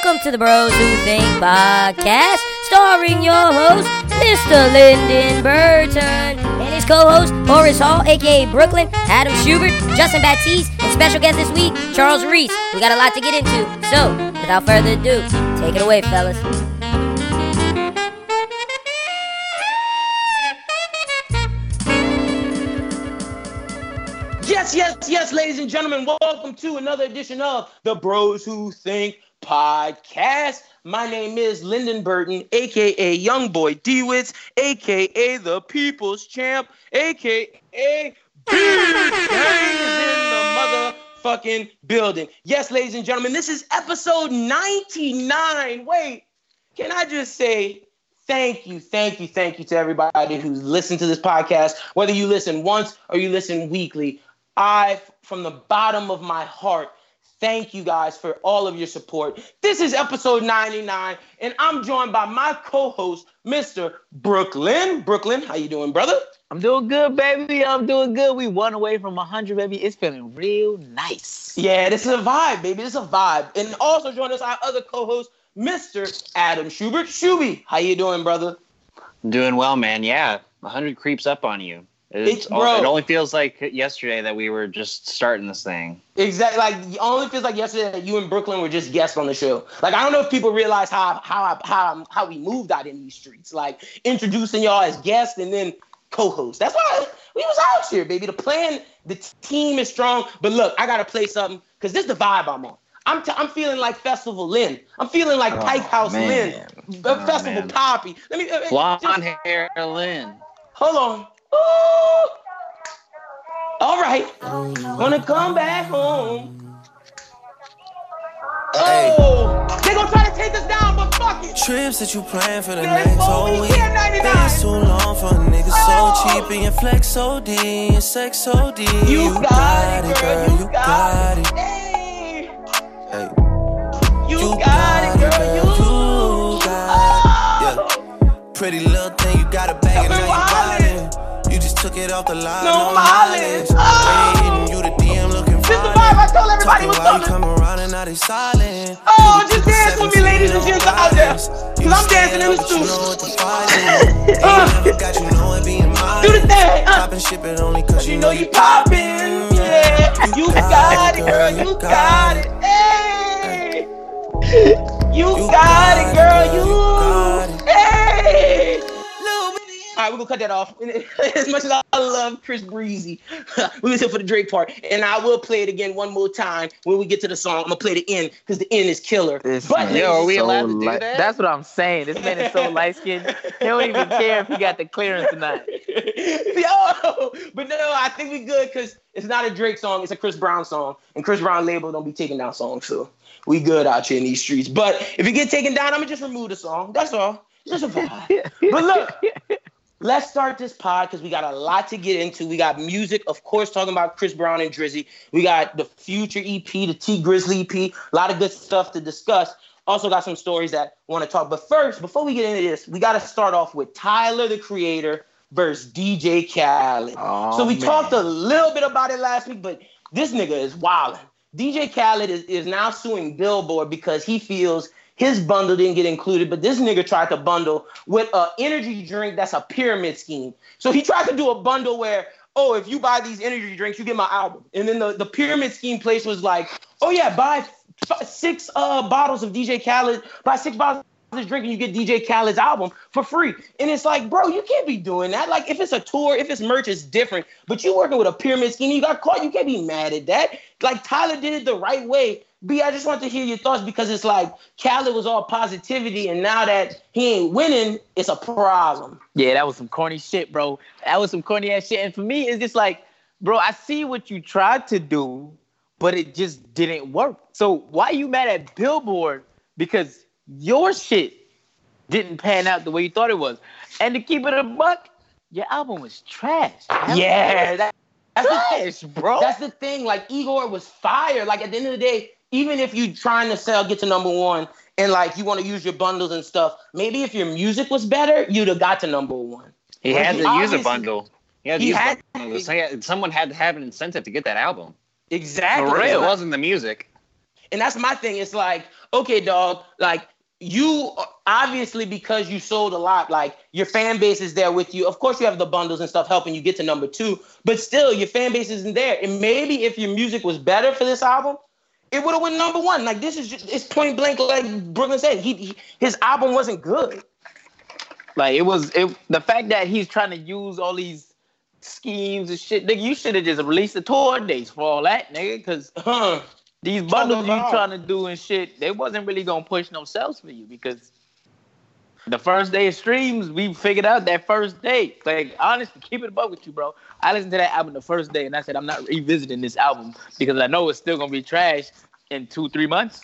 Welcome to the Bros Who Think podcast, starring your host, Mr. Lyndon Burton, and his co-host, Horace Hall, aka Brooklyn, Adam Schubert, Justin Baptiste, and special guest this week, Charles Reese. We got a lot to get into, so without further ado, take it away, fellas. Yes, yes, yes, ladies and gentlemen, welcome to another edition of the Bros Who Think podcast. My name is Lyndon Burton, aka Young Boy Dewitz, aka the People's Champ, aka is in the motherfucking building. Yes, ladies and gentlemen, this is episode 99. Wait, can I just say thank you, thank you, thank you to everybody who's listened to this podcast, whether you listen once or you listen weekly. I, from the bottom of my heart, thank you guys for all of your support. This is episode 99, and I'm joined by my co-host, Mr. Brooklyn. Brooklyn, how you doing, brother? I'm doing good, baby. I'm doing good. We one away from 100, baby. It's feeling real nice. Yeah, this is a vibe, baby. This is a vibe. And also join us our other co-host, Mr. Adam Schubert. Shuby, how you doing, brother? Doing well, man. Yeah, 100 creeps up on you. It's, It's- bro. it only feels like yesterday that we were just starting this thing. Exactly. Like it only feels like yesterday that you and Brooklyn were just guests on the show. Like I don't know if people realize how how how how we moved out in these streets. Like introducing y'all as guests and then co-hosts. That's why we was out here, baby. The plan, the team is strong. But look, I gotta play something because this is the vibe I'm on. I'm, t- I'm feeling like Festival Lynn. I'm feeling like Oh, Pike House man. Lynn. Uh, Oh, Festival man. Poppy. Let me uh, uh, Blonde just- hair, Lynn. Hold on. Ooh. All right. Wanna come back home. Oh, they gonna try to take us down, but fuck it. Trips that you plan for the next whole week. can't 99. Been too long for a nigga Oh. so cheap and your flex so D and sex so D. You, got, it, girl. You, got, it. it. Hey, Hey, you, got, it, girl. You. You got it. Yeah. Pretty little thing, you got a bag and took it off the line, No mileage. mileage. Oh. You the DM looking This the vibe I told everybody was coming. come around and now they silent. Oh, just dance with me, ladies and gents out there. 'Cause I'm dancing in the studio. know what the fight. Uh. Got you know being mine. Do the thing. Uh. Poppin' shit, but only cause You know you poppin', yeah. You got it, girl. You got it. Hey. You got it, girl. You. Hey. All right, we're gonna cut that off. As much as I love Chris Breezy, we was here for the Drake part, and I will play it again one more time when we get to the song. I'm gonna play the end because the end is killer. This But Yo, are is we allowed to do light- that? That's what I'm saying. This man is so light skinned. He don't even care if he got the clearance or not. Yo, but no, I think we good because it's not a Drake song, it's a Chris Brown song, and Chris Brown label don't be taking down songs, so we good out here in these streets. But if you get taken down, I'm gonna just remove the song. That's all. Just a vibe. but look, let's start this pod because we got a lot to get into. We got music, of course, talking about Chris Brown and Drizzy. We got the future EP, the Tee Grizzley EP, a lot of good stuff to discuss. Also got some stories that want to talk. But first, before we get into this, we got to start off with Tyler the Creator versus DJ Khaled. Oh, so we man. talked a little bit about it last week, but this nigga is wilding. DJ Khaled is, is now suing Billboard because he feels his bundle didn't get included, but this nigga tried to bundle with an energy drink that's a pyramid scheme. So he tried to do a bundle where, oh, if you buy these energy drinks, you get my album. And then the, the pyramid scheme place was like, oh yeah, buy f- six uh, bottles of DJ Khaled, buy six bottles of this drink and you get DJ Khaled's album for free. And it's like, bro, you can't be doing that. Like, if it's a tour, if it's merch, it's different. But you working with a pyramid scheme, you got caught. You can't be mad at that. Like, Tyler did it the right way. B, I just want to hear your thoughts because it's like Khaled was all positivity, and now that he ain't winning, it's a problem. Yeah, that was some corny shit, bro. That was some corny ass shit. And for me, it's just like, bro, I see what you tried to do, but it just didn't work. So why you mad at Billboard? Because your shit didn't pan out the way you thought it was. And to keep it a buck, your album was trash. Yeah, that, that's the trash, bro. That's the thing. Like Igor was fire. Like at the end of the day, even if you're trying to sell, get to number one, and like you want to use your bundles and stuff, maybe if your music was better, you'd have got to number one. He Like, had to use a bundle. He had to He use had- bundle. So he had- someone had to have an incentive to get that album. Exactly. For real. It wasn't the music. And that's my thing. It's like, okay, dog, like you obviously because you sold a lot, like your fan base is there with you. Of course, you have the bundles and stuff helping you get to number two, but still, your fan base isn't there. And maybe if your music was better for this album, it would have went number one. Like this is just it's point blank, like Brooklyn said, he, he his album wasn't good. Like it was it the fact that he's trying to use all these schemes and shit. Nigga, you should have just released the tour dates for all that, nigga. Cause Huh. these bundles you trying to do and shit, they wasn't really gonna push no sales for you because the first day of streams, we figured out that first day. Like honestly, keep it above with you, bro. I listened to that album the first day and I said I'm not revisiting this album because I know it's still gonna be trash in two, three months.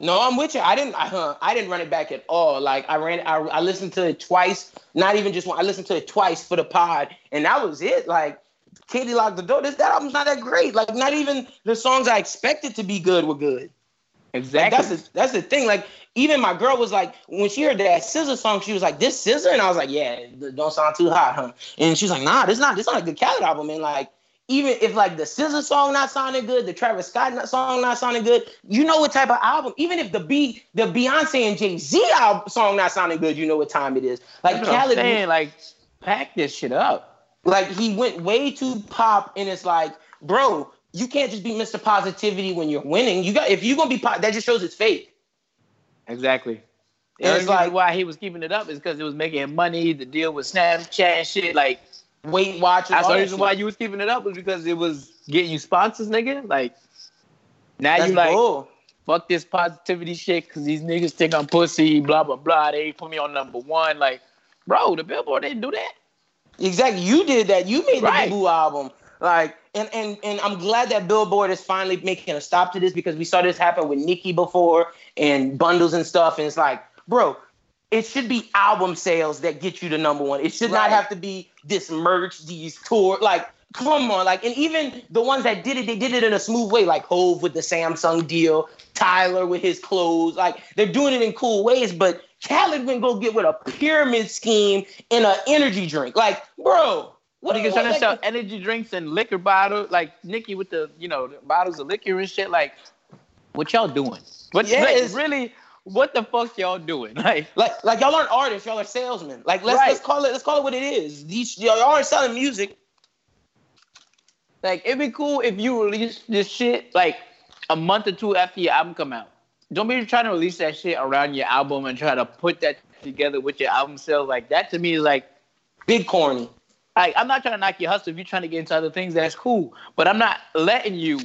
No, I'm with you. I didn't. I, huh, I didn't run it back at all. Like I ran. I, I listened to it twice. Not even just one. I listened to it twice for the pod, and that was it. Like Katie locked the door. This that album's not that great. Like not even the songs I expected to be good were good. Like, Exactly. that's the that's the thing. Like even my girl was like, when she heard that SZA song, she was like, "This SZA," and I was like, "Yeah, don't sound too hot, huh?" And she's like, "Nah, this not this not a good Khaled album." And like, even if like the SZA song not sounding good, the Travis Scott not- song not sounding good, you know what type of album. Even if the B the Beyonce and Jay Z song not sounding good, you know what time it is. Like That's Khaled, saying, like pack this shit up. like he went way too pop, and it's like, bro, you can't just be Mr. Positivity when you're winning. You got if you're gonna be that just shows it's fake. Exactly. And it's like why he was keeping it up is because it was making money. The deal with Snapchat and shit. Like Weight Watchers. that's the reason why you was keeping it up was because it was getting you sponsors, nigga. Like now That's you like bull. fuck this positivity shit because these niggas think I'm pussy. Blah blah blah. They put me on number one. Like, bro, the Billboard didn't do that. Exactly. You did that. You made the Right. Boo album. Like, and and and I'm glad that Billboard is finally making a stop to this because we saw this happen with Nicki before and bundles and stuff. And it's like, bro, it should be album sales that get you to number one. It should not have to be this merch, these tour. Like, come on. Like, and even the ones that did it, they did it in a smooth way. Like Hove with the Samsung deal, Tyler with his clothes. Like, they're doing it in cool ways. But Khaled went go get with a pyramid scheme and an energy drink. Like, bro. What Niggas trying to sell energy drinks and liquor bottles, like Nicki with the you know the bottles of liquor and shit. Like, what y'all doing? What Yeah, like, really? What the fuck y'all doing? Like, Like, like y'all aren't artists, y'all are salesmen. Like, let's Right. let's call it let's call it what it is. These y'all aren't selling music. like it'd be cool if you release this shit like a month or two after your album come out. Don't be trying to release that shit around your album and try to put that together with your album sales. Like that to me is like, Big corny. Like I'm not trying to knock your hustle. If you're trying to get into other things, that's cool. But I'm not letting you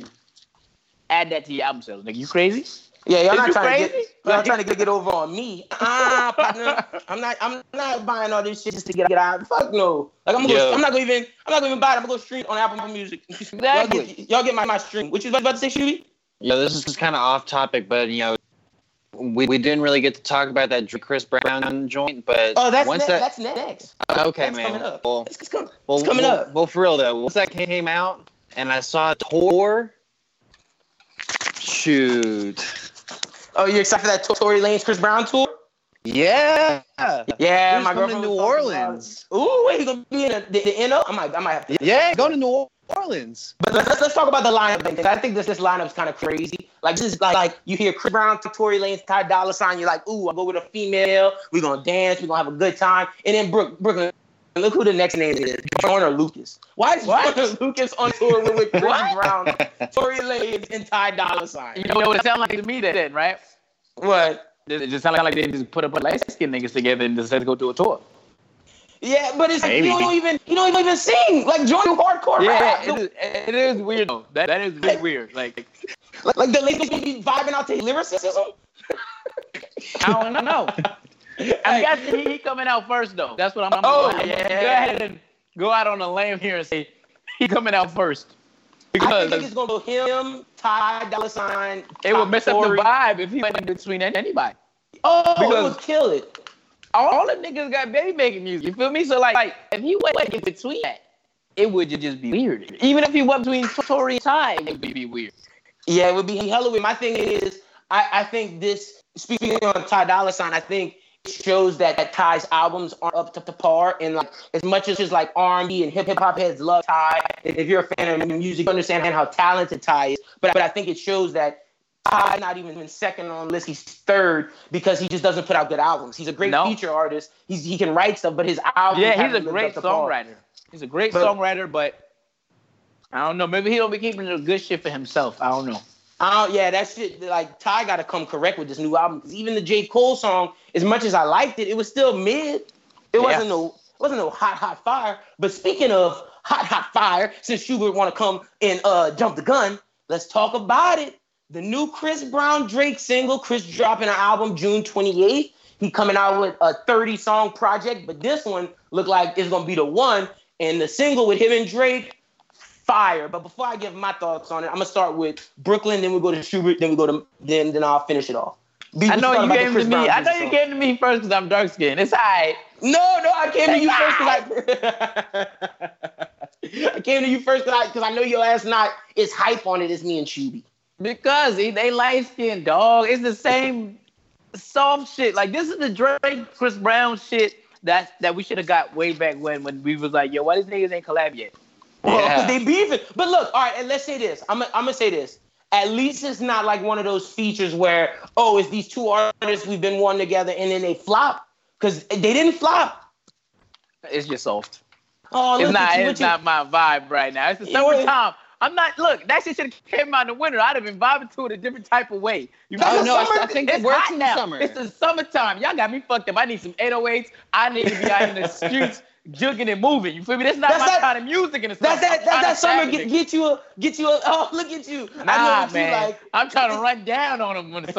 add that to your album sales. Like you crazy? Yeah, y'all Is not you trying to get y'all Like- trying to get, get over on me. Ah, partner. I'm not I'm not buying all this shit just to get, get out. Fuck no. Like I'm gonna go, I'm not gonna even I'm not gonna even buy it. I'm gonna go stream on Apple Music. Y'all Exactly. get, y'all get my, my stream. What you about to say, Shooty? Yeah, this is kind of off topic, but you know, we, we didn't really get to talk about that Chris Brown joint. But Oh, that's once ne- that that's next. okay, that's man. coming up. Well, It's, it's, com- well, it's coming well, up. Well, for real though, once that came out and I saw tour, shoot, Oh, you excited for that Tory Lanez Chris Brown tour? yeah, Yeah, He's my girlfriend to New about Orleans. Ooh, wait, he gonna be in the, the, the NO? I might, I might have to. yeah, go to New Orleans. But let's, let's talk about the lineup. I think this this lineup's kind of crazy. Like this is like, like you hear Chris Brown, Tory Lanez, Ty Dolla Sign. You're like, ooh, I go with a female. We're gonna dance. We're gonna have a good time. And then Brook, Brooklyn. Look who the next name is. Joyner Lucas. Why is What? Lucas on tour with, Chris? Brown, Tory Lanez, and Ty Dolla Sign? You know what it sounded like to me then, right? What? It just sounded like they just put a bunch of light skinned niggas together and decided to go do a tour. Yeah, but it's like Maybe. you don't even you don't even sing like Joyner hardcore Yeah, rap. it is, it is weird though. That, that is really weird. Like, Like, like the ladies be vibing out to lyricism. I don't know. I'm guessing he, he coming out first though. That's what I'm. I'm Oh, I'm- yeah. Go ahead and go out on a limb here and say he coming out first Because I because think it's gonna be him, Ty Dolla Sign. it would mess up the vibe if he went in between anybody. Oh, it because- would kill it. All the niggas got baby making music. You feel me? So like, like if he went in between that, it would ju- just be weird. Even if he went between Tory and Ty, it would be weird. Yeah, it would be hella weird. My thing is, I, I think this speaking on Ty Dolla Sign, I think it shows that, that Ty's albums aren't up to, to par. And like as much as just like R and B and hip hop heads love Ty, if you're a fan of music, you understand how talented Ty is. But but I think it shows that Ty not even second on the list. He's third because he just doesn't put out good albums. He's a great No. feature artist. He's he can write stuff, but his albums. Yeah, he's a great up to par. songwriter. He's a great But- songwriter, but I don't know. Maybe he don't be keeping the good shit for himself. I don't know. I don't, yeah, that shit. Like Ty got to come correct with this new album. even the J Cole song, as much as I liked it, it was still mid. It wasn't no, it wasn't no hot, hot fire. But speaking of hot, hot fire, since Schubert want to come and uh jump the gun, let's talk about it. The new Chris Brown Drake single. Chris dropping an album June 28th. He coming out with a 30 song project, but this one looked like it's gonna be the one. And the single with him and Drake, fire. But before I give my thoughts on it, I'm gonna start with Brooklyn, then we go to Schubert, then we go to then then I'll finish it off. I know you gave to me. Brown I know you gave to me first because I'm dark skinned. It's alright. No, no, I came to you first because I, I came to you first because I, 'cause I know your ass not as hype on it as me and Shuby. Because he, they light skinned dog. It's the same soft shit. Like this is the Drake Chris Brown shit that that we should have got way back when when we was like, yo, why these niggas ain't collab yet? Well, Yeah. they beefing. But look, all right, and let's say this. I'm I'm gonna say this. At least it's not like one of those features where oh, it's these two artists we've been one together and then they flop because they didn't flop. It's just soft. Oh, it's not. you, It's you- not my vibe right now. It's the summertime. I'm not. Look, that shit should have came out in the winter. I'd have been vibing to it a different type of way. You oh, a me? no, I, I think It's it works hot in now. the summer. It's the summertime. Y'all got me fucked up. I need some 808s. I need to be out in the streets jugging and moving. You feel me? That's not That's my that- kind of music in the summer. That's that. That's that summer. Get, get you a. Get you a. Oh, look at you. I know Nah, man. you like. I'm trying to run down on them when the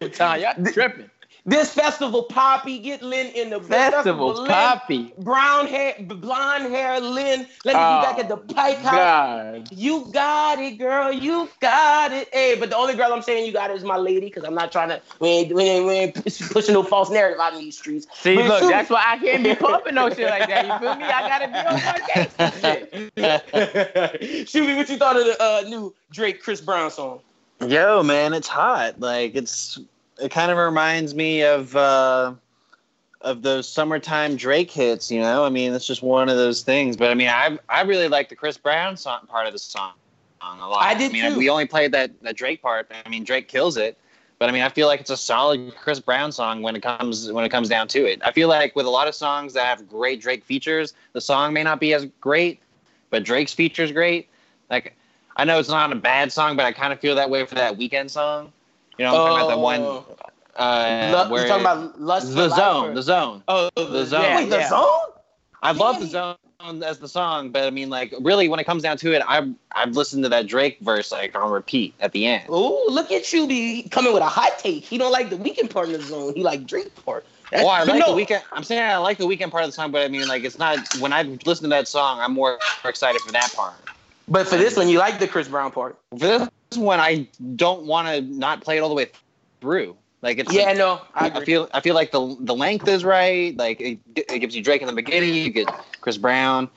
summertime. Y'all tripping. This festival, Poppy, get Lynn in the Festival Lynn, Poppy. Brown hair, blonde hair, Lynn. Let me Oh, be back at the Pike House. God. You got it, girl. You got it. Hey, but the only girl I'm saying you got it is my lady, because I'm not trying to. We ain't, we ain't, we ain't pushing no false narrative out in these streets. See, But look, Sue- that's why I can't be pumping no shit like that. You feel me? I gotta be on my gangster shit. Shoot me, what you thought of the uh, new Drake Chris Brown song? Yo, man, it's hot. Like it's it kind of reminds me of uh of those summertime Drake hits, you know? I mean, it's just one of those things. But I mean, I I really like the Chris Brown song part of the song a lot. I did I mean, too. we only played that that Drake part. I mean, Drake kills it. But I mean, I feel like it's a solid Chris Brown song when it comes when it comes down to it. I feel like with a lot of songs that have great Drake features, the song may not be as great, but Drake's features great. Like I know it's not a bad song, but I kind of feel that way for that Weeknd song. You know, I'm talking about the one uh, Lu- where you talking about Lust the zone, or- the zone. Oh, The Zone. Wait, the Yeah. zone? I love the zone as the song, but I mean, like, really, when it comes down to it, I've I've listened to that Drake verse like on repeat at the end. Oh, look at you be coming with a hot take. He don't like the Weeknd part of the zone. He like Drake part. That's- Well, I like no. the Weeknd. I'm saying I like the Weeknd part of the song, but I mean, like, it's not when I listen to that song, I'm more excited for that part. But for this one, you like the Chris Brown part. For this one, I don't want to not play it all the way through. Like, it's Yeah, no, I I, feel I feel like the the length is right. Like it, it gives you Drake in the beginning, you get Chris Brown,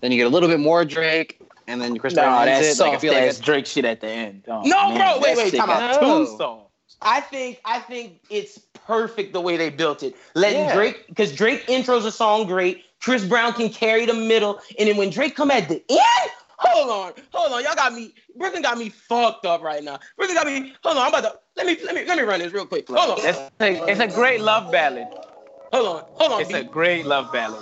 then you get a little bit more Drake, and then Chris No, Brown ends that's it. Like I feel like it's, Drake shit at the end. Oh, No, man, bro, wait, wait, sick. time out. That's No. Too. I think I think it's perfect the way they built it. Letting Yeah. Drake because Drake intros a song great. Chris Brown can carry the middle, and then when Drake come at the end, hold on, hold on, y'all got me. Brooklyn got me fucked up right now. Brooklyn got me. Hold on, I'm about to let me let me let me run this real quick. Hold on, It's a, it's a great love ballad. hold on, hold on. It's a B. great love ballad.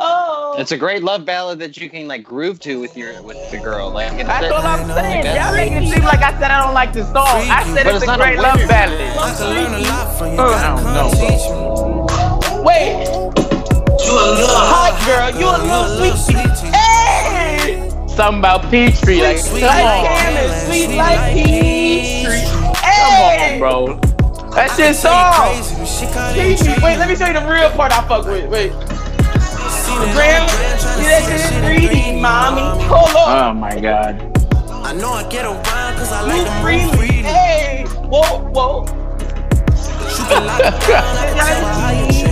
oh, it's a great love ballad that you can like groove to with your with the girl. Like That's all I'm saying. That's- Y'all make it seem like I said I don't like the song. I said But it's, it's a not a great love ballad. I can learn a lot from you. Uh, I don't know, wait, You a little hot girl, you a little sweet. Hey, Something about Peachtree. Like, Sweet come like on. Cameron, sweet like Peachtree. Come Hey, on, bro. That's Say his song. crazy, but Peachtree. Wait, let me show you the real part I fuck with. Wait. Seen it on Graham, the gram, see that shit that in 3D, mommy. Hold on. Oh my god. I know I get around cause I like Move to move freely. freely. Hey, whoa, whoa.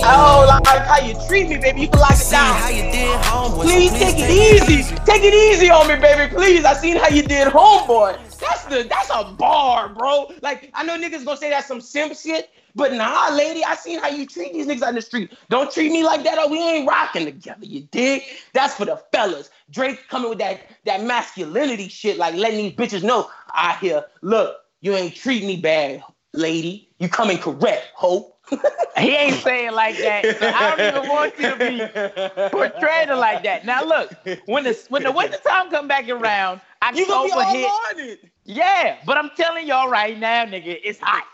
You can lock it down, I can tell how you treat me. Oh, like how you treat me, baby. You can lock it down. you did, homeboy. so Please take it easy. Take it easy on me, baby. Please. I seen how you did, homeboy. That's the that's a bar, bro. Like I know niggas gonna say that's some simp shit, but nah, lady. I seen how you treat these niggas on the street. Don't treat me like that, or we ain't rocking together. You dig? That's for the fellas. Drake coming with that that masculinity shit, like letting these bitches know. I here. Look, You ain't treat me bad, lady. You coming correct, hope. He ain't saying like that. So I don't even want you to be portrayed like that. Now look, when the when the winter time come back around, You gonna be October all hit. on. Yeah, but I'm telling y'all right now, nigga, it's hot.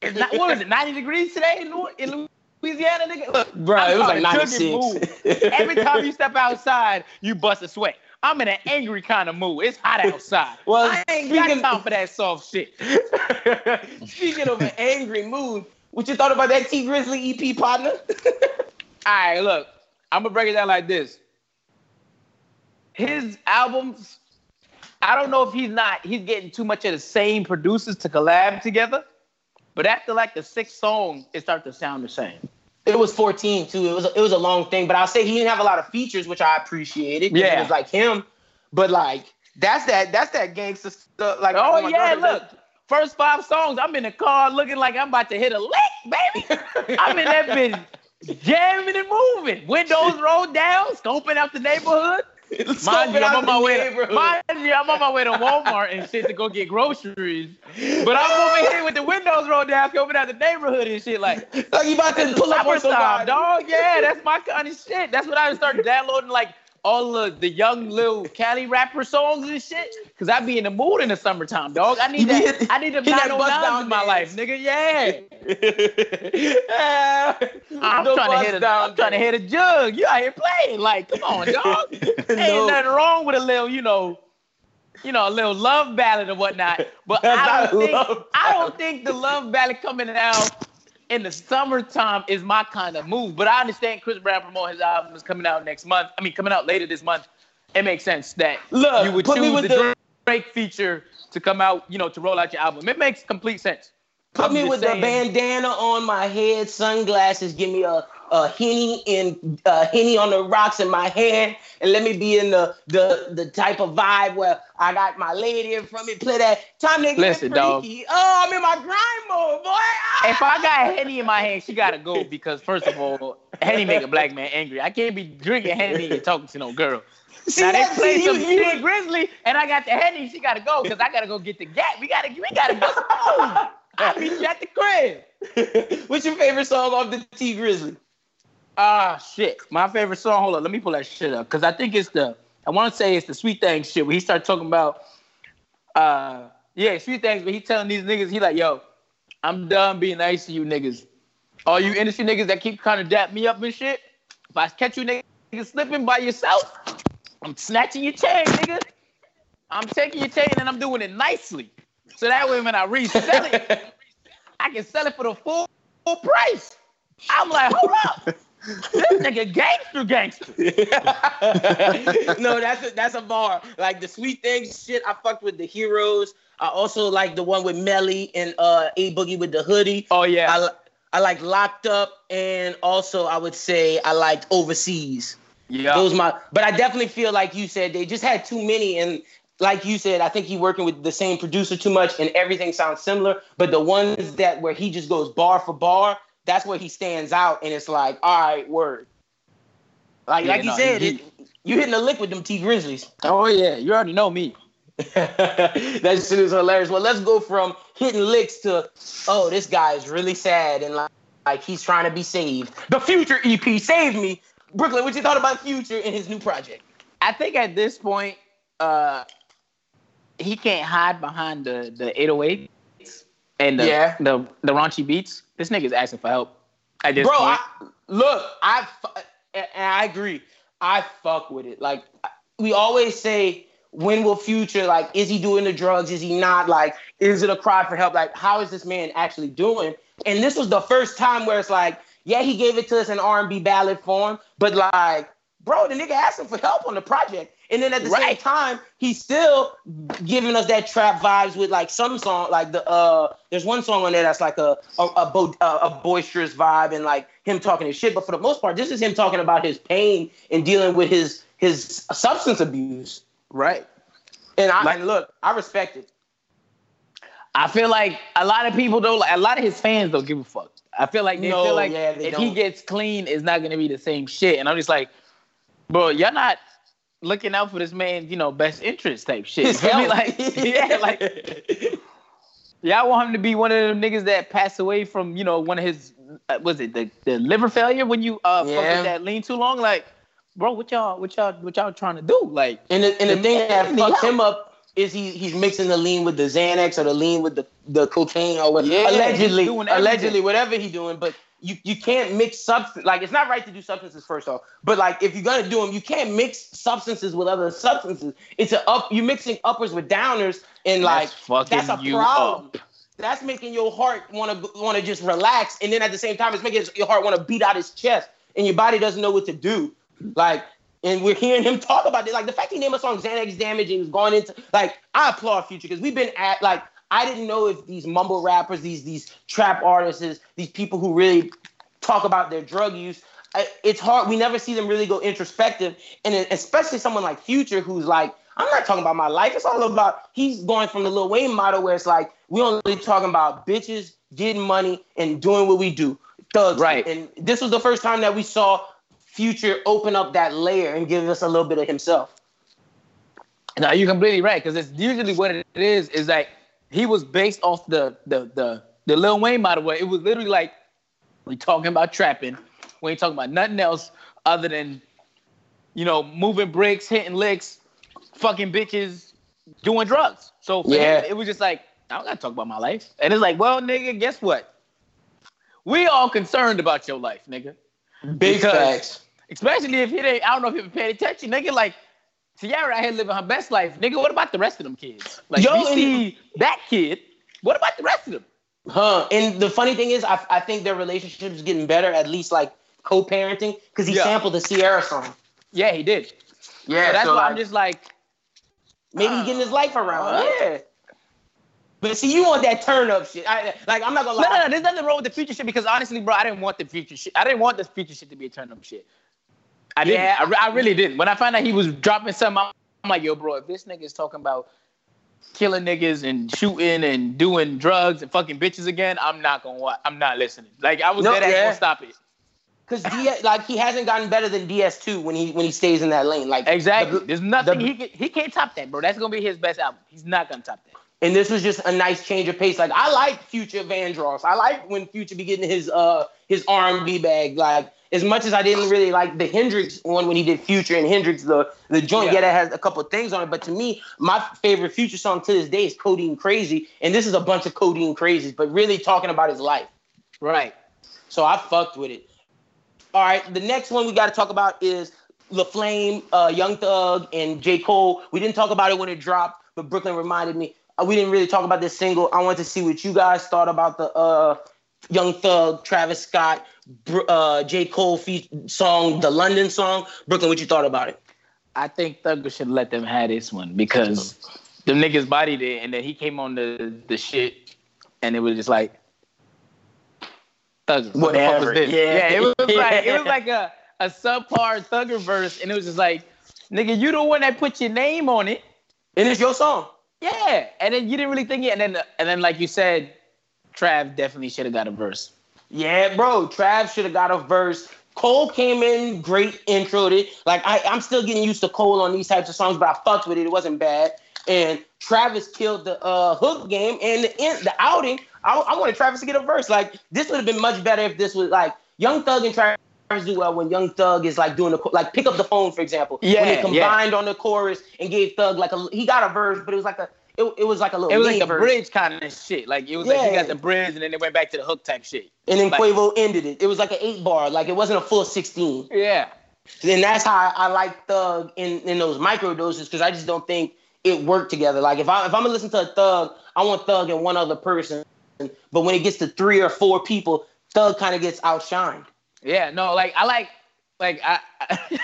It's not what is it, 90 degrees today in, in Louisiana, nigga? Look, Bro, I'm it was like talking cooking 96. Every time you step outside, you bust a sweat. I'm in an angry kind of mood. It's hot outside. Well, I ain't got speaking- time for that soft shit. Speaking of an angry mood, what you thought about that Tee Grizzley EP partner? All right, look, I'm gonna break it down like this. His albums, I don't know if he's not, he's getting too much of the same producers to collab together, but after like the sixth song, it starts to sound the same. it was 14 too. It was it was a long thing, but I'll say he didn't have a lot of features, which I appreciated. Yeah. it was like him, but like that's that that's that gangster stuff. Like Oh, oh my yeah, look. First five songs, I'm in the car looking like I'm about to hit a lick, baby. I'm in that bitch jamming and moving. Windows rolled down, scoping out the neighborhood. Mind you, I'm on my way. To, mind you, I'm on my way to Walmart and shit to go get groceries. But I'm over here with the windows rolled down, scoping out the neighborhood and shit. Like, like you about to pull up on somebody, dog. Yeah, that's my kind of shit. That's what I started downloading, like all of the young little Cali rapper songs and shit. Cause I be in the mood in the summertime, dog. I need that. I need them hit that bust 909s in my life, nigga. Yeah. I'm trying to hit a, down I'm trying to hit a jug. You out here playing. Like, come on, dog. Ain't nothing wrong with a little, you know, you know, a little love ballad or whatnot. But I don't think I don't think the love ballad coming out in the summertime is my kind of move. But I understand Chris Brown promote his album is coming out next month. I mean, coming out later this month. It makes sense that Look, you would put me choose with the the- Drake feature to come out, you know, to roll out your album. It makes complete sense. Put I'm me with saying- the bandana on my head, sunglasses. Give me a a henny and uh, henny on the rocks in my hand, and let me be in the the the type of vibe where I got my lady in front of me. Play that time to get Listen, dog. Oh, I'm in my grind mode, boy. Ah! If I got Henny in my hand, she gotta go because first of all, Henny make a black man angry. I can't be drinking Henny and talking to no girl. See, now they play see, some you- you- Grizzley, and I got the Henny. She gotta go because I gotta go get the gap. We gotta, we gotta a. I'll meet you at the crib. What's your favorite song off the Tee Grizzley? Ah, shit. My favorite song. Hold on, let me pull that shit up because I think it's the. I want to say it's the Sweet Things shit where he started talking about. Uh, yeah, Sweet Things, but he telling these niggas, he like, yo, I'm done being nice to you niggas. All you industry niggas that keep trying to dap me up and shit. If I catch you niggas slipping by yourself, I'm snatching your chain, nigga. I'm taking your chain and I'm doing it nicely. So that way when I resell it, I can sell it for the full, full price. I'm like, hold up. This nigga gangster gangster. no, that's a, that's a bar. Like the sweet things shit. I fucked with the heroes. I also like the one with Melly and uh A Boogie with the hoodie. Oh yeah. I I like locked up, and also I would say I liked overseas. yeah. Those my, but I definitely feel like you said they just had too many, and like you said, I think he working with the same producer too much, and everything sounds similar. But the ones that where he just goes bar for bar, that's where he stands out, and it's like, all right, word. Like Yeah, like you no, said, he- it, you hitting the lick with them Tee Grizzleys. oh yeah. You already know me. that shit is hilarious. Well, let's go from hitting licks to, oh, this guy is really sad and like, like he's trying to be saved. The Future EP, Save Me. Brooklyn, what you thought about Future and his new project? I think at this point, uh, he can't hide behind the the 808s and the Yeah. the, the raunchy beats. This nigga's asking for help. At this Bro, point. I, look, I and I agree. I fuck with it. Like we always say, when will Future like? Is he doing the drugs? Is he not? Like, is it a cry for help? Like, how is this man actually doing? And this was the first time where it's like, yeah, he gave it to us in R and B ballad form, but like, bro, the nigga asking for help on the project, and then at the same time, he's still giving us that trap vibes with like some song, like the uh, there's one song on there that's like a a, a, bo- a, a boisterous vibe and like him talking his shit. But for the most part, this is him talking about his pain and dealing with his his substance abuse. right. And I Like- and look, I respect it. I feel like a lot of people don't. Like, a lot of his fans don't give a fuck. I feel like they No, feel like yeah, they if he don't. gets clean, it's not gonna be the same shit. And I'm just like, bro, y'all not looking out for this man's, you know, best interest type shit. You me? Like, yeah, like I want him to be one of them niggas that passed away from, you know, one of his, uh, was it the, the liver failure when you uh fuck Yeah. with that lean too long? Like, bro, what y'all, what y'all, what y'all trying to do? Like, And the, and the The thing that fucked him up is he he's mixing the lean with the Xanax or the lean with the, the cocaine or what Yeah, allegedly he's doing everything. allegedly whatever he doing. But you you can't mix substance like it's not right to do substances first off. But like if you're gonna do them, you can't mix substances with other substances. It's a up You're mixing uppers with downers and like that's fucking that's a you problem. up. That's making your heart want to want to just relax, and then at the same time, it's making your heart want to beat out its chest, and your body doesn't know what to do. Like, and we're hearing him talk about it. Like the fact he named a song "Xanax Damage" and he's going into like, I applaud Future because we've been at like I didn't know if these mumble rappers, these these trap artists, these people who really talk about their drug use. I- It's hard. We never see them really go introspective, and especially someone like Future, who's like, I'm not talking about my life. It's all about. He's going from the Lil Wayne model where it's like we only talking about bitches getting money and doing what we do, thugs. Right. And this was the first time that we saw Future open up that layer and give us a little bit of himself. Now you're completely right because it's usually what it is. Is like he was based off the the the the Lil Wayne model where it was literally like we talking about trapping, we ain't talking about nothing else other than you know moving bricks, hitting licks, fucking bitches, doing drugs. So Yeah. him, it was just like I don't gotta talk about my life, and it's like, well, nigga, guess what? We all concerned about your life, nigga. Big Because-. Especially if he didn't, I don't know if he paid attention, nigga. Like Tiara out here living her best life, nigga. What about the rest of them kids? Like Yo, we and- see that kid. What about the rest of them? Huh. And the funny thing is, I, I think their relationship is getting better, at least like co-parenting, because he Yeah. sampled the Ciara song. Yeah, he did. Yeah, so that's so, why like, I'm just like, maybe he getting his life around. Uh, yeah. But see, you want that turn up shit. I, like, I'm not gonna no, lie. no, no. There's nothing wrong with the future shit because honestly, bro, I didn't want the future shit. I didn't want this future shit to be a turn up shit. I didn't. Yeah. I, I really didn't. When I found out he was dropping something, I'm, I'm like, yo, bro, if this nigga is talking about killing niggas and shooting and doing drugs and fucking bitches again, I'm not gonna watch. I'm not listening. Like I was No, dead yeah. gonna stop it. Because DS, like he hasn't gotten better than DS2 when he when he stays in that lane. Like Exactly. the- There's nothing the- he can, he can't top that, bro. That's gonna be his best album. He's not gonna top that. and this was just a nice change of pace. Like I like Future Vandross. I like when Future be getting his uh his R&B bag. Like as much as I didn't really like the Hendrix one when he did Future and Hendrix the the joint. Yeah. Yeah, that has a couple things on it. But to me, my favorite Future song to this day is Codeine Crazy, and this is a bunch of Codeine Crazies, but really talking about his life. Right. So I fucked with it. All right, the next one we got to talk about is La Flame, uh, Young Thug, and J. Cole. We didn't talk about it when it dropped, but Brooklyn reminded me. Uh, we didn't really talk about this single. I wanted to see what you guys thought about the uh, Young Thug, Travis Scott, uh, J. Cole fe- song, the London song. Brooklyn, what you thought about it? I think Thugger should let them have this one because the niggas bodied it, and then he came on the the shit, and it was just like Thugger. What the fuck was Whatever. this? Yeah. it was like it was like a a subpar Thugger verse, and it was just like, nigga, you the one that put your name on it. And it's your song. Yeah, and then you didn't really think it, and then and then like you said, Trav definitely should have got a verse. Yeah, bro. Trav should have got a verse. Cole came in, great introed it. Like I, I'm still getting used to Cole on these types of songs, but I fucked with it. It wasn't bad. And Travis killed the uh, hook game and the in, the outing. I, I wanted Travis to get a verse. Like this would have been much better if this was like Young Thug and Travis do well when Young Thug is like doing the like pick up the phone for example. when Yeah, they yeah. combined on the chorus and gave Thug like a he got a verse, but it was like a it, it was like a little It was like a bridge kind of shit. Like it was like he got the bridge, and then they went back to the hook type shit. and then like- Quavo ended it. It was like an eight bar, like it wasn't a full sixteen. Yeah. And that's how I, I like Thug in, in those micro doses because I just don't think it worked together. Like if I if I'm gonna listen to a Thug, I want Thug and one other person. But when it gets to three or four people, Thug kind of gets outshined. Yeah, no, like I like, like I,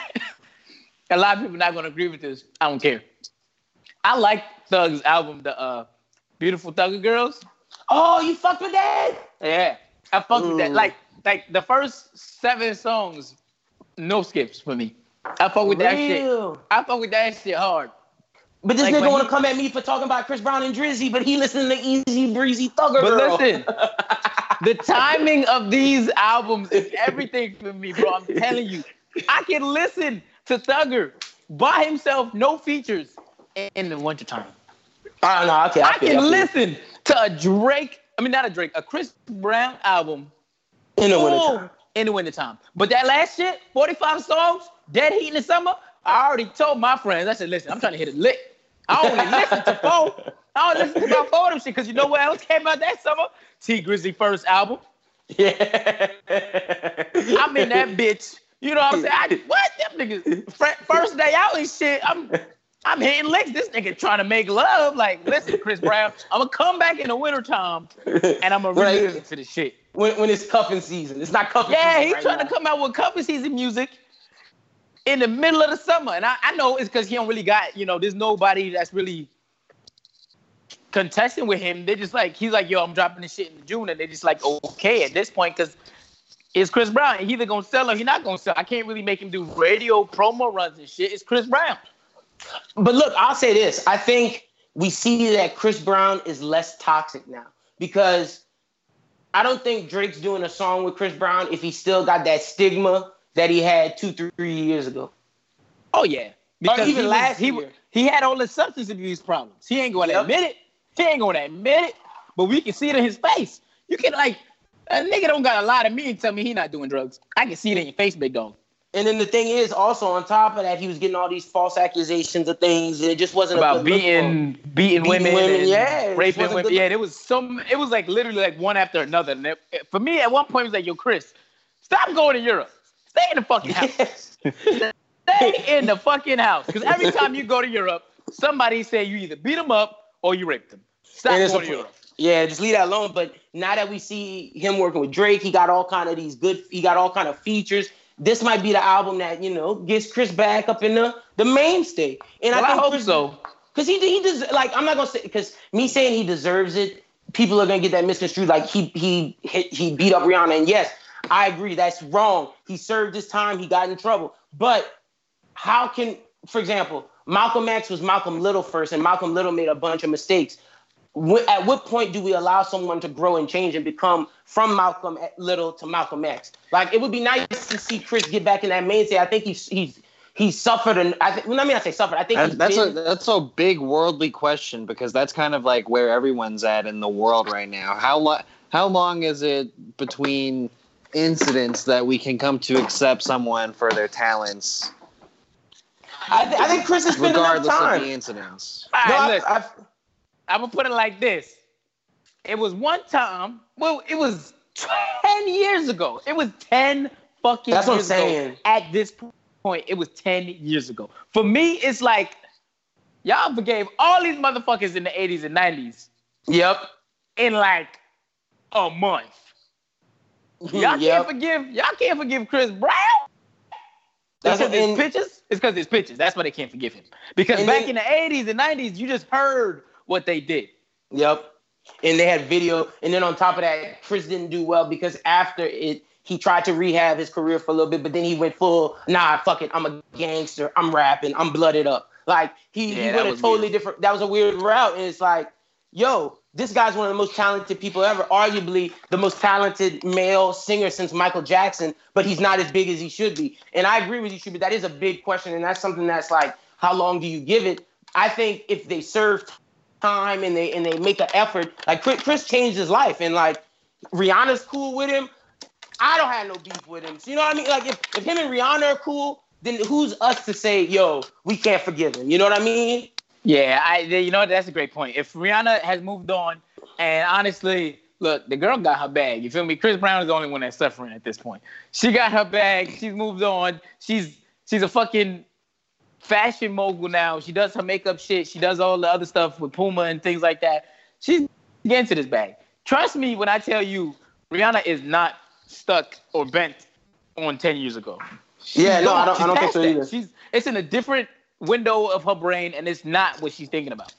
a lot of people not gonna agree with this. I don't care. I like Thug's album, the uh, Beautiful Thugger Girls. Oh, you fucked with that? Yeah, I fuck with that. Like, like the first seven songs, no skips for me. I fuck with that shit. Real. I fuck with that shit hard. But this Like, nigga want to come at me for talking about Chris Brown and Drizzy, but he listening to Easy Breezy Thugger But Girl. listen, the timing of these albums is everything for me, bro. I'm telling you, I can listen to Thugger by himself, no features, in the wintertime. Ah, I don't know. Okay, I, I can you, I feel listen to a Drake. I mean, not a Drake, a Chris Brown album In the wintertime. in the wintertime. But that last shit, 45 songs, Dead Heat in the summer, I already told my friends, I said, listen, I'm trying to hit it lit. I only listen to four. I don't listen to about four of them shit, because you know what else came out that summer? Tee Grizzley first album. Yeah. I'm in that bitch. You know what I'm saying? I, what? Them niggas, first day out and shit, I'm I'm hitting licks. This nigga trying to make love. Like, listen, Chris Brown, I'm gonna come back in the wintertime and I'm gonna Right. re-listen to the shit. when, when it's cuffing season. It's not cuffing Yeah, season. he's right trying now. to come out with cover season music in the middle of the summer. And I, I know it's because he don't really got, you know, there's nobody that's really contesting with him. They're just like, he's like, yo, I'm dropping this shit in June. And they're just like, okay at this point, because it's Chris Brown. He either gonna sell or he not gonna sell. I can't really make him do radio promo runs and shit. It's Chris Brown. But look, I'll say this. I think we see that Chris Brown is less toxic now because I don't think Drake's doing a song with Chris Brown if he still got that stigma that he had two, three years ago. Oh yeah. Because even he was- last he, year. he had all the substance abuse problems. He ain't gonna Yep. admit it. He ain't gonna admit it. But we can see it in his face. You can like a nigga don't got a lot of me and tell me he not doing drugs. I can see it in your face, big dog. And then the thing is, also on top of that, he was getting all these false accusations of things, and it just wasn't About beating beating Beating women, women, yeah, raping women. Yeah, it was some. It was like literally like one after another. And it- for me, at one point, it was like, "Yo, Chris, stop going to Europe. Stay in the fucking house. Stay in the fucking house. Because every time you go to Europe, somebody say you either beat them up or you raped them. Stop going to Europe. Yeah, just leave that alone. But now that we see him working with Drake, he got all kind of these good. He got all kind of features. This might be the album that you know gets Chris back up in the the mainstay. And Well, I I, hope Chris, so. Because he he does like I'm not gonna say because me saying he deserves it, people are gonna get that misconstrued. Like he he he beat up Rihanna, and yes, I agree that's wrong. He served his time. He got in trouble. But how can, for example, Malcolm X was Malcolm Little first, and Malcolm Little made a bunch of mistakes. Wh- At what point do we allow someone to grow and change and become from Malcolm Little to Malcolm X? Like it would be nice to see Chris get back in that mainstay. I think he's he's he suffered, and I think. Well, I mean, I say suffered. I think That- he's that's a been- that's a big worldly question because that's kind of like where everyone's at in the world right now. How lo- how long is it between incidents that we can come to accept someone for their talents, I, th- I think Chris has been enough regardless of time. the incidents? All No, right, I- look, I- I'm gonna put it like this. It was one time. Well, it was ten years ago. It was ten fucking. That's what I'm years ago. saying. At this point, it was ten years ago. For me, it's like y'all forgave all these motherfuckers in the 80s and 90s yep. in like a month. Hmm, y'all yep. can't forgive. Y'all can't forgive Chris Brown. That's because and- pictures. It's because his pictures. That's why they can't forgive him. Because back then- in the 80s and 90s, you just heard what they did. Yep. And they had video. And then on top of that, Chris didn't do well because after it, he tried to rehab his career for a little bit, but then he went full, nah, fuck it. I'm a gangster. I'm rapping. I'm blooded up. Like he, Yeah, he went a totally weird. different, that was a weird route. And it's like, yo, this guy's one of the most talented people ever, arguably the most talented male singer since Michael Jackson, but he's not as big as he should be. And I agree with you, Shubi. That is a big question. And that's something that's like, how long do you give it? I think if they serve time and they and they make an effort, like Chris, Chris changed his life, and like Rihanna's cool with him. I don't have no beef with him. So you know what I mean? Like if, if him and Rihanna are cool, then who's us to say, yo, we can't forgive him? You know what I mean? Yeah, I you know that's a great point. If Rihanna has moved on, and honestly, look, the girl got her bag. You feel me? Chris Brown is the only one that's suffering at this point. She got her bag. She's moved on. She's she's a fucking fashion mogul now. She does her makeup shit. She does all the other stuff with Puma and things like that. She's getting to this bag. Trust me when I tell you, Rihanna is not stuck or bent on ten years ago. Yeah, no, I don't- I don't think so that. either. She's it's in a different window of her brain, and it's not what she's thinking about.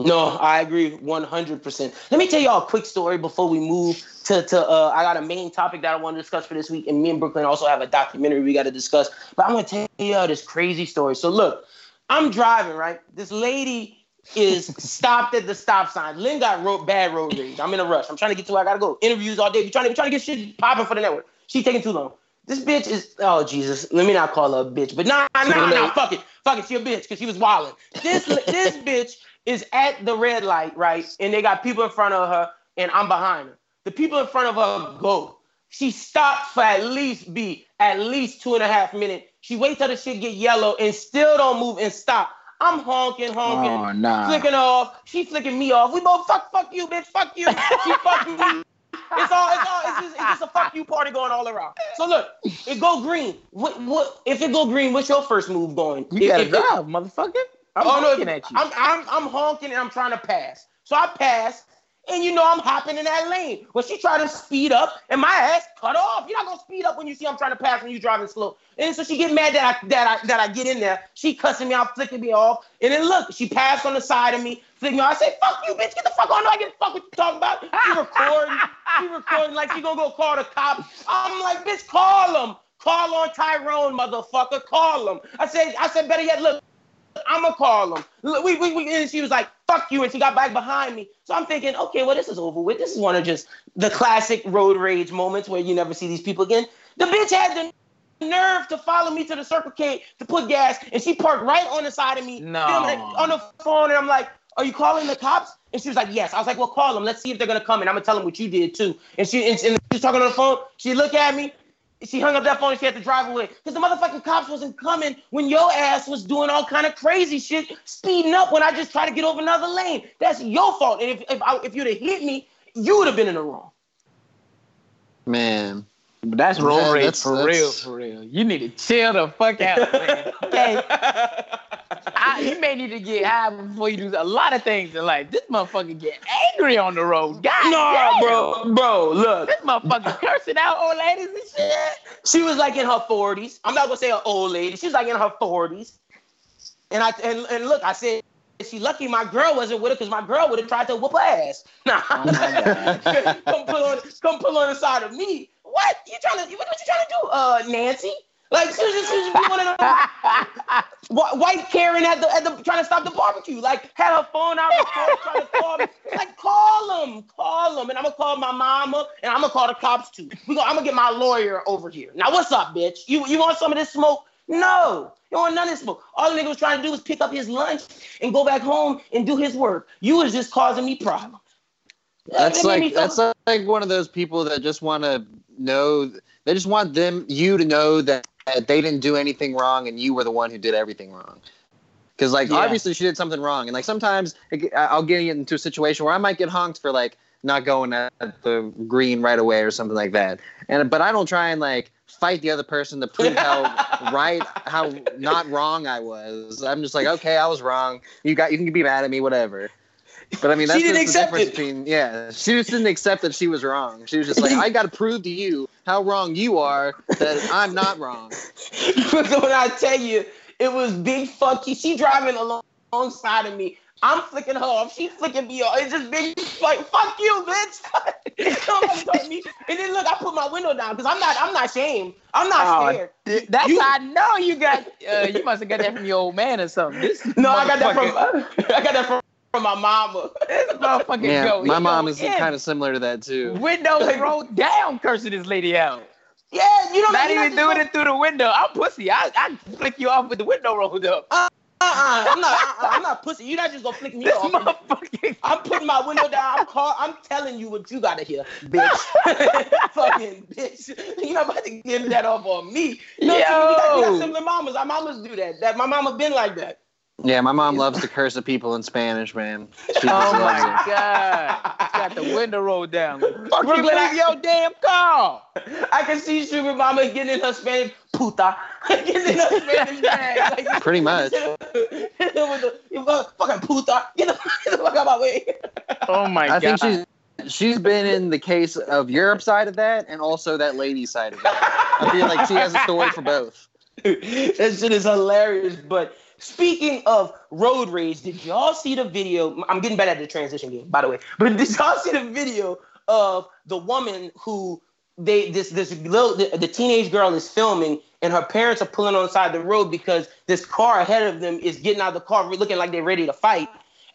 No, I agree 100%. Let me tell y'all a quick story before we move to, to uh, I got a main topic that I want to discuss for this week. And me and Brooklyn also have a documentary we got to discuss. But I'm going to tell y'all this crazy story. So, look, I'm driving, right? This lady is stopped at the stop sign. Lynn got road, bad road rage. I'm in a rush. I'm trying to get to where I got to go. Interviews all day. We trying to, we trying to get shit popping for the network. She taking too long. This bitch is, oh, Jesus. Let me not call her a bitch. But nah, nah, nah, fuck it. Fuck it. She a bitch because she was wilding. This, this bitch is at the red light, right? And they got people in front of her, and I'm behind her. The people in front of her go. She stopped for at least be at least two and a half minutes. She waits till the shit get yellow and still don't move and stop. I'm honking, honking, Oh, nah. flicking off. She flicking me off. We both fuck, fuck you, bitch, fuck you. She fuck me. It's all, it's all, it's just, it's just a fuck you party going all around. So look, it go green. What, what? If it go green, what's your first move going? You If- gotta if it- drive, motherfucker. I'm oh no, looking at you. I'm, I'm I'm honking and I'm trying to pass. So I pass, and you know I'm hopping in that lane. Well, she tried to speed up, and my ass cut off. You're not gonna speed up when you see I'm trying to pass when you driving slow. And so she get mad that I that I that I get in there. She cussing me out, flicking me off, and then look, she passed on the side of me, flicking me off. I say, "Fuck you, bitch! Get the fuck on! I get fuck what you talking about." She recording, she recording like she gonna go call the cops. I'm like, bitch, call them. Call on Tyrone, motherfucker. Call him. I said, I said, better yet, look. I'ma call him. We, we, we, and she was like, fuck you, and she got back behind me. So I'm thinking, okay, well, this is over with. This is one of just the classic road rage moments where you never see these people again. The bitch had the nerve to follow me to the Circle K to put gas, and she parked right on the side of me. No. I'm on the phone, and I'm like, are you calling the cops? And she was like, yes. I was like, well, call them. Let's see if they're gonna come, and I'm gonna tell them what you did too. And she, and, and she was talking on the phone. She looked at me. She hung up that phone and she had to drive away because the motherfucking cops wasn't coming when your ass was doing all kind of crazy shit, speeding up when I just tried to get over another lane. That's your fault. And if if, I, if you'd have hit me, you would have been in the wrong. Man. But that's road Yeah, rage that's- for that's- real, for real. You need to chill the fuck out, man. Okay, I, you may need to get high before you do a lot of things in life. This motherfucker get angry on the road. God Nah, damn. bro, bro, look. This motherfucker cursing out old ladies and shit. She was like in her 40s. I'm not gonna say an old lady. She was like in her 40s. And I and, and look, I said she lucky my girl wasn't with her because my girl would have tried to whoop her ass. Nah, Oh come pull on, come pull on the side of me. What you trying to? What, what you trying to do, uh, Nancy? Like she was just, she was just one of wh- white Karen at the at the trying to stop the barbecue. Like had her phone out, trying to call me. Like call them, call them, and I'm gonna call my mama, and I'm gonna call the cops too. We go, I'm gonna get my lawyer over here. Now what's up, bitch? You you want some of this smoke? No, you don't want none of this smoke. All the nigga was trying to do was pick up his lunch and go back home and do his work. You was just causing me problems. That's That like that's like one of those people that just want to know. They just want them you to know that, that they didn't do anything wrong and you were the one who did everything wrong. Because like Yeah. obviously she did something wrong, and like sometimes I'll get into a situation where I might get honked for like not going at the green right away or something like that. And but I don't try and like fight the other person to prove how right, how not wrong I was. I'm just like, okay, I was wrong. You got you can be mad at me, whatever. But I mean, She didn't just the difference it. between yeah. She just didn't accept that she was wrong. She was just like, I got to prove to you how wrong you are that I'm not wrong. But when I tell you, it was big fuck you. She driving along alongside of me. I'm flicking her off. She flicking me off. It's just big like fuck you, bitch. Somebody told me. And then look, I put my window down because I'm not. I'm not ashamed. I'm not Oh, scared. th- That's You- how I know you got. Uh, you must have got that from your old man or something. This No, I got that motherfucker- from. I got that from, from my mama. This motherfucker Yeah, go. my he mom is in. kind of similar to that too. windows rolled down, cursing this lady out. Yeah, you don't. Not even doing it through the window. I'm pussy. I I flick you off with the window rolled up. Uh-uh. I'm not. Uh-uh. I'm not pussy. You're not just gonna flick me This off. motherfucker. I'm putting my window down. I'm call, I'm telling you what you gotta hear, bitch. Fucking bitch. You're not about to get that off on me. No, we, got, we Yo. got similar mamas. Our mamas do that. That my mama been like that. Yeah, my mom loves to curse at people in Spanish, man. She Oh loves my it. god. Got the window rolled down. Fuck you, leave I- your damn car. I can see Sugar Mama getting in her Spanish puta, getting in her Spanish bag. Like, Pretty much. with the, you go, fucking puta, get the, get the fuck out of my way. Oh my I god. I think she's she's been in the case of Europe side of that and also that lady side of that. I feel like she has a story for both. that shit is hilarious. But speaking of road rage, did y'all see the video? I'm getting better at the transition game, by the way. But did y'all see the video of the woman who they this this little the, the teenage girl is filming and her parents are pulling on the side of the road because this car ahead of them is getting out of the car looking like they're ready to fight.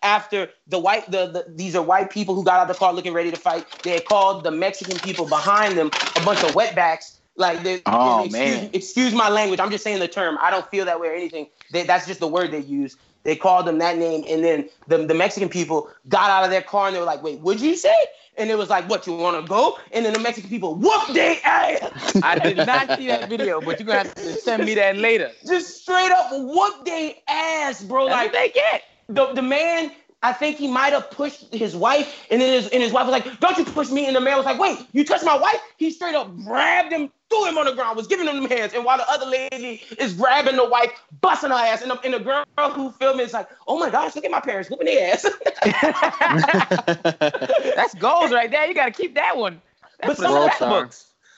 After the white the, the these are white people who got out of the car looking ready to fight. They called the Mexican people behind them a bunch of wetbacks. Like they, Oh, excuse, man. excuse my language. I'm just saying the term. I don't feel that way or anything. They, that's just the word they use. They called them that name, and then the, the Mexican people got out of their car and they were like, "Wait, what'd you say?" And it was like, "What you want to go?" And then the Mexican people whoop they ass. I did not see that video, but you're gonna have to send me that later. Just straight up whoop they ass, bro. That's like they get. the the man. I think he might have pushed his wife, and then his and his wife was like, "Don't you push me!" And the man was like, "Wait, you touched my wife?" He straight up grabbed him, threw him on the ground, was giving him them hands, and while the other lady is grabbing the wife, busting her ass, and the, and the girl who filmed it is like, "Oh my gosh, look at my parents whooping their ass." That's goals right there. You gotta keep that one. but some of, the the,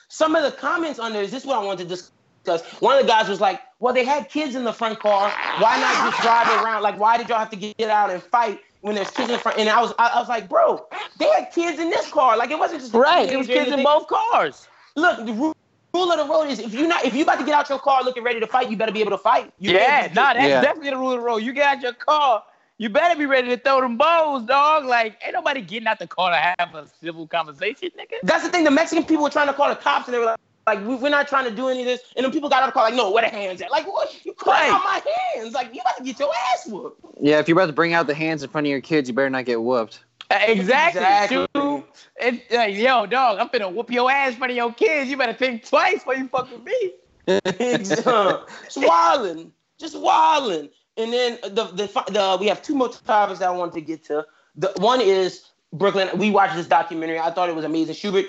some of the comments on there is this is what I wanted to discuss. One of the guys was like, "Well, they had kids in the front car. Why not just drive around? Like, why did y'all have to get out and fight?" When there's kids in front, and I was, I, I was like, bro, they had kids in this car. Like it wasn't just a Right. There was teenager kids in both cars. Look, the ru- rule of the road is if you not if you about to get out your car looking ready to fight, you better be able to fight. You yeah, can't nah, that's Yeah. definitely the rule of the road. You get out your car, you better be ready to throw them bows, dog. Like, ain't nobody getting out the car to have a civil conversation, nigga. That's the thing. The Mexican people were trying to call the cops, and they were like, like we, we're not trying to do any of this. And then people got out of the car like, no, where the hands at? Like, what? You crying Right. out my hands? Like, you about to get your ass whooped. Yeah, if you're about to bring out the hands in front of your kids, you better not get whooped. Exactly. Exactly. Shoot. It, like, yo, dog, I'm finna whoop your ass in front of your kids. You better think twice before you fuck with me. it's wilding, just wilding. And then the, the the we have two more topics that I wanted to get to. The one is Brooklyn. We watched this documentary. I thought it was amazing. Schubert,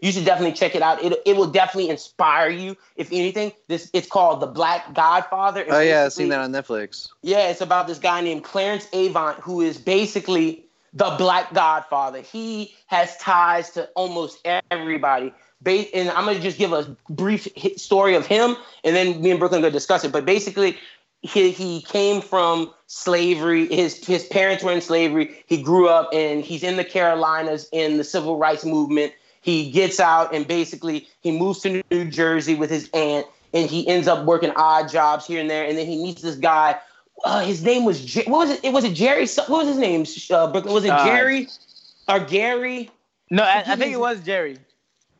you should definitely check it out. It, it will definitely inspire you. If anything, this it's called The Black Godfather. And Oh yeah, I've seen that on Netflix. Yeah, it's about this guy named Clarence Avant, who is basically the Black Godfather. He has ties to almost everybody. And I'm gonna just give a brief story of him, and then me and Brooklyn gonna discuss it. But basically, he he came from slavery. His his parents were in slavery. He grew up, and he's in the Carolinas in the civil rights movement. He gets out, and basically he moves to New Jersey with his aunt, and he ends up working odd jobs here and there. And then he meets this guy uh, his name was Jer- what was it? It was it Jerry? What was his name? Uh, Brooklyn was it Uh, Jerry or Gary? No, I, I think it was Jerry.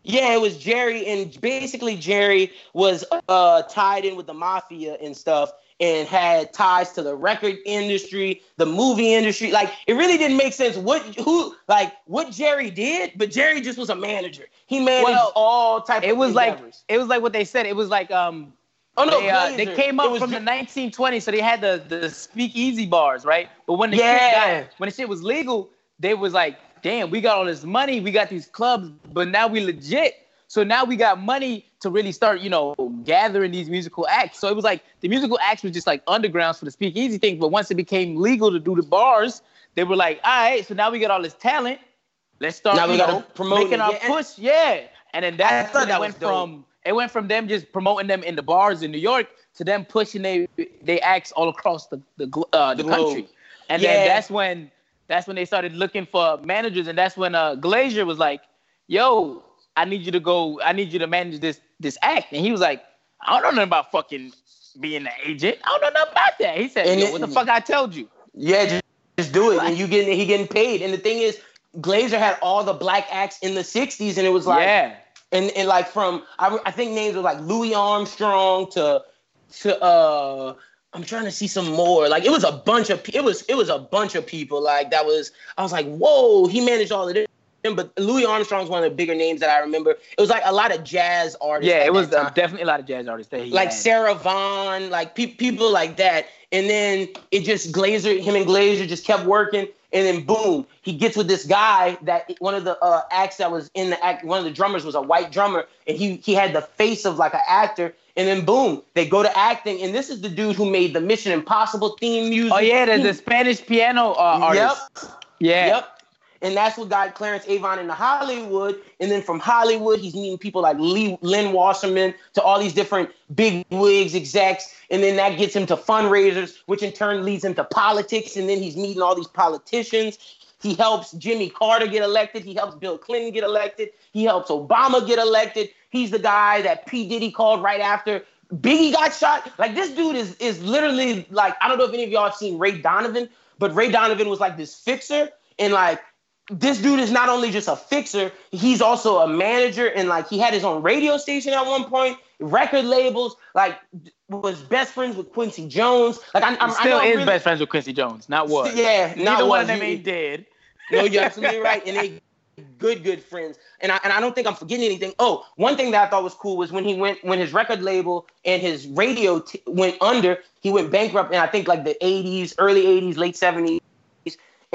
Yeah, it was Jerry, and basically Jerry was uh, tied in with the mafia and stuff, and had ties to the record industry, the movie industry. Like it really didn't make sense what who like what Jerry did, but Jerry just was a manager. He managed Well, all type. It of was like it was like what they said. It was like um oh no, they, uh, they came up from Jer- the 1920s, so they had the the speakeasy bars, right? But when the Yeah. shit got, when the shit was legal, they was like, damn, we got all this money, we got these clubs, but now we legit. So now we got money to really start, you know, gathering these musical acts. So it was like the musical acts was just like undergrounds for the speakeasy thing. But once it became legal to do the bars, they were like, all right, so now we got all this talent. Let's start Now we gotta know, promote making it. our Yeah, push. Yeah. And then that, it went from it went from them just promoting them in the bars in New York to them pushing they they acts all across the the, uh, the, The globe. country. And Yeah. then that's when that's when they started looking for managers, and that's when uh, Glazer was like, "Yo, I need you to go. I need you to manage this this act." And he was like, "I don't know nothing about fucking being an agent. I don't know nothing about that." He said, And it- "What the fuck I told you?" Yeah, just, just do it, and you getting he getting paid. And the thing is, Glazer had all the black acts in the '60s, and it was like, yeah, and, and like from I, I think names were like Louis Armstrong to to uh I'm trying to see some more. Like it was a bunch of it was it was a bunch of people like that was I was like whoa he managed all of this. But Louis Armstrong's one of the bigger names that I remember. It was like a lot of jazz artists. yeah. It was uh, definitely a lot of jazz artists that he like had. Sarah Vaughan, like pe- people like that. And then it just Glazer, him and Glazer just kept working. And then boom, he gets with this guy that one of the uh, acts that was in the act, one of the drummers was a white drummer, and he he had the face of like an actor. And then boom, they go to acting, and this is the dude who made the Mission Impossible theme music. Oh yeah, the, the Spanish piano uh, artist. Yep. Yeah. Yep. And that's what got Clarence Avant into Hollywood. And then from Hollywood, he's meeting people like Lee, Lynn Wasserman to all these different big wigs, execs. And then that gets him to fundraisers, which in turn leads him to politics. And then he's meeting all these politicians. He helps Jimmy Carter get elected. He helps Bill Clinton get elected. He helps Obama get elected. He's the guy that P. Diddy called right after Biggie got shot. Like this dude is is literally like I don't know if any of y'all have seen Ray Donovan, but Ray Donovan was like this fixer and like this dude is not only just a fixer, he's also a manager and like he had his own radio station at one point, record labels, like was best friends with Quincy Jones. Like I, I'm, Still I know is really, best friends with Quincy Jones, not was. Yeah, Neither not one of them He- ain't dead. No, you're absolutely right. And they good, good friends. And I and I don't think I'm forgetting anything. Oh, one thing that I thought was cool was when he went when his record label and his radio t- went under, he went bankrupt in I think like the 80s, early 80s, late 70s.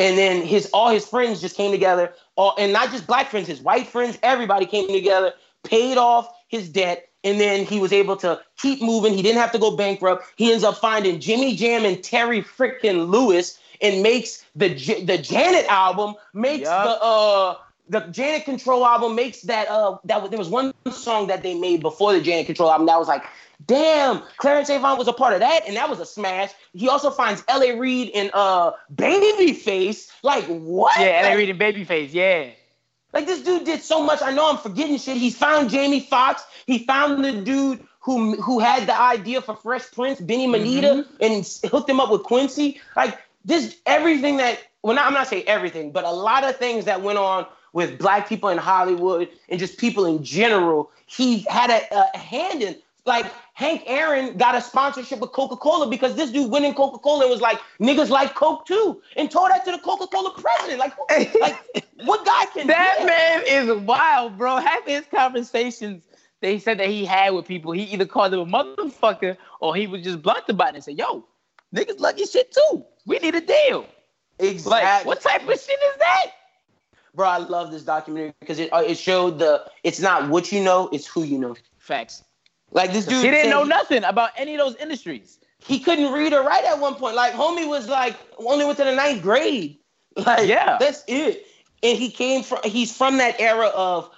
And then his all his friends just came together, all and not just black friends, his white friends, everybody came together, paid off his debt, and then he was able to keep moving. He didn't have to go bankrupt. He ends up finding Jimmy Jam and Terry frickin' Lewis and makes the J- the Janet album, makes Yup. the uh the Janet Control album makes that uh that there was one song that they made before the Janet Control album that was like, damn, Clarence Avant was a part of that, and that was a smash. He also finds L.A. Reid in uh Babyface. Like what? Yeah, L.A. Like, in Babyface. Yeah. like this dude did so much. I know I'm forgetting shit. He found Jamie Foxx. He found the dude who who had the idea for Fresh Prince, Benny Medina, and hooked him up with Quincy. Like this, everything that well, not, I'm not saying everything, but a lot of things that went on with black people in Hollywood and just people in general. He had a, a hand in. Like Hank Aaron got a sponsorship with Coca Cola because this dude went in Coca Cola and was like, "Niggas like Coke too," and told that to the Coca Cola president. Like, like what guy can That man is wild, bro. Half his conversations they said that he had with people, he either called them a motherfucker or he was just blunt about it and said, "Yo, niggas lucky shit too. We need a deal." Exactly. Like, what type of shit is that? Bro, I love this documentary because it uh, it showed the it's not what you know, it's who you know. Facts. Like this dude, he didn't know nothing about any of those industries. He couldn't read or write at one point. Like homie was like only went to the ninth grade. Like Yeah. that's it. And he came from he's from that era of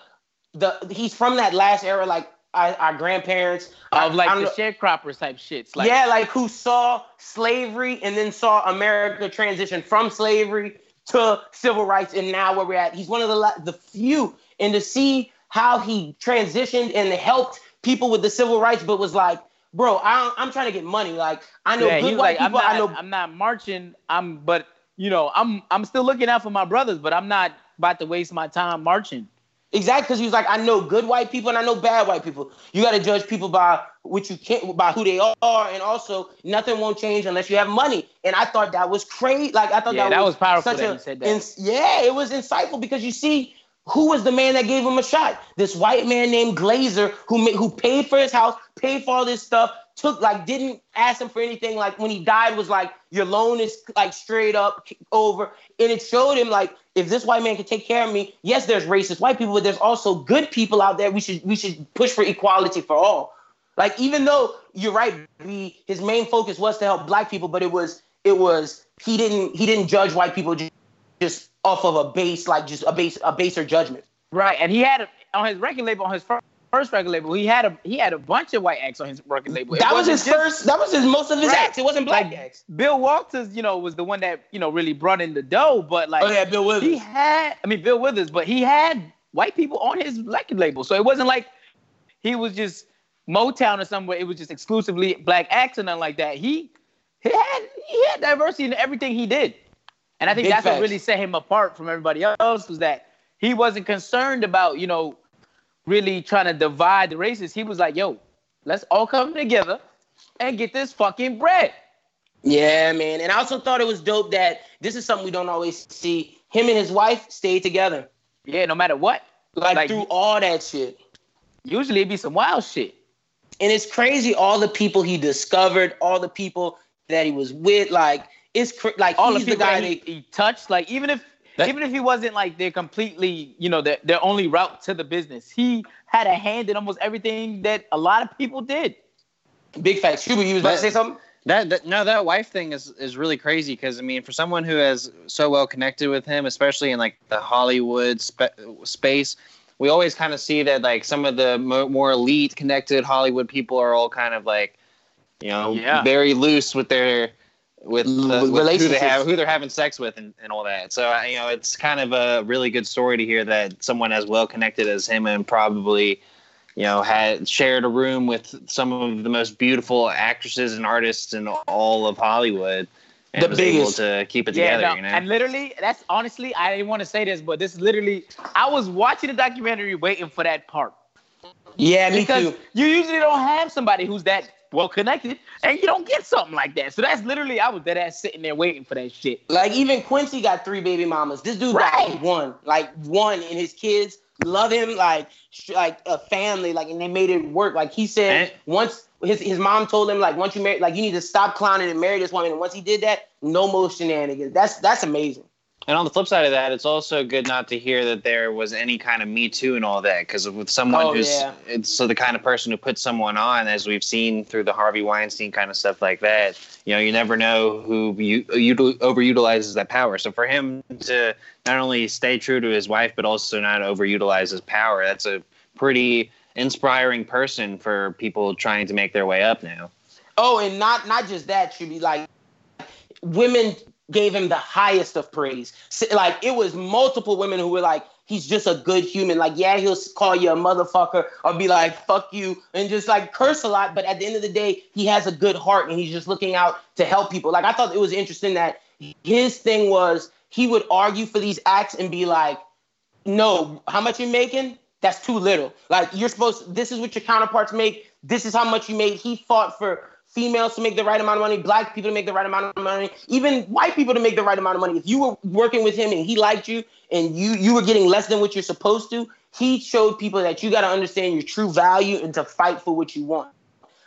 the he's from that last era like our, our grandparents Of like I don't the sharecroppers type shits. Like, yeah, like who saw slavery and then saw America transition from slavery to civil rights, and now where we're at. He's one of the the few, and to see how he transitioned and helped people with the civil rights, but was like, bro, I, I'm trying to get money. Like I know yeah, good white like, I'm people. not, I know I'm not marching. I'm, but you know, I'm, I'm still looking out for my brothers, but I'm not about to waste my time marching. Exactly, because he was like, I know good white people and I know bad white people. You got to judge people by what you can't, by who they are, and also nothing won't change unless you have money. And I thought that was crazy. Like I thought Yeah, that, that was, was powerful Such that a, he said that. ins- yeah, it was insightful because you see who was the man that gave him a shot. This white man named Glazer who who paid for his house, paid for all this stuff, took like didn't ask him for anything. Like when he died, was like your loan is like straight up over, and it showed him like if this white man can take care of me, yes, there's racist white people, but there's also good people out there. We should we should push for equality for all. Like even though you're right, we, his main focus was to help black people, but it was it was he didn't he didn't judge white people just, off of a base like just a base a baser judgment. Right, and he had a, on his record label, on his fir- first record label, he had a he had a bunch of white acts on his record label. It That was his just- first. That was his most of his Right. acts. It wasn't black Like, acts. Bill Walters, you know, was the one that you know really brought in the dough, but like Oh yeah, Bill Withers. he had, I mean, Bill Withers, but he had white people on his record label, so it wasn't like he was just Motown or somewhere. It was just exclusively black acts and nothing like that. He he had he had diversity in everything he did, and I think Big that's facts. what really set him apart from everybody else was that he wasn't concerned about you know really trying to divide the races. He was like, yo, let's all come together and get this fucking bread. Yeah, man. And I also thought it was dope that this is something we don't always see. Him and his wife stayed together, Yeah, no matter what. like, Like- through all that shit. Usually it'd be some wild shit. And it's crazy all the people he discovered, all the people that he was with. Like it's cr- like All he's the the people guy that he, that he touched, like even if That- even if he wasn't like their completely, you know, their, their only route to the business, he had a hand in almost everything that a lot of people did. big facts. Schubert, you was about to say something? That, that no, that wife thing is is really crazy because I mean, for someone who has so well connected with him, especially in like the Hollywood spe- space, we always kind of see that like some of the mo- more elite connected Hollywood people are all kind of like, you know, Yeah. very loose with their with, the, With with who they have, who they're having sex with, and, and all that. So uh, you know, it's kind of a really good story to hear that someone as well connected as him and probably you know, had shared a room with some of the most beautiful actresses and artists in all of Hollywood. and The was able biggest. to keep it Yeah, together. no, you know, and literally, that's honestly, I didn't want to say this, but this is literally, I was watching the documentary waiting for that part Yeah, me because too. you usually don't have somebody who's that well connected, and you don't get something like that. So that's literally, I was dead ass sitting there waiting for that shit. Like even Quincy got three baby mamas. This dude Right. got one, like one, and his kids love him like sh- like a family. Like and they made it work. Like he said And- once his his mom told him like once you marry like you need to stop clowning and marry this woman. And once he did that, no more shenanigans. That's that's amazing. And on the flip side of that, it's also good not to hear that there was any kind of Me Too and all that, because with someone Oh, who's yeah. it's so the kind of person who puts someone on, as we've seen through the Harvey Weinstein kind of stuff like that, you know, you never know who you, util overutilizes that power. So for him to not only stay true to his wife, but also not overutilize his power, that's a pretty inspiring person for people trying to make their way up now. Oh, and not not just that, should be like women gave him the highest of praise. Like it was multiple women who were like, he's just a good human. Like, yeah, he'll call you a motherfucker or be like, fuck you, and just like curse a lot. But at the end of the day, he has a good heart and he's just looking out to help people. Like I thought it was interesting that his thing was he would argue for these acts and be like, no, how much you making? That's too little. Like you're supposed. This is what your counterparts make. This is how much you made. He fought for females to make the right amount of money, black people to make the right amount of money, even white people to make the right amount of money. If you were working with him and he liked you and you you were getting less than what you're supposed to, he showed people that you got to understand your true value and to fight for what you want.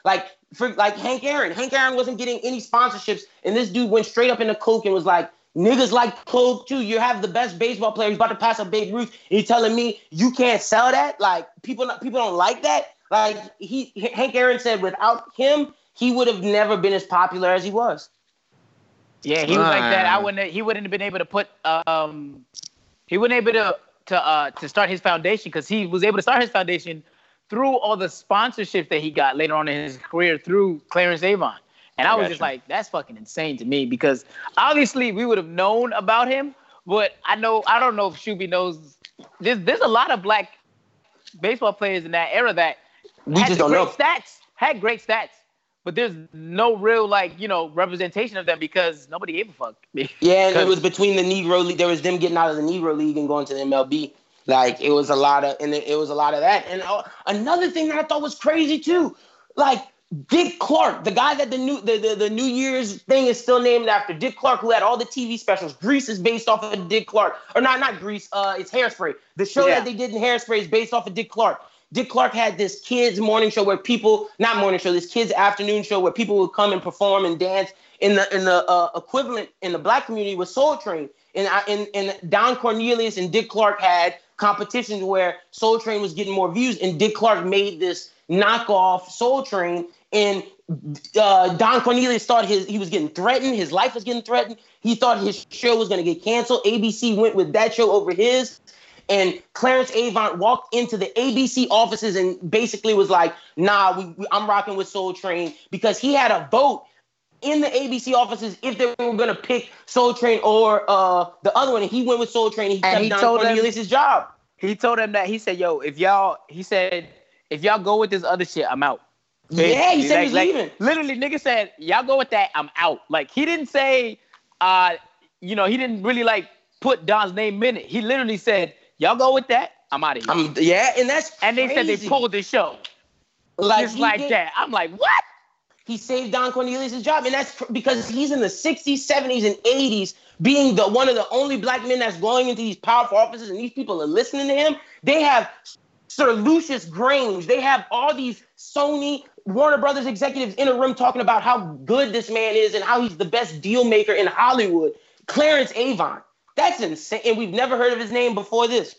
Like for like Hank Aaron. Hank Aaron wasn't getting any sponsorships, and this dude went straight up into Coke and was like, "Niggas like Coke too. You have the best baseball player. He's about to pass a Babe Ruth. And you're telling me you can't sell that? Like people, people don't like that. Like he, Hank Aaron said, without him, he would have never been as popular as he was. Yeah, he was like that. I wouldn't. He wouldn't have been able to put. Um, he wouldn't able to to uh to start his foundation because he was able to start his foundation through all the sponsorships that he got later on in his career through Clarence Avant. And I, was Gotcha. just like, that's fucking insane to me because obviously we would have known about him, but I know I don't know if Shuby knows. There's there's a lot of black baseball players in that era that We had just don't great know. stats, had great stats, but there's no real like you know representation of them because nobody gave a fuck. Yeah, it was between the Negro League. There was them getting out of the Negro League and going to the MLB. Like it was a lot of, and it, it was a lot of that. And uh, another thing that I thought was crazy too, like Dick Clark, the guy that the new the, the, the New Year's thing is still named after. Dick Clark, who had all the TV specials. Grease is based off of Dick Clark, or not not Grease. Uh, it's Hairspray. The show Yeah. that they did in Hairspray is based off of Dick Clark. Dick Clark had this kids morning show where people, not morning show, this kids afternoon show where people would come and perform and dance. In the in the uh, equivalent in the black community was Soul Train, and I, and and Don Cornelius and Dick Clark had competitions where Soul Train was getting more views, and Dick Clark made this knockoff Soul Train, and uh, Don Cornelius thought his he was getting threatened, his life was getting threatened. He thought his show was going to get canceled. ABC went with that show over his. And Clarence Avant walked into the ABC offices and basically was like, "Nah, we, we- I'm rocking with Soul Train because he had a vote in the ABC offices if they were gonna pick Soul Train or uh, the other one. And he went with Soul Train. And he And he told Cornelius' job. He told him that he said, "Yo, if y'all," he said, "if y'all go with this other shit, I'm out." Yeah, he said he was like, leaving. Literally, nigga said, "Y'all go with that, I'm out." Like he didn't say, uh, you know, he didn't really like put Don's name in it. He literally said, "Y'all go with that, I'm out of here." I'm, yeah, and that's and they said they pulled the show like just like did- that. I'm like, what? He saved Don Cornelius' job, and that's cr- because he's in the 60s, 70s, and 80s, being the one of the only black men that's going into these powerful offices, and these people are listening to him. They have Sir Lucian Grainge. They have all these Sony, Warner Brothers executives in a room talking about how good this man is and how he's the best deal maker in Hollywood. Clarence Avant. That's insane, and we've never heard of his name before this.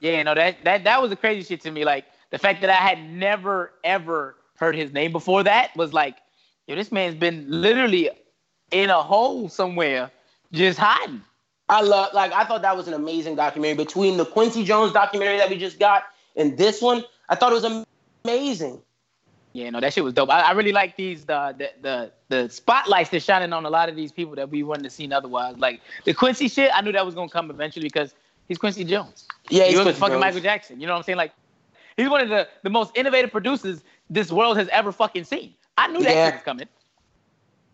Yeah, no, that that that was the crazy shit to me. Like the fact that I had never ever heard his name before that was like, yo, this man's been literally in a hole somewhere, just hiding. I love like I thought that was an amazing documentary between the Quincy Jones documentary that we just got and this one. I thought it was amazing. Yeah, no, that shit was dope. I, I really like these the, the the the spotlights that's shining on a lot of these people that we wouldn't have seen otherwise. Like the Quincy shit, I knew that was gonna come eventually because he's Quincy Jones. Yeah, he he's was Quincy fucking Jones. Michael Jackson. You know what I'm saying? Like he's one of the, the most innovative producers this world has ever fucking seen. I knew that Yeah. shit was coming.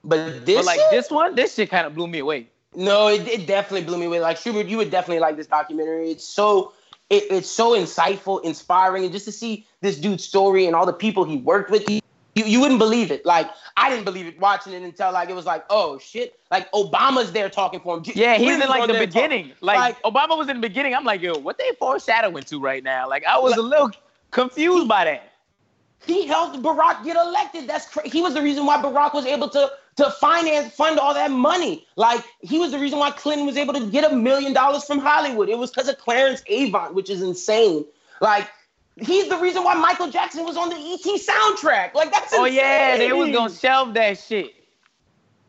But this, But like shit- this one, this shit kind of blew me away. No, it, it definitely blew me away. Like Schubert, you would definitely like this documentary. It's so it, it's so insightful, inspiring, and just to see this dude's story and all the people he worked with, you, you wouldn't believe it. Like I didn't believe it watching it until like it was like, oh shit, like Obama's there talking for him. Yeah, he's Clinton's in like the beginning. Like, Obama was in the beginning. I'm like, yo, what they foreshadowing to right now? Like I was a little confused by that. he helped Barack get elected. That's cra- he was the reason why Barack was able to to finance fund all that money. Like he was the reason why Clinton was able to get a million dollars from Hollywood. It was because of Clarence Avant, which is insane. Like he's the reason why Michael Jackson was on the ET soundtrack. Like that's insane. Oh yeah, they was gonna shelve that shit.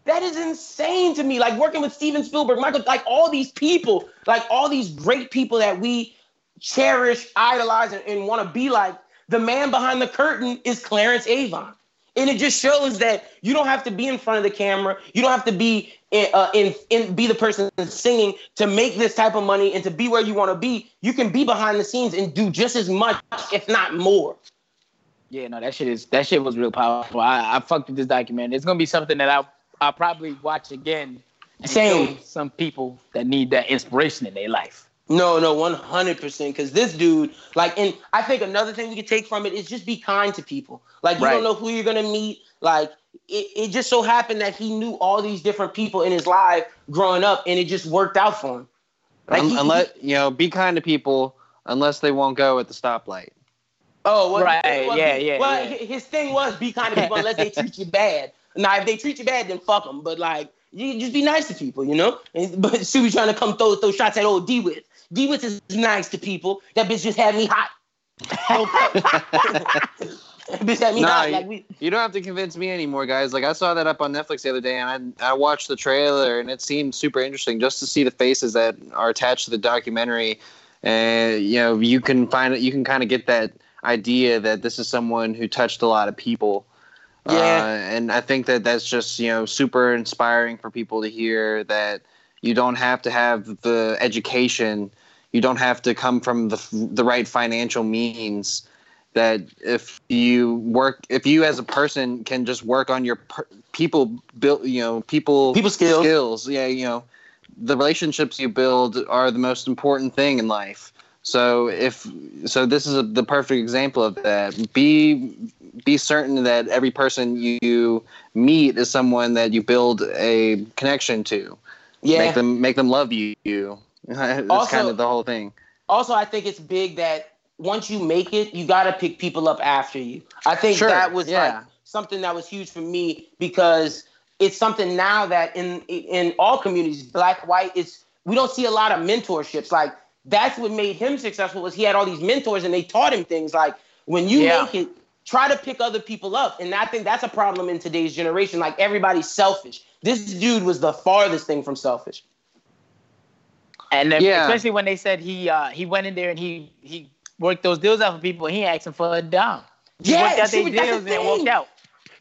That is insane to me. Like working with Steven Spielberg, Michael, like all these people, like all these great people that we cherish, idolize, and, and want to be like. The man behind the curtain is Clarence Avant. And it just shows that you don't have to be in front of the camera. You don't have to be in, uh, in, in be the person singing to make this type of money and to be where you want to be. You can be behind the scenes and do just as much, if not more. Yeah, no, that shit is that shit was real powerful. I, I fucked with this documentary. It's gonna be something that I I'll probably watch again. And Same. Some people that need that inspiration in their life. No, no, one hundred percent. Because this dude, like, and I think another thing we could take from it is just be kind to people. Like, you Right. don't know who you're gonna meet. Like, it, it just so happened that he knew all these different people in his life growing up, and it just worked out for him. Like, Un- he- unless you know, be kind to people unless they won't go at the stoplight. Oh, well, Right, well, yeah, yeah, Well, yeah. his thing was be kind to people unless they treat you bad. Now, if they treat you bad, then fuck them. But like, you just be nice to people, you know. And, but Subi trying to come throw throw shots at old D-Witz is nice to people. That bitch just had me hot. bitch had me Nah, hot. you- Like we, You don't have to convince me anymore, guys. Like I saw that up on Netflix the other day, and I I watched the trailer, and it seemed super interesting just to see the faces that are attached to the documentary. And you know, you can find it. You can kind of get that idea that this is someone who touched a lot of people. Yeah. Uh, and I think that that's just you know super inspiring for people to hear that you don't have to have the education, you don't have to come from the the right financial means. That if you work, if you as a person can just work on your per- people build, you know, people People skills. skills, yeah, you know, the relationships you build are the most important thing in life. So if so, this is a, the perfect example of that. Be be certain that every person you meet is someone that you build a connection to. Yeah. Make them make them love you. That's Also- kind of the whole thing. also, I think it's big that once you make it, you got to pick people up after you. I think Sure, that was yeah. like something that was huge for me because it's something now that in in all communities, black, white, it's we don't see a lot of mentorships. Like that's what made him successful was he had all these mentors and they taught him things like when you Yeah. make it, try to pick other people up. And I think that's a problem in today's generation. Like everybody's selfish. This dude was the farthest thing from selfish. And then, Yeah. especially when they said he uh, he went in there and he he worked those deals out for people and he asked them for a dime. He Yeah, worked out see, their that's the and walked out.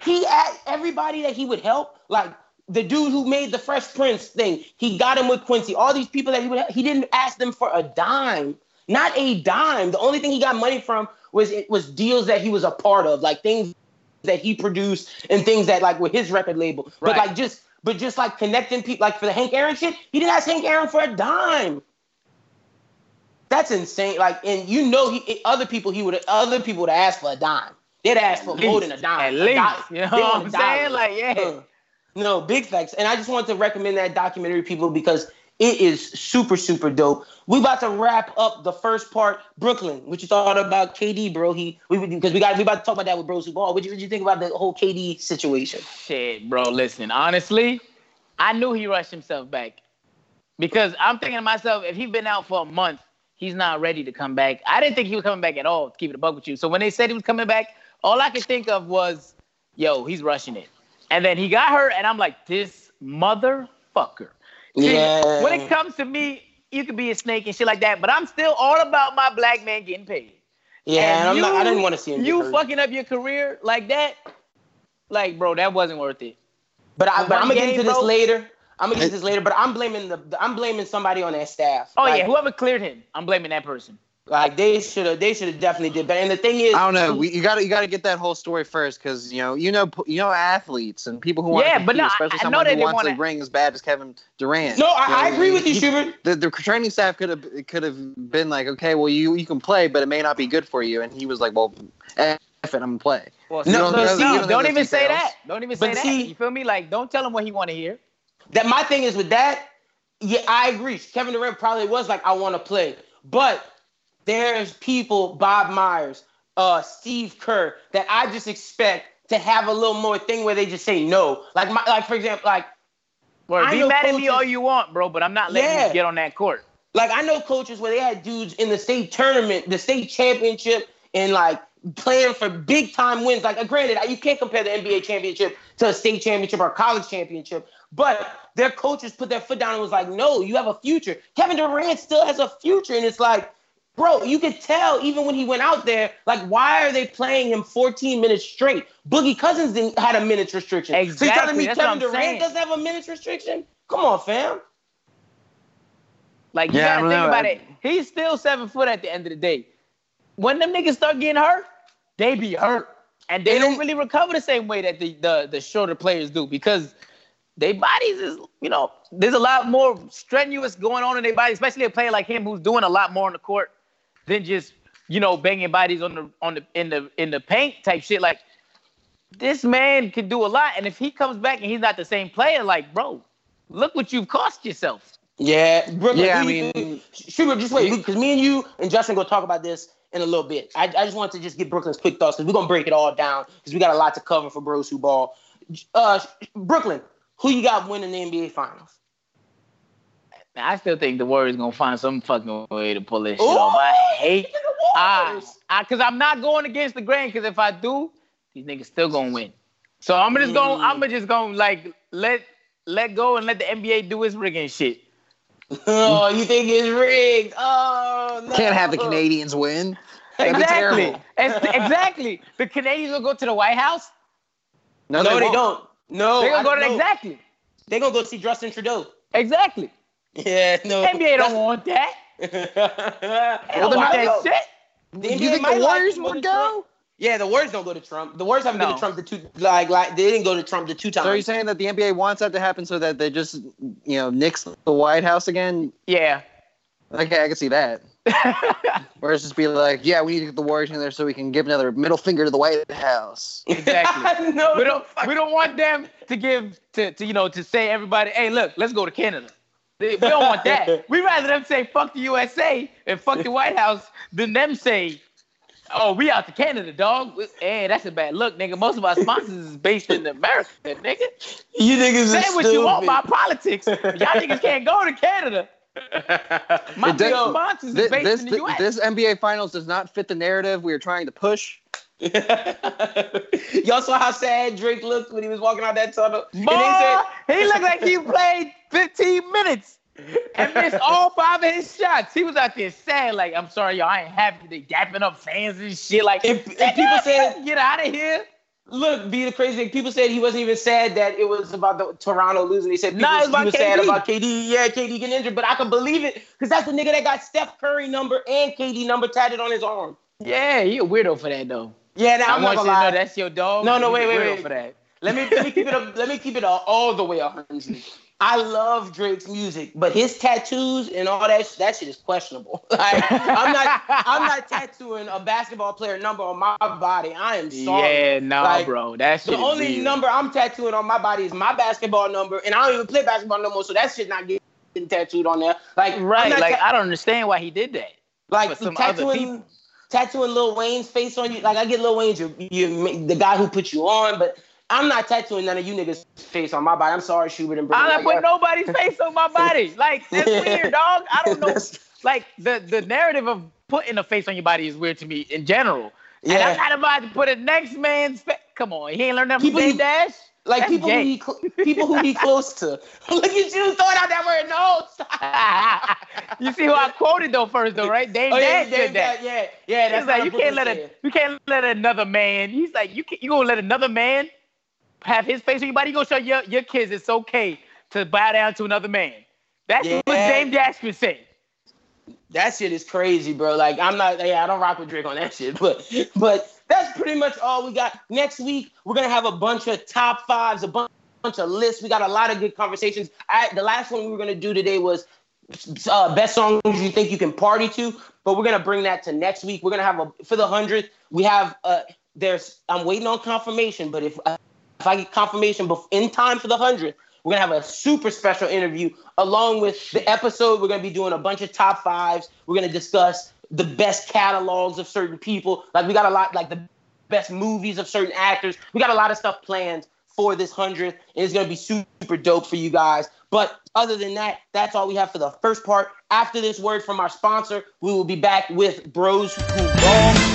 he asked everybody that he would help, like the dude who made the Fresh Prince thing, he got him with Quincy. All these people that he would, he didn't ask them for a dime, not a dime. The only thing he got money from was it was deals that he was a part of, like things that he produced and things that like were his record label. But like just, but just like connecting people, like for the Hank Aaron shit, he didn't ask Hank Aaron for a dime. That's insane. Like, and you know, he other people he would other people would ask for a dime. They'd ask for more than a dime. At A least. dollar. You know They what I'm saying? Like, yeah. Uh, no, big facts. And I just wanted to recommend that documentary, people, because it is super, super dope. We about to wrap up the first part. Brooklyn, what you thought about KD, bro? He we because we got we about to talk about that with Bros Who Ball. What you what you think about the whole KD situation? Shit, bro. Listen, honestly, I knew he rushed himself back because I'm thinking to myself, if he's been out for a month, he's not ready to come back. I didn't think he was coming back at all. To keep it a buck with you. So when they said he was coming back, all I could think of was, yo, he's rushing it. And then he got hurt, and I'm like, this motherfucker. Yeah. When it comes to me, you could be a snake and shit like that, but I'm still all about my black man getting paid. Yeah, and I'm you, not, I didn't want to see him. You fucking up your career like that, like, bro, that wasn't worth it. But, I, I'm gonna get into this later. I'm gonna get into this later. But I'm blaming the I'm blaming somebody on that staff. Oh Like, yeah, whoever cleared him, I'm blaming that person. Like they should have, they should have definitely did better. And the thing is, I don't know. We, you got to you got to get that whole story first because you know you know you know athletes and people who want Yeah, to but compete, no, I- especially I know someone they who didn't wants wanna- ring as bad as Kevin Durant. no, I, I agree with you, he- Schubert. The, the training staff could have could have been like, okay, well you you can play, but it may not be good for you. And he was like, well, F it, I'm gonna play. Well, No, see, no, no, see, don't, don't even the say that. Don't even say But that. see- you feel me? Like, don't tell him what he want to hear. That my thing is with that. Yeah, I agree. Kevin Durant probably was like, I want to play, but there's people, Bob Myers, uh, Steve Kerr, that I just expect to have a little more thing where they just say no. Like my, like for example, like be mad at me all you want, bro, but I'm not letting Yeah. you get on that court. Like I know coaches where they had dudes in the state tournament, the state championship, and like playing for big time wins. Like uh, granted, you can't compare the NBA championship to a state championship or a college championship, but their coaches put their foot down and was like, "No, you have a future." Kevin Durant still has a future, and it's like. Bro, you could tell even when he went out there, like, why are they playing him 14 minutes straight? Boogie Cousins didn't had a minutes restriction. Exactly. So you telling me that's what Kevin Durant saying. doesn't have a minutes restriction? Come on, fam. Like, you Yeah, gotta think about it. He's still seven foot at the end of the day. When them niggas start getting hurt, they be hurt. And they And don't really recover the same way that the, the, the shorter players do because their bodies is, you know, there's a lot more strenuous going on in their body, especially a player like him who's doing a lot more on the court than just, you know, banging bodies on the on the in the in the paint type shit. Like this man can do a lot. And if he comes back and he's not the same player, like, bro, look what you've cost yourself. Yeah, Brooklyn. Yeah, who I you- mean- Schubert, just wait, because me and you and Justin gonna talk about this in a little bit. I, I just want to just get Brooklyn's quick thoughts because we're gonna break it all down because we got a lot to cover for Bros Who Ball. Uh, Brooklyn, who you got winning the NBA Finals? Now, I still think the Warriors gonna find some fucking way to pull this shit Ooh, off. I hate, the I, I, cause I'm not going against the grain. Cause if I do, these niggas still gonna win. So I'm just gonna, Mm. I'm just gonna like let, let go and let the NBA do its rigging shit. oh, you think it's rigged? Oh no! Can't have the Canadians win. That'd Exactly, terrible. Exactly. The Canadians will go to the White House. No, no they, won't. don't. No, They're gonna go to know. exactly, They're gonna go see Justin Trudeau. exactly. Yeah, no. NBA don't want that. They well, don't want that might go. shit. The you think the Warriors to would go? Yeah, the Warriors don't go to Trump. The Warriors haven't been to Trump the two like like they didn't go to Trump the two times. So are you saying that the NBA wants that to happen so that they just, you know, nix the White House again? Yeah. Okay, I can see that. Or it's just be like, yeah, we need to get the Warriors in there so we can give another middle finger to the White House. Exactly. no, we don't we don't want them to give to, to you know to say everybody, hey look, let's go to Canada. They- We don't want that. We rather them say fuck the USA and fuck the White House than them say, oh we out to Canada, dog. Hey, that's a bad look, nigga. Most of our sponsors is based in America, nigga. You niggas Say are what you want about politics. Y'all niggas can't go to Canada. My It big does- sponsors is based this, in the US. this NBA Finals does not fit the narrative we are trying to push. Y'all saw how sad Drake looked when he was walking out that tunnel. And Boy, they he looked like he played 15 minutes and missed all five of his shots. He was out there sad, like, I'm sorry, y'all, I ain't happy. They dapping up fans and shit. Like, If- if people said- get out of here. Look, be the crazy thing. People said he wasn't even sad that it was about the Toronto losing. They said people, Nah, it's about he was sad KD. about KD. Yeah, KD getting injured, but I can believe it because that's the nigga that got Steph Curry number and KD number tatted on his arm. Yeah, you a weirdo for that, though. Yeah, now I I'm want you to lie. know that's your dog. No, no, wait, wait, wait. For that. Let me let me keep it up. Let me keep it all, all the way 100. I love Drake's music, but his tattoos and all that that shit is questionable. Like I'm not I'm not tattooing a basketball player number on my body. I am sorry. Yeah, nah, Like, bro. That's The only weird. number I'm tattooing on my body is my basketball number, and I don't even play basketball no more, so that shit not getting tattooed on there. Like Right, like, ta- I don't understand why he did that. like some other tattooing people. Tattooing Lil Wayne's face on you. Like I get Lil Wayne's you, you the guy who put you on, but I'm not tattooing none of you niggas face on my body. I'm sorry, Schubert and I'm not putting nobody's face on my body. Like, that's weird, dog. I don't know. Like, the, the narrative of putting a face on your body is weird to me in general. Yeah. And. I'm not about to put a next man's face. Come on, he ain't learned that from you- Dash? Like That's people who gay. he cl- people who he close to. Look at you throwing out that word. No, stop. you see who I quoted though first though, right? Dame Oh yeah, said that. yeah, yeah. That's He's like, you can't let a you can't let another man. He's like, you can, you gonna let another man have his face on your body? You gonna show your, your kids it's okay to bow down to another man. That's what Yeah. Dame Dash was saying. That shit is crazy, bro. Like I'm not, yeah, I don't rock with Drake on that shit, but but that's pretty much all we got. Next week we're gonna have a bunch of top fives, a bunch bunch of lists. We got a lot of good conversations. I, the last one we were gonna do today was uh, best songs you think you can party to, but we're gonna bring that to next week. We're gonna have a for the hundredth. We have uh, there's I'm waiting on confirmation, but if uh, if I get confirmation in time for the hundredth, we're gonna have a super special interview along with the episode. We're gonna be doing a bunch of top fives. We're gonna discuss the best catalogs of certain people. Like we got a lot, like the best movies of certain actors. We got a lot of stuff planned for this hundredth, it's gonna be super dope for you guys. But other than that, that's all we have for the first part. After this word from our sponsor, we will be back with Bros Who Ball.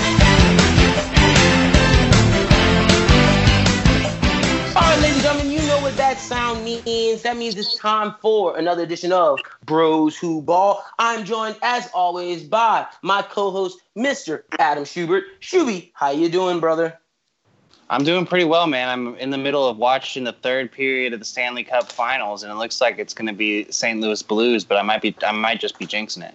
That sound means. That means it's time for another edition of Bros Who Ball. I'm joined, as always, by my co-host, Mr. Adam Schubert. Shuby, how you doing, brother? I'm doing pretty well, man. I'm in the middle of watching the third period of the Stanley Cup Finals, and it looks like it's going to be St. Louis Blues, but I might be, I might just be jinxing it.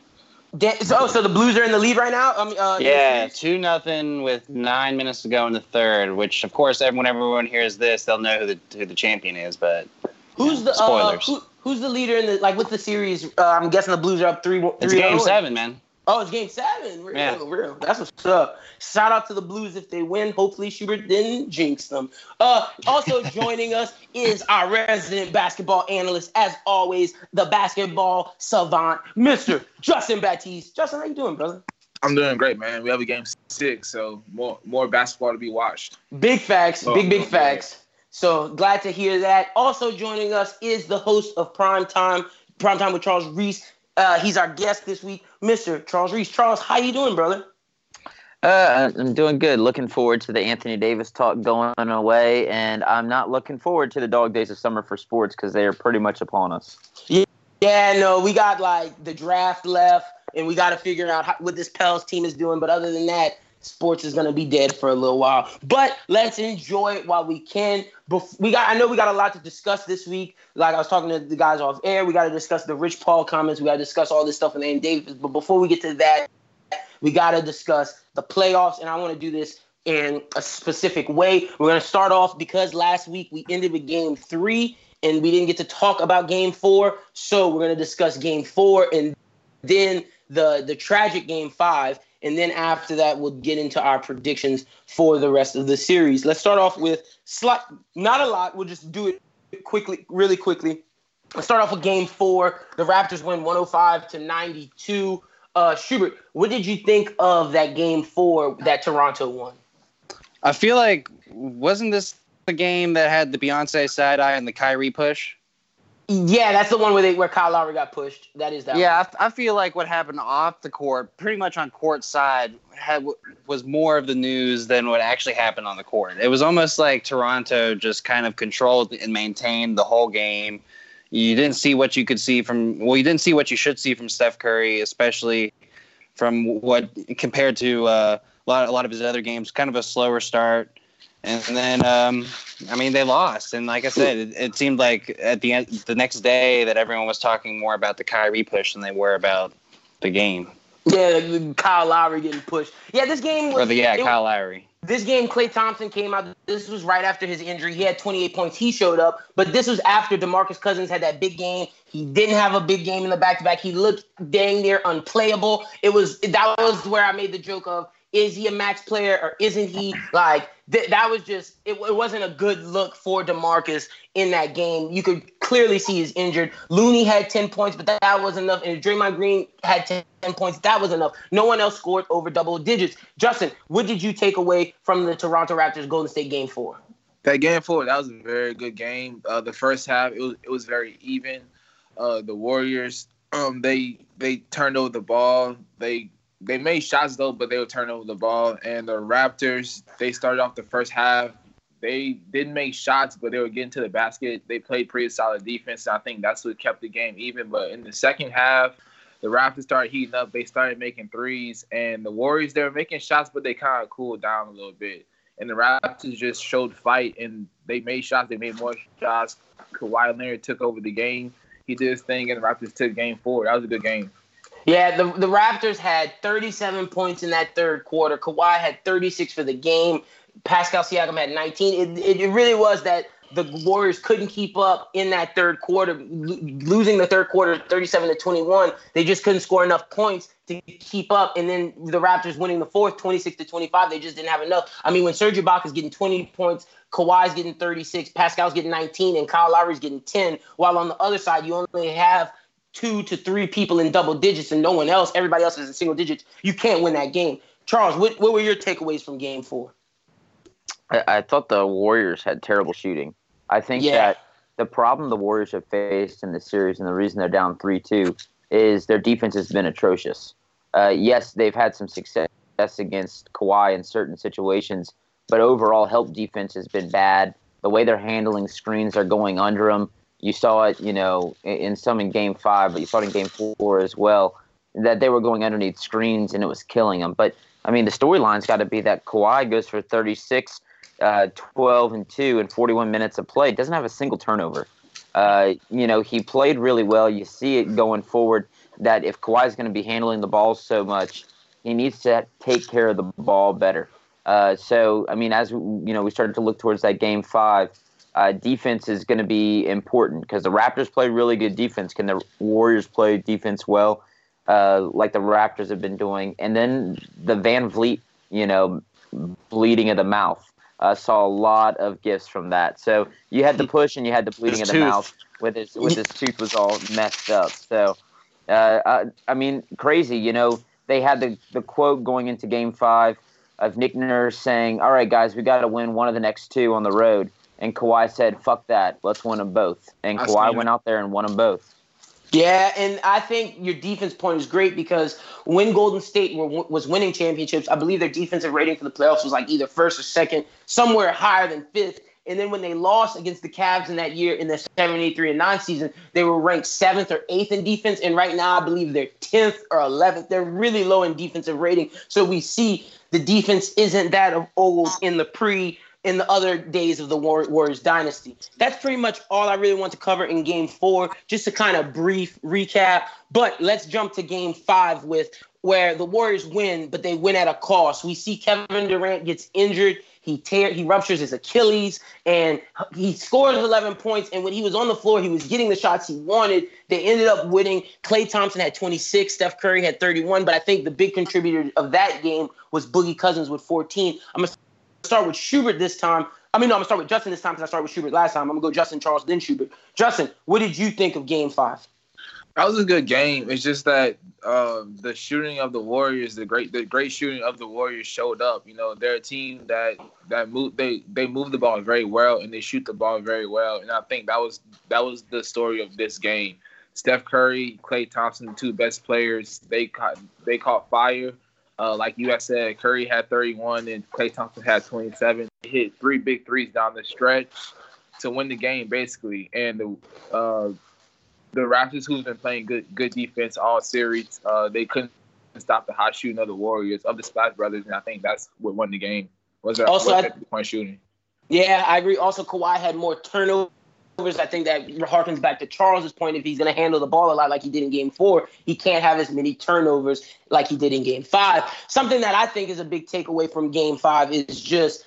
Da- so, so the Blues are in the lead right now. Um, uh, Yeah, two nothing with nine minutes to go in the third. Which, of course, everyone, everyone hears this, they'll know who the who the champion is. But Who's the uh, Spoilers. who, who's the leader in the like with the series? Uh, I'm guessing the Blues are up three. three it's game oh. seven, man. Oh, it's game seven. Real, Yeah. real. That's what's up. Shout out to the Blues if they win. Hopefully Schubert didn't jinx them. Uh, also joining us is our resident basketball analyst, as always, the basketball savant, Mr. Justin Baptiste. Justin, how you doing, brother? I'm doing great, man. We have a game six, so more more basketball to be watched. Big facts, Oh, big big okay. facts. So glad to hear that. Also joining us is the host of Prime Time, Prime Time with Charles Reese. Uh, he's our guest this week, Mr. Charles Reese. Charles, how you doing, brother? Uh, I'm doing good. Looking forward to the Anthony Davis talk going away, and I'm not looking forward to the dog days of summer for sports because they are pretty much upon us. Yeah, yeah, no, we got like the draft left, and we got to figure out how, what this Pels team is doing. But other than that, sports is gonna be dead for a little while. But let's enjoy it while we can. Bef- we got, I know we got a lot to discuss this week. Like I was talking to the guys off air, we got to discuss the Rich Paul comments. We got to discuss all this stuff in Anthony Davis. But before we get to that, we got to discuss the playoffs, and I want to do this in a specific way. We're gonna start off because last week we ended with Game Three and we didn't get to talk about game four. So we're gonna discuss game four and then the the tragic game five. And then after that, we'll get into our predictions for the rest of the series. Let's start off with slight, not a lot. We'll just do it quickly, really quickly. Let's start off with game four. The Raptors win 105 to 92. Uh, Schubert, what did you think of that game four that Toronto won? I feel like wasn't this the game that had the Beyonce side eye and the Kyrie push? Yeah, that's the one where they where Kyle Lowry got pushed. That is that. Yeah, I feel like what happened off the court, pretty much on court side, had was more of the news than what actually happened on the court. It was almost like Toronto just kind of controlled and maintained the whole game. You didn't see what you could see from well, you didn't see what you should see from Steph Curry, especially from what compared to uh, a lot a lot of his other games. Kind of a slower start, and then um, I mean they lost. And like I said, it, it seemed like at the end the next day that everyone was talking more about the Kyrie push than they were about the game Yeah, Kyle Lowry getting pushed. Yeah, this game was or the yeah it- Kyle Lowry. This game, Klay Thompson came out. This was right after his injury. He had 28 points. He showed up, but this was after DeMarcus Cousins had that big game. He didn't have a big game in the back to back. He looked dang near unplayable. It was that was where I made the joke of is he a max player or isn't he? Like th- that was just it, it wasn't a good look for DeMarcus in that game. You could clearly see he's injured. Looney had 10 points, but that, that was enough. And Draymond Green had 10 points. That was enough. No one else scored over double digits. Justin, what did you take away from the Toronto Raptors Golden State game four? That game four, that was a very good game. Uh, the first half, it was it was very even. Uh, the Warriors, um, they they turned over the ball. They they made shots though, but they would turn over the ball. And the Raptors, they started off the first half. They didn't make shots, but they were getting to the basket. They played pretty solid defense. And I think that's what kept the game even. But in the second half, the Raptors started heating up. They started making threes, and the Warriors they were making shots, but they kind of cooled down a little bit. And the Raptors just showed fight, and they made shots. They made more shots. Kawhi Leonard took over the game. He did his thing, and the Raptors took game four. That was a good game. Yeah, the, the Raptors had 37 points in that third quarter. Kawhi had 36 for the game. Pascal Siakam had 19. It, it, really was that the Warriors couldn't keep up in that third quarter, lo- losing the third quarter 37 to 21. They just couldn't score enough points to keep up. And then the Raptors winning the fourth 26 to 25. They just didn't have enough. I mean, when Serge Ibaka's getting 20 points, Kawhi's getting 36, Pascal's getting 19, and Kyle Lowry's getting 10. While on the other side, you only have two to three people in double digits and no one else. Everybody else is in single digits. You can't win that game. Charles, what, what were your takeaways from game four? I, I thought the Warriors had terrible shooting. I think Yeah. that the problem the Warriors have faced in this series and the reason they're down 3 2 is their defense has been atrocious. Uh, yes, they've had some success against Kawhi in certain situations, but overall, help defense has been bad. The way they're handling screens are going under them. You saw it, you know, in, some in game five, but you saw it in game four as well, that they were going underneath screens and it was killing them. But, I mean, the storyline's got to be that Kawhi goes for 36 uh, 12 and 2 in 41 minutes of play. Doesn't have a single turnover. Uh, you know, he played really well. You see it going forward that if Kawhi's going to be handling the ball so much, he needs to take care of the ball better. Uh, so, I mean, as you know, we started to look towards that game five. Uh, defense is going to be important because the Raptors play really good defense. Can the Warriors play defense well, uh, like the Raptors have been doing? And then the VanVleet, you know, bleeding of the mouth. Uh, saw a lot of gifts from that. So you had the push and you had the bleeding His of the tooth. mouth with his with his tooth was all messed up. So uh, uh, I mean, crazy. You know, they had the the quote going into Game Five of Nick Nurse saying, "All right, guys, we got to win one of the next two on the road." And Kawhi said, "Fuck that, let's win them both." And Kawhi went out there and won them both. Yeah, and I think your defense point is great because when Golden State were, was winning championships, I believe their defensive rating for the playoffs was like either first or second, somewhere higher than fifth. And then when they lost against the Cavs in that year in the 73 and 9 season, they were ranked seventh or eighth in defense. And right now, I believe they're 10th or 11th. They're really low in defensive rating. So we see the defense isn't that of old in the pre in the other days of the War- Warriors dynasty. That's pretty much all I really want to cover in game four, just to kind of brief recap. But let's jump to game five with where the Warriors win, but they win at a cost. We see Kevin Durant gets injured. He tear he ruptures his Achilles and he scores 11 points. And when he was on the floor, he was getting the shots he wanted. They ended up winning. Klay Thompson had 26. Steph Curry had 31. But I think the big contributor of that game was Boogie Cousins with 14. I'm gonna start with Schubert this time. I mean, no, I'm gonna start with Justin this time because I started with Schubert last time. I'm gonna go Justin Charles, then Schubert. Justin, what did you think of Game Five? That was a good game. It's just that um, the shooting of the Warriors, the great, the great shooting of the Warriors showed up. You know, they're a team that that move they they move the ball very well and they shoot the ball very well. And I think that was that was the story of this game. Steph Curry, Klay Thompson, the two best players, they caught they caught fire. Uh, like you said, Curry had 31 and Klay Thompson had 27. They hit three big threes down the stretch to win the game, basically. And the uh, the Raptors, who's been playing good good defense all series, uh, they couldn't stop the hot shooting of the Warriors of the Splash Brothers, and I think that's what won the game. Was their, also was I, point shooting? Yeah, I agree. Also, Kawhi had more turnovers. I think that harkens back to Charles's point. If he's going to handle the ball a lot like he did in Game Four, he can't have as many turnovers like he did in Game Five. Something that I think is a big takeaway from Game Five is just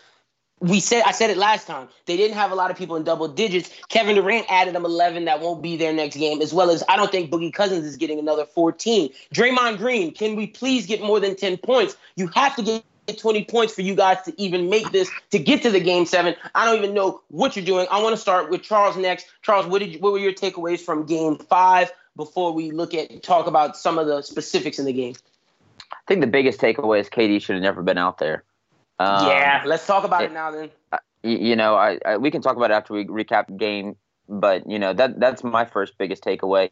we said I said it last time. They didn't have a lot of people in double digits. Kevin Durant added them 11 that won't be there next game, as well as I don't think Boogie Cousins is getting another 14. Draymond Green, can we please get more than 10 points? You have to get 20 points for you guys to even make this to get to the game seven. I don't even know what you're doing. I want to start with Charles next. Charles, what did you, what were your takeaways from game five before we look at talk about some of the specifics in the game? I think the biggest takeaway is KD should have never been out there. Um, yeah, let's talk about it, it- now then. you know, I, I we can talk about it after we recap the game, but you know that that's my first biggest takeaway.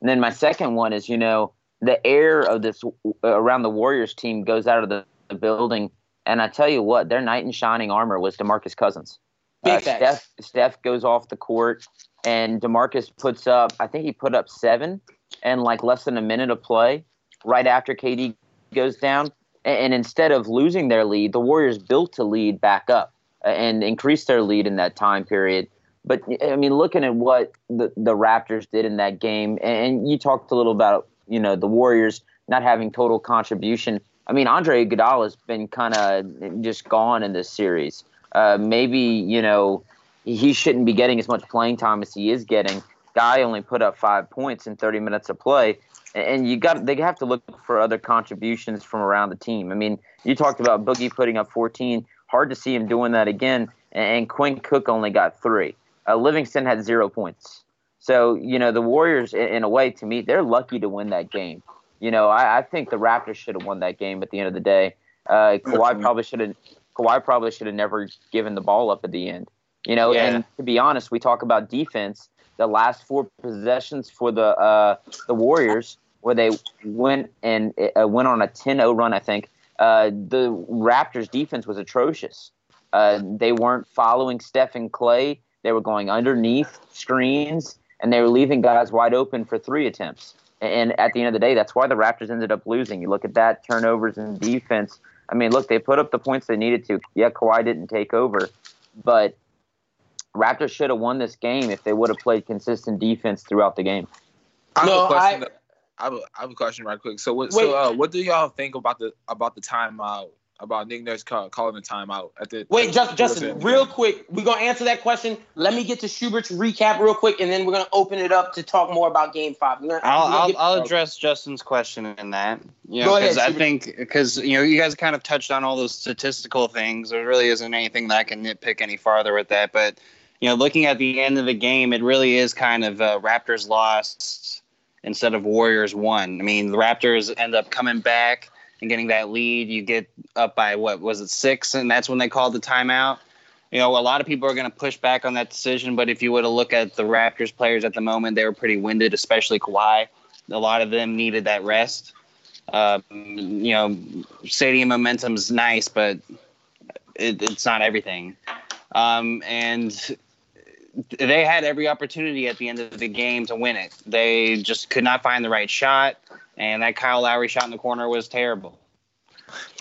And then my second one is, you know, the air of this around the Warriors team goes out of the, the building, and I tell you what, their knight in shining armor was Demarcus Cousins. Uh. Steph Steph goes off the court, and Demarcus puts up. I think he put up seven, and like less than a minute of play, right after KD goes down. And, and instead of losing their lead, the Warriors built to lead back up uh, and increased their lead in that time period. But I mean, looking at what the, the Raptors did in that game, and you talked a little about you know the Warriors not having total contribution. I mean, Andre Iguodala has been kind of just gone in this series. Uh, maybe you know he shouldn't be getting as much playing time as he is getting. Guy only put up five points in 30 minutes of play, and you got they have to look for other contributions from around the team. I mean, you talked about Boogie putting up 14. Hard to see him doing that again. And Quinn Cook only got three. Uh, Livingston had zero points. So you know the Warriors, in a way, to me, they're lucky to win that game. You know, I, I think the Raptors should have won that game at the end of the day. Uh, Kawhi probably should have. Kawhi probably should have never given the ball up at the end. You know, Yeah. and to be honest, we talk about defense. The last four possessions for the uh, the Warriors, where they went and uh, went on a 10-0 run, I think. Uh, the Raptors' defense was atrocious. Uh, they weren't following Steph and Klay. They were going underneath screens, and they were leaving guys wide open for three attempts. And at the end of the day, that's why the Raptors ended up losing. You look at that turnovers and defense. I mean, look, they put up the points they needed to. Yeah, Kawhi didn't take over, but Raptors should have won this game if they would have played consistent defense throughout the game. I have No, a question. I- I, have a, I have a question right quick. So what? Wait. So uh, what do y'all think about the about the timeout? About Nick Nurse call, calling the timeout at the Wait, just, at Justin, the- real quick, we're gonna answer that question. Let me get to Schubert's recap real quick, and then we're gonna open it up to talk more about Game Five. Gonna, I'll gonna I'll, get- I'll address Justin's question in that. You Go ahead, because I Schubert. think because you know you guys kind of touched on all those statistical things. There really isn't anything that I can nitpick any farther with that. But you know, looking at the end of the game, it really is kind of uh, Raptors lost instead of Warriors won. I mean, the Raptors end up coming back and getting that lead. You get up by what was it six, and that's when they called the timeout. You know, a lot of people are going to push back on that decision, but if you were to look at the Raptors players at the moment, they were pretty winded, especially Kawhi. A lot of them needed that rest. Um, you know, stadium momentum's nice, but it, it's not everything. Um, and they had every opportunity at the end of the game to win it. They just could not find the right shot, and that Kyle Lowry shot in the corner was terrible.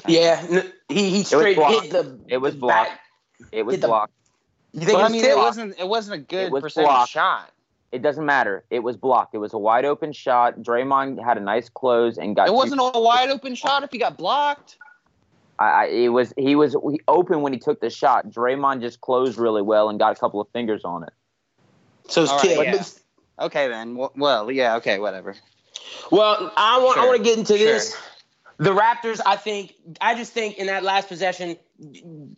yeah, n- he he straight hit the. It was blocked. back. It was Did the- blocked. You think But it I was mean, tip? it wasn't it wasn't a good It was percentage blocked. shot. It doesn't matter. It was blocked. It was a wide open shot. Draymond had a nice close and got. It wasn't a wide open shot if he got blocked. I, I, it was. He was he open when he took the shot. Draymond just closed really well and got a couple of fingers on it. So it's right, yeah. Okay then. Well, well, yeah, okay, whatever. Well, I want I want to get into Sure. this. The Raptors, I think, I just think in that last possession,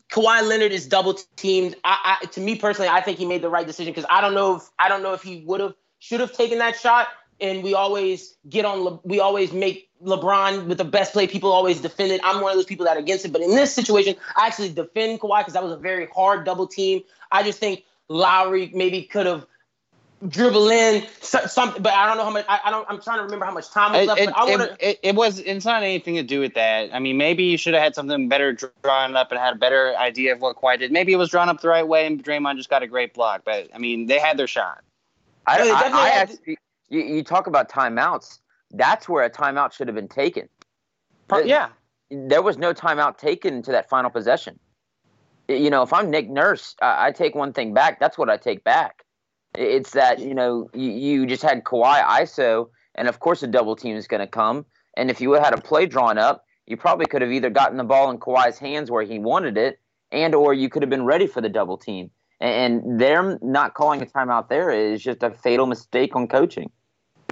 Kawhi Leonard is double teamed. I, I, to me personally, I think he made the right decision because I don't know if I don't know if he would have should have taken that shot. And we always get on. Le, we always make LeBron with the best play. People always defend it. I'm one of those people that are against it. But in this situation, I actually defend Kawhi because that was a very hard double team. I just think Lowry maybe could have dribble in something, but I don't know how much. I, I don't. I'm trying to remember how much time was It, left. it, but I want it, it, it was. It's not anything to do with that. I mean, maybe you should have had something better drawn up and had a better idea of what Kawhi did. Maybe it was drawn up the right way, and Draymond just got a great block. But I mean, they had their shot. I, No, they I, I actually, you, you talk about timeouts. That's where a timeout should have been taken. Pro- The- yeah, There was no timeout taken to that final possession. You know, if I'm Nick Nurse, I, I take one thing back. That's what I take back. It's that you know you, you just had Kawhi ISO, and of course a double team is going to come. And if you had a play drawn up, you probably could have either gotten the ball in Kawhi's hands where he wanted it, and or you could have been ready for the double team. And them not calling a timeout there is just a fatal mistake on coaching.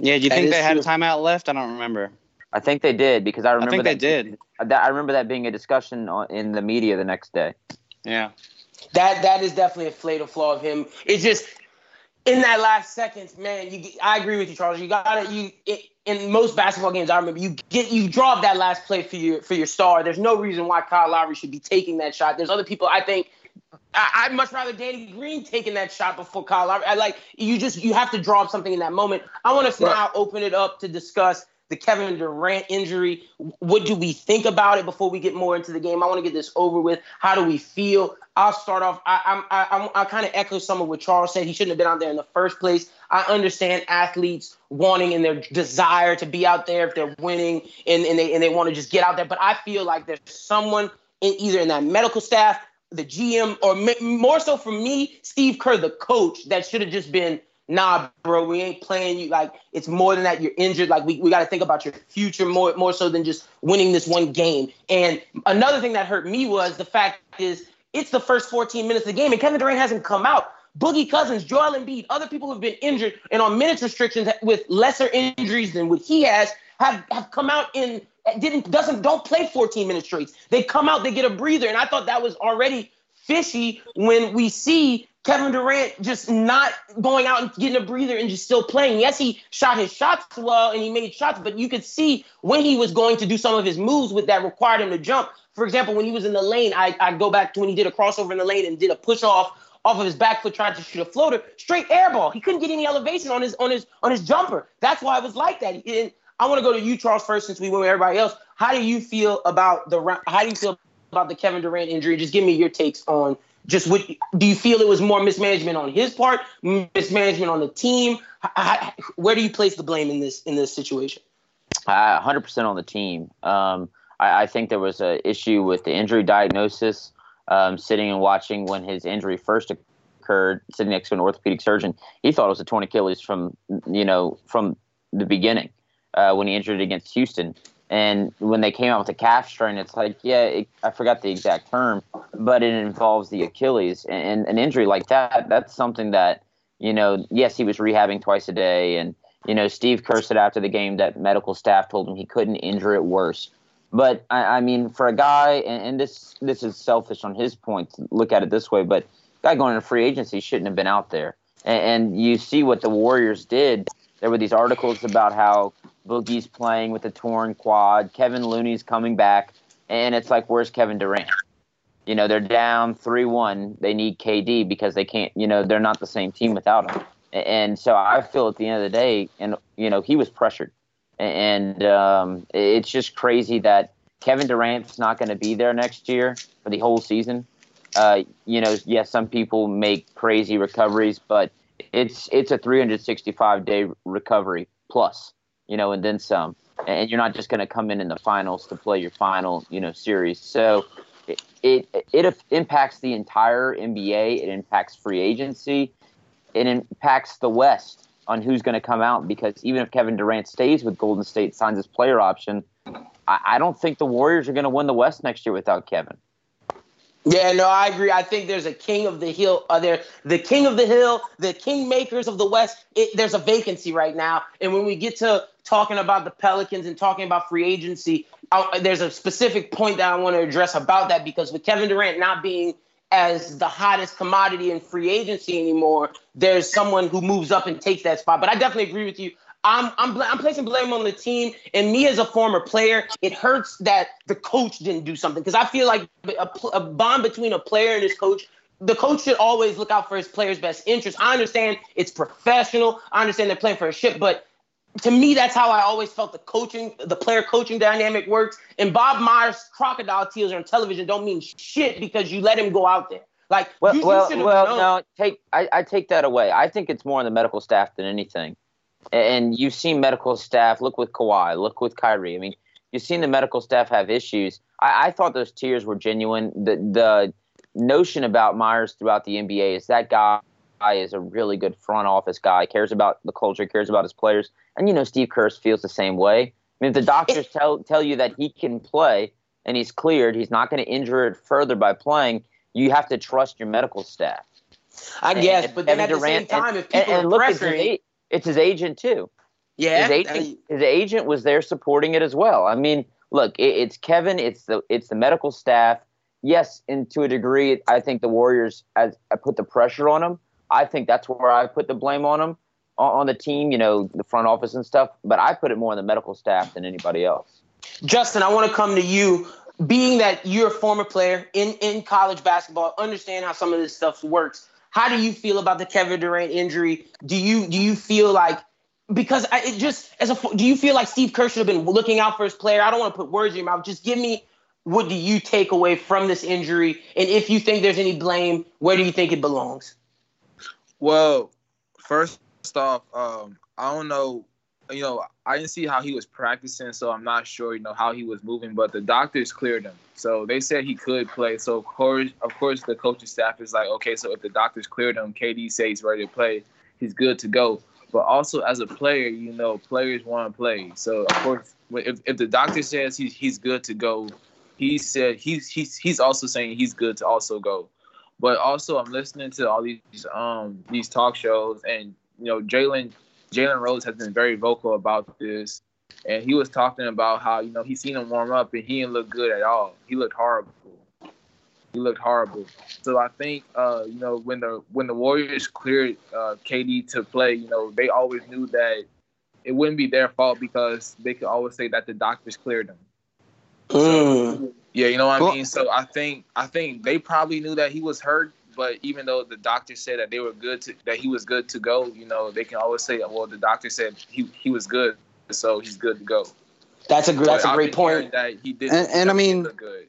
yeah. Do you That think they had a true. timeout left? I don't remember. I think they did because I remember I remember think they did. That, I remember that being a discussion on, in the media the next day. Yeah. That that is definitely a fatal flaw of him. It's just in that last seconds, man. You, I agree with you, Charles. You got to you it, in most basketball games. I remember you get you draw up that last play for your for your star. There's no reason why Kyle Lowry should be taking that shot. There's other people. I think I, I'd much rather Danny Green taking that shot before Kyle Lowry. I like you just you have to draw up something in that moment. I want us Right. now open it up to discuss the Kevin Durant injury. What do we think about it before we get more into the game? I want to get this over with. How do we feel? I'll start off. I, I, I'm, I kind of echo some of what Charles said. He shouldn't have been out there in the first place. I understand athletes wanting and their desire to be out there if they're winning and, and they and they want to just get out there. But I feel like there's someone in either in that medical staff, the GM, or more so for me, Steve Kerr, the coach, that should have just been nah, bro, we ain't playing you. Like it's more than that. You're injured. Like we, we got to think about your future more more so than just winning this one game. And another thing that hurt me was the fact is it's the first 14 minutes of the game, and Kevin Durant hasn't come out. Boogie Cousins, Joel Embiid, other people who've been injured and on minutes restrictions with lesser injuries than what he has have, have come out in didn't doesn't don't play 14 minutes straight. They come out, they get a breather, and I thought that was already fishy when we see Kevin Durant just not going out and getting a breather and just still playing. Yes, he shot his shots well and he made shots, but you could see when he was going to do some of his moves with that required him to jump. For example, when he was in the lane, I, I go back to when he did a crossover in the lane and did a push off off of his back foot trying to shoot a floater, straight air ball. He couldn't get any elevation on his on his on his jumper. That's why it was like that. And I want to go to you, Charles, first, since we went with everybody else. How do you feel about the how do you feel about the Kevin Durant injury? Just give me your takes on just do you feel it was more mismanagement on his part, mismanagement on the team? Where do you place the blame in this in this situation? Uh, 100% on the team. Um, I, I, think there was an issue with the injury diagnosis. Um, sitting and watching when his injury first occurred, sitting next to an orthopedic surgeon, he thought it was a torn Achilles from you know from the beginning uh, when he injured it against Houston. And when they came out with the calf strain, it's like, yeah, it, I forgot the exact term, but it involves the Achilles. And, and an injury like that, that's something that, you know, yes, he was rehabbing twice a day. And, you know, Steve cursed said after the game that medical staff told him he couldn't injure it worse. But I, I mean, for a guy, and, and, this this is selfish on his point. to Look at it this way, but guy going into free agency shouldn't have been out there. And, and you see what the Warriors did. There were these articles about how Boogie's playing with a torn quad. Kevin Looney's coming back, and it's like, where's Kevin Durant? You know, they're down three one. They need KD because they can't. You know, they're not the same team without him. And so I feel at the end of the day, and you know, he was pressured, and um, it's just crazy that Kevin Durant's not going to be there next year for the whole season. Uh, you know, yes, some people make crazy recoveries, but it's it's a 365 day recovery plus you know, and then some. And you're not just going to come in in the finals to play your final, you know, series. So it, it it impacts the entire NBA. It impacts free agency. It impacts the West on who's going to come out because even if Kevin Durant stays with Golden State, signs his player option, I, I don't think the Warriors are going to win the West next year without Kevin. Yeah, no, I agree. I think there's a king of the hill. Uh, there, the king of the hill, the kingmakers of the West. It, there's a vacancy right now, and when we get to talking about the Pelicans and talking about free agency, I, there's a specific point that I want to address about that because with Kevin Durant not being as the hottest commodity in free agency anymore, there's someone who moves up and takes that spot. But I definitely agree with you. I'm, I'm, I'm placing blame on the team. And me as a former player, it hurts that the coach didn't do something because I feel like a, a bond between a player and his coach the coach should always look out for his players' best interest. I understand it's professional. I understand they're playing for a ship, but to me, that's how I always felt the coaching, the player coaching dynamic works. And Bob Myers' crocodile tears on television don't mean shit because you let him go out there. Like, well, you, well, you well, known. no, take I, I take that away. I think it's more on the medical staff than anything and you've seen medical staff look with Kawhi, look with Kyrie. I mean, you've seen the medical staff have issues. I, I thought those tears were genuine. The the notion about Myers throughout the NBA is that guy is a really good front office guy, cares about the culture, cares about his players. And you know, Steve Kerr feels the same way. I mean, if the doctors tell tell you that he can play and he's cleared, he's not going to injure it further by playing. You have to trust your medical staff. I guess, and, but then at Durant, the same time, and, if people and, and are look, pressuring, it's his agent too. Yeah, his agent, his agent was there supporting it as well. I mean, look, it, it's Kevin, it's the it's the medical staff. Yes, and to a degree, I think the Warriors as I put the pressure on them. I think that's where I put the blame on them on, the team. You know, the front office and stuff. But I put it more on the medical staff than anybody else. Justin, I want to come to you. Being that you're a former player in, in college basketball, understand how some of this stuff works. How do you feel about the Kevin Durant injury? Do you do you feel like because I, it just as a do you feel like Steve Kerr should have been looking out for his player? I don't want to put words in your mouth. Just give me what do you take away from this injury, and if you think there's any blame, where do you think it belongs? Well, first off, um, I don't know you know, I didn't see how he was practicing, so I'm not sure, you know, how he was moving. But the doctors cleared him, so they said he could play. So of course, of course, the coaching staff is like, okay, so if the doctors cleared him, KD says he's ready to play, he's good to go. But also as a player, you know, players want to play. So of course, if, if the doctor says he's he's good to go, he said he's he's he's also saying he's good to also go. But also, I'm listening to all these um these talk shows, and you know, Jalen Jalen Rose has been very vocal about this, and he was talking about how you know he seen him warm up and he didn't look good at all. He looked horrible. He looked horrible. So I think uh, you know when the when the Warriors cleared uh, KD to play, you know they always knew that it wouldn't be their fault because they could always say that the doctors cleared him. Mm. Yeah, you know what I mean. So I think I think they probably knew that he was hurt, but even though the doctor said that they were good to that he was good to go, you know, they can always say, well, the doctor said he he was good, so he's good to go. That's a gr- that's But a I've great point. That he did, And- and I mean- good.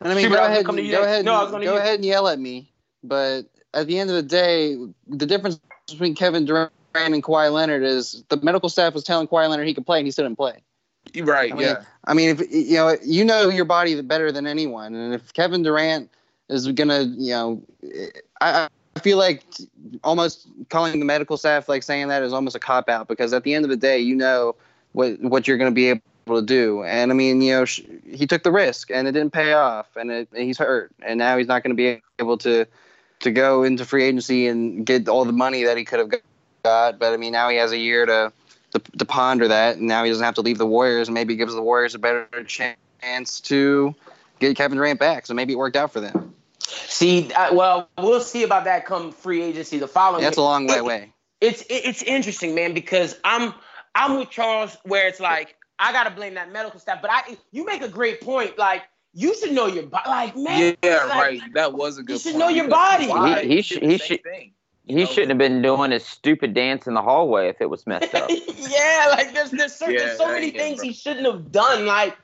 And I mean, Schubert, go I was gonna ahead, and- go ahead, No, I was and- gonna go you. ahead and yell at me. But at the end of the day, the difference between Kevin Durant and Kawhi Leonard is the medical staff was telling Kawhi Leonard he could play, and he still didn't play. Right. I mean, yeah. I mean, if you know, you know your body better than anyone, and if Kevin Durant is gonna, you know, I, I feel like almost calling the medical staff like saying that is almost a cop out because at the end of the day, you know what what you're gonna be able to do, and I mean, you know, sh- he took the risk and it didn't pay off, and, it, and he's hurt, and now he's not gonna be able to to go into free agency and get all the money that he could have got, but I mean, now he has a year to to, to ponder that, and now he doesn't have to leave the Warriors, and maybe gives the Warriors a better chance to get Kevin Durant back. So maybe it worked out for them. See, I, well, we'll see about that come free agency the following. That's a long way It- away. It's it, it's interesting, man, because I'm I'm with Charles where it's like I gotta blame that medical staff, but I you make a great point. Like you should know your body. Like man, Yeah, like, right. That was a good. You should point know your body. He- he did should- he same should- thing. He know, shouldn't have been doing his stupid dance in the hallway if it was messed up. yeah, like there's there's, certain, there's so many things bro. he shouldn't have done. Like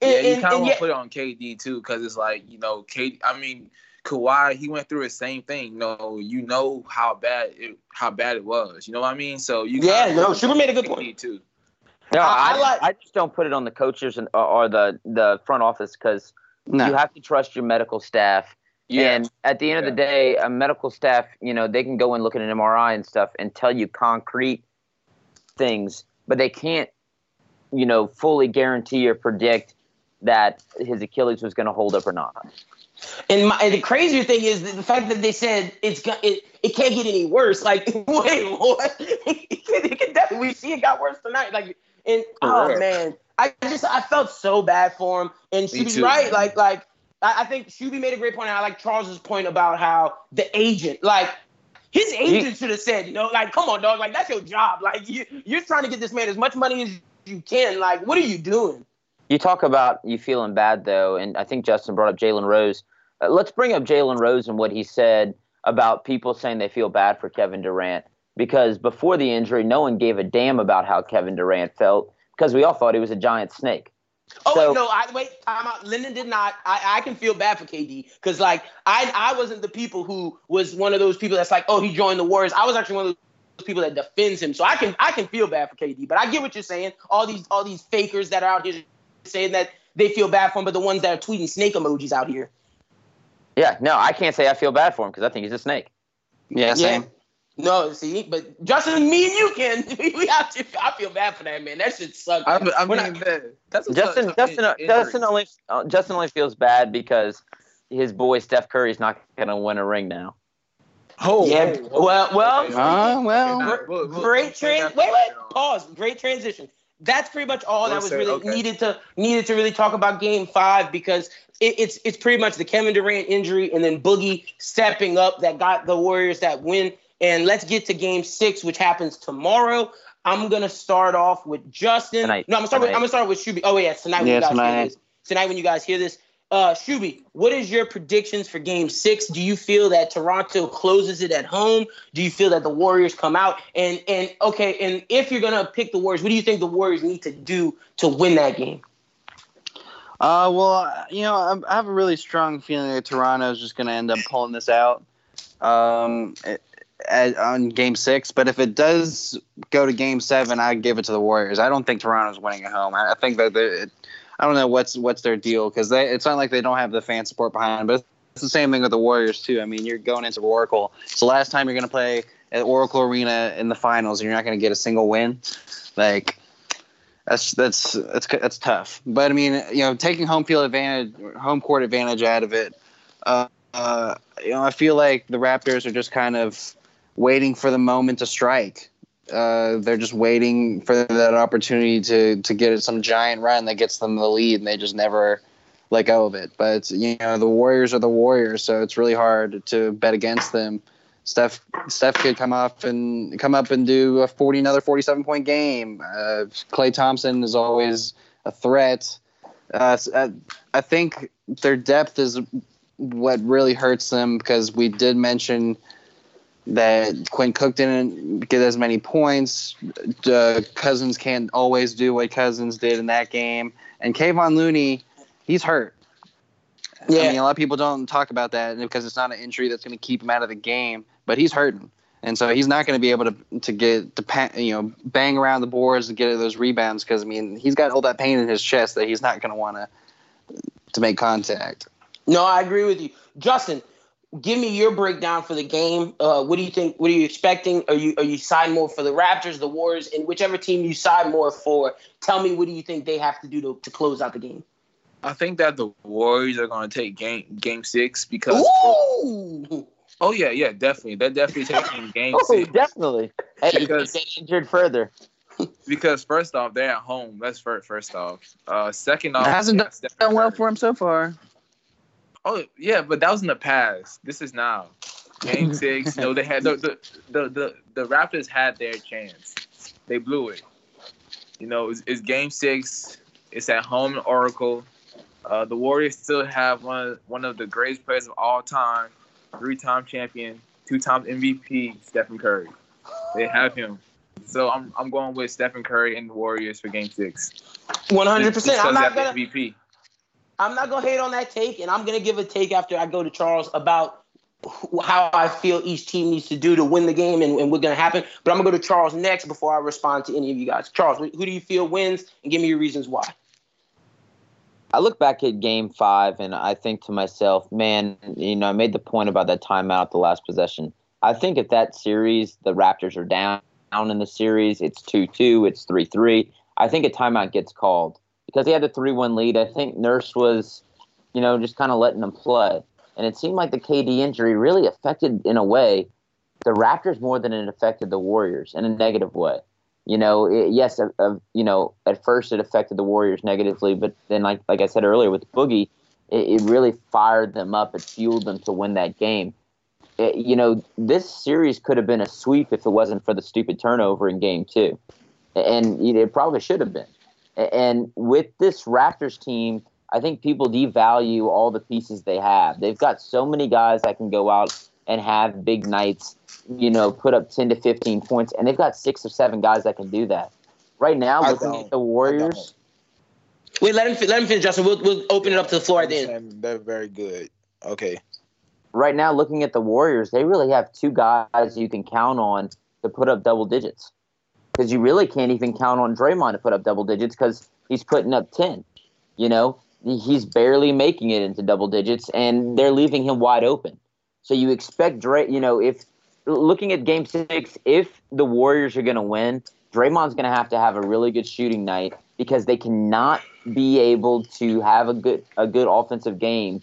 Yeah, you kind of want to put it on KD too, because it's like you know, KD. I mean, Kawhi, he went through the same thing. You know, you know how bad it how bad it was. You know what I mean? So you Yeah, kinda no, put it Sugar made a good KD point. too. No, I- I, I like- I just don't put it on the coaches and, or the the front office because No. you have to trust your medical staff. Yeah, And at the end of the day, a medical staff, you know, they can go and look at an MRI and stuff and tell you concrete things, but they can't, you know, fully guarantee or predict that his Achilles was going to hold up or not. And, my, and the crazier thing is the fact that they said it's got it, it can't get any worse. Like, wait, what? it, can, it can definitely we see it got worse tonight. Like, and oh man, I just I felt so bad for him. And she's right. Like, like I, I think Shuby made a great point. And I like Charles's point about how the agent, like. His agent should have said, you know, like, come on, dog, like that's your job. Like, you, you're trying to get this man as much money as you can. Like, what are you doing? You talk about you feeling bad though, and I think Justin brought up Jalen Rose. Uh, let's bring up Jalen Rose and what he said about people saying they feel bad for Kevin Durant because before the injury, no one gave a damn about how Kevin Durant felt because we all thought he was a giant snake. Oh So- wait, no, I wait. Time out. Lyndon did not. I, I can feel bad for KD because like I I wasn't the people who was one of those people that's like, oh, he joined the Warriors. I was actually one of those people that defends him. So I can I can feel bad for KD. But I get what you're saying. All these all these fakers that are out here saying that they feel bad for him, but the ones that are tweeting snake emojis out here. Yeah, no, I can't say I feel bad for him because I think he's a snake. Yeah, same. No, see, but Justin, me and you can. We have to. I feel bad for that man. That shit sucks. I, I When mean, that, that's Justin, tough Justin, injury. Justin only uh, Justin only feels bad because his boy Steph Curry's not going to win a ring now. Oh, Yeah, well- well- Okay, Uh, well, okay, nah, we'll- we'll- Great trans. Wait, wait. Pause. Great transition. That's pretty much all that was really okay. needed to needed to really talk about Game Five because it, it's it's pretty much the Kevin Durant injury and then Boogie stepping up that got the Warriors that win. And let's get to Game Six, which happens tomorrow. I'm gonna start off with Justin. Tonight. No, I'm gonna start with. I'm gonna start with Shuby. Oh yeah, tonight when Yeah, you guys tonight. hear this. Tonight when you guys hear this. Uh, Shuby, what is your predictions for Game Six? Do you feel that Toronto closes it at home? Do you feel that the Warriors come out? And and okay, and if you're gonna pick the Warriors, what do you think the Warriors need to do to win that game? Uh, well, you know, I- I have a really strong feeling that Toronto is just going to end up pulling this out um, at, on Game Six. But if it does go to Game Seven, I give it to the Warriors. I don't think Toronto's winning at home. I, I think that I don't know what's what's their deal because it's not like they don't have the fan support behind. But it's the same thing with the Warriors too. I mean, you're going into Oracle. It's the last time you're going to play at Oracle Arena in the finals and you're not going to get a single win, like that's that's that's that's tough. But I mean, you know, taking home field advantage, home court advantage out of it, uh, uh, you know, I feel like the Raptors are just kind of waiting for the moment to strike. Uh, they're just waiting for that opportunity to to get some giant run that gets them the lead, and they just never let go of it. But you know, the Warriors are the Warriors, so it's really hard to bet against them. Steph Steph could come up and come up and do a forty another forty seven point game. Uh, Klay Thompson is always a threat. Uh, I, I think their depth is what really hurts them because we did mention that Quinn Cook didn't get as many points. Uh, Cousins can't always do what Cousins did in that game, and Kevon Looney, he's hurt. Yeah. I mean, a lot of people don't talk about that because it's not an injury that's going to keep him out of the game, but he's hurting, and so he's not going to be able to to get to you know bang around the boards and get those rebounds because I mean he's got all that pain in his chest that he's not going to want to to make contact. No, I agree with you, Justin. Give me your breakdown for the game. Uh, what do you think? What are you expecting? Are you are you side more for the Raptors, the Warriors, and whichever team you side more for? Tell me what do you think they have to do to, to close out the game? I think that the Warriors are going to take game game six because. Ooh. Oh yeah, yeah, definitely. They're definitely taking game Oh, six definitely. Hey, Because- get injured further. because first off, they're at home. That's first. First off. Uh, second off, It hasn't yeah, Stephen Done well for him so far. Oh yeah, but that was in the past. This is now. Game six. No, they had the the, the the the Raptors had their chance. They blew it. You know, it's, it's game six. It's at home in Oracle. Uh, the Warriors still have one of, one of the greatest players of all time, three-time champion, two-time MVP, Stephen Curry. They have him. So I'm I'm going with Stephen Curry and the Warriors for game six. One hundred Just percent. I'm not gonna. MVP. I'm not gonna hate on that take, and I'm gonna give a take after I go to Charles about how I feel each team needs to do to win the game and, and what's gonna happen. But I'm gonna go to Charles next before I respond to any of you guys. Charles, who do you feel wins, and give me your reasons why. I look back at game five and I think to myself, man, you know, I made the point about that timeout the last possession. I think if that series, the Raptors are down, down in the series, it's 2 2, it's 3 3. I think a timeout gets called because he had the 3 1 lead. I think Nurse was, you know, just kind of letting them play. And it seemed like the KD injury really affected, in a way, the Raptors more than it affected the Warriors in a negative way. You know, it, yes, uh, uh, you know, at first it affected the Warriors negatively, but then, like like I said earlier with Boogie, it, it really fired them up. It fueled them to win that game. It- you know, this series could have been a sweep if it wasn't for the stupid turnover in Game Two, and it probably should have been. A- And with this Raptors team, I think people devalue all the pieces they have. They've got so many guys that can go out and have big nights you know, put up 10 to 15 points, and they've got six or seven guys that can do that. Right now, I looking don't. at the Warriors, Wait, let him let him finish, Justin. We'll we'll open it up to the floor at the end. They're very good. Okay. right now, looking at the Warriors, they really have two guys you can count on to put up double digits. Because you really can't even count on Draymond to put up double digits because he's putting up 10. You know, he's barely making it into double digits, and they're leaving him wide open. So you expect Dray, you know, if looking at game six, if the Warriors are going to win, Draymond's going to have to have a really good shooting night because they cannot be able to have a good a good offensive game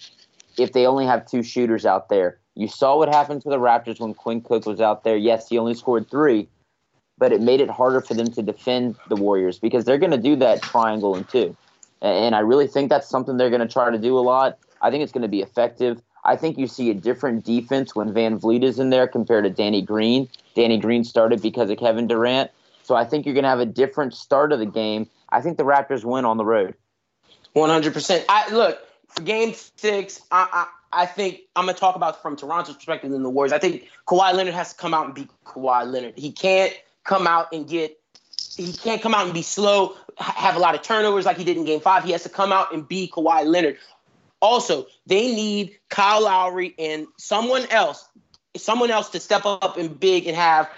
if they only have two shooters out there. You saw what happened to the Raptors when Quinn Cook was out there. Yes, he only scored three, but it made it harder for them to defend the Warriors because they're going to do that triangle and two. And I really think that's something they're going to try to do a lot. I think it's going to be effective. I think you see a different defense when VanVleet is in there compared to Danny Green. Danny Green started because of Kevin Durant. So I think you're going to have a different start of the game. I think the Raptors win on the road. One hundred percent. I look for Game Six. I, I I think I'm gonna talk about from Toronto's perspective in the Warriors. I think Kawhi Leonard has to come out and be Kawhi Leonard. He can't come out and get. He can't come out and be slow, have a lot of turnovers like he did in Game Five. He has to come out and be Kawhi Leonard. Also, they need Kyle Lowry and someone else, someone else to step up and big and have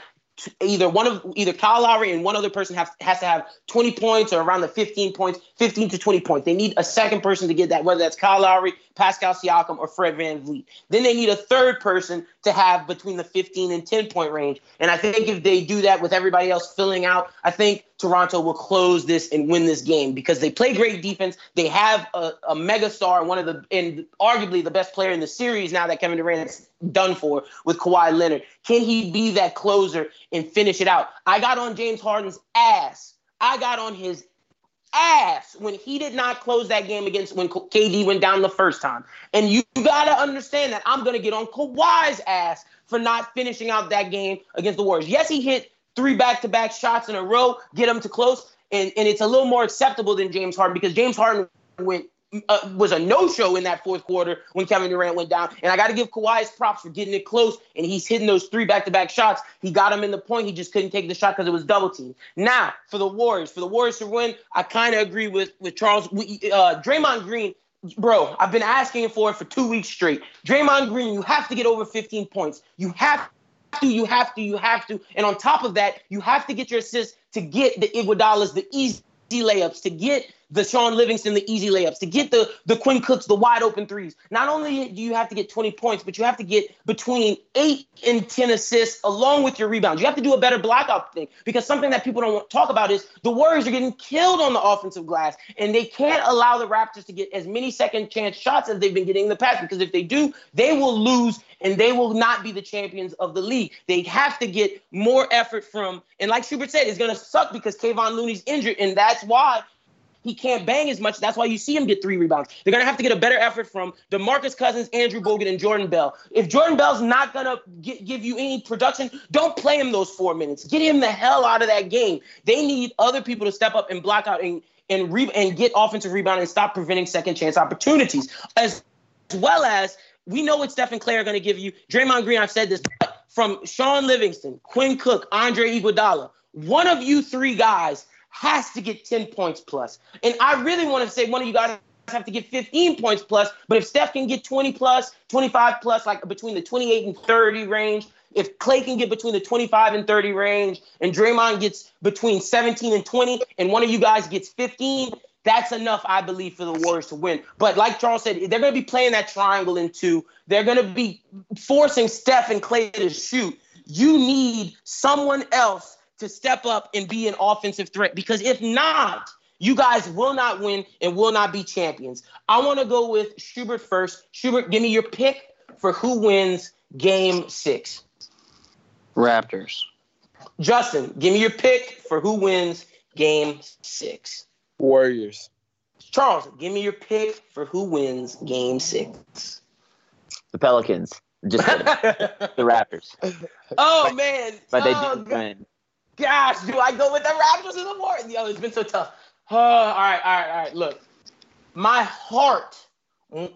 either one of either Kyle Lowry and one other person have, has to have 20 points or around the 15 points, 15 to 20 points. They need a second person to get that, whether that's Kyle Lowry, Pascal Siakam or Fred VanVleet. Then they need a third person to have between the 15 and 10 point range. And I think if they do that with everybody else filling out, I think Toronto will close this and win this game because they play great defense. They have a, a mega star, one of the and arguably the best player in the series now that Kevin Durant's done for with Kawhi Leonard. Can he be that closer and finish it out? I got on James Harden's ass. I got on his ass when he did not close that game against when KD went down the first time. And you got to understand that I'm going to get on Kawhi's ass for not finishing out that game against the Warriors. Yes, he hit three back-to-back shots in a row, get him to close, and, and it's a little more acceptable than James Harden because James Harden went uh, was a no-show in that fourth quarter when Kevin Durant went down. And I got to give Kawhi's props for getting it close, and he's hitting those three back-to-back shots. He got him in the point. He just couldn't take the shot because it was double team. Now for the Warriors, for the Warriors to win, I kind of agree with with Charles. Uh, Draymond Green. Bro, I've been asking for it for two weeks straight. Draymond Green, you have to get over 15 points. You have to, you have to, you have to. And on top of that, you have to get your assists to get the Iguodala's, the easy layups, to get the Shaun Livingston, the easy layups, to get the the Quinn Cooks, the wide open threes. Not only do you have to get 20 points, but you have to get between eight and 10 assists along with your rebounds. You have to do a better blockout thing because something that people don't talk about is the Warriors are getting killed on the offensive glass, and they can't allow the Raptors to get as many second chance shots as they've been getting in the past because if they do, they will lose and they will not be the champions of the league. They have to get more effort from, and like Schubert said, it's going to suck because Kevon Looney's injured, and that's why he can't bang as much. That's why you see him get three rebounds. They're gonna have to get a better effort from DeMarcus Cousins, Andrew Bogut, and Jordan Bell. If Jordan Bell's not gonna give you any production, don't play him those four minutes. Get him the hell out of that game. They need other people to step up and block out and and re- and get offensive rebound and stop preventing second chance opportunities. As, as well as we know what Steph and Klay are gonna give you. Draymond Green, I've said this from Shaun Livingston, Quinn Cook, Andre Iguodala. One of you three guys has to get 10 points plus. And I really want to say one of you guys have to get 15 points plus, but if Steph can get 20 plus, 25 plus, like between the 28 and 30 range, if Klay can get between the 25 and 30 range, and Draymond gets between 17 and 20, and one of you guys gets 15, that's enough, I believe, for the Warriors to win. But like Charles said, they're going to be playing that triangle in two. They're going to be forcing Steph and Klay to shoot. You need someone else to step up and be an offensive threat because if not, you guys will not win and will not be champions. I want to go with Schubert first. Schubert, give me your pick for who wins game six. Raptors. Justin, give me your pick for who wins game six. Warriors. Charles, give me your pick for who wins game six. The Pelicans. Just the Raptors. Oh man. But they oh, did win. Gosh, do I go with the Raptors or the Warriors? Yo, it's been so tough. Oh, all right, all right, all right. Look, my heart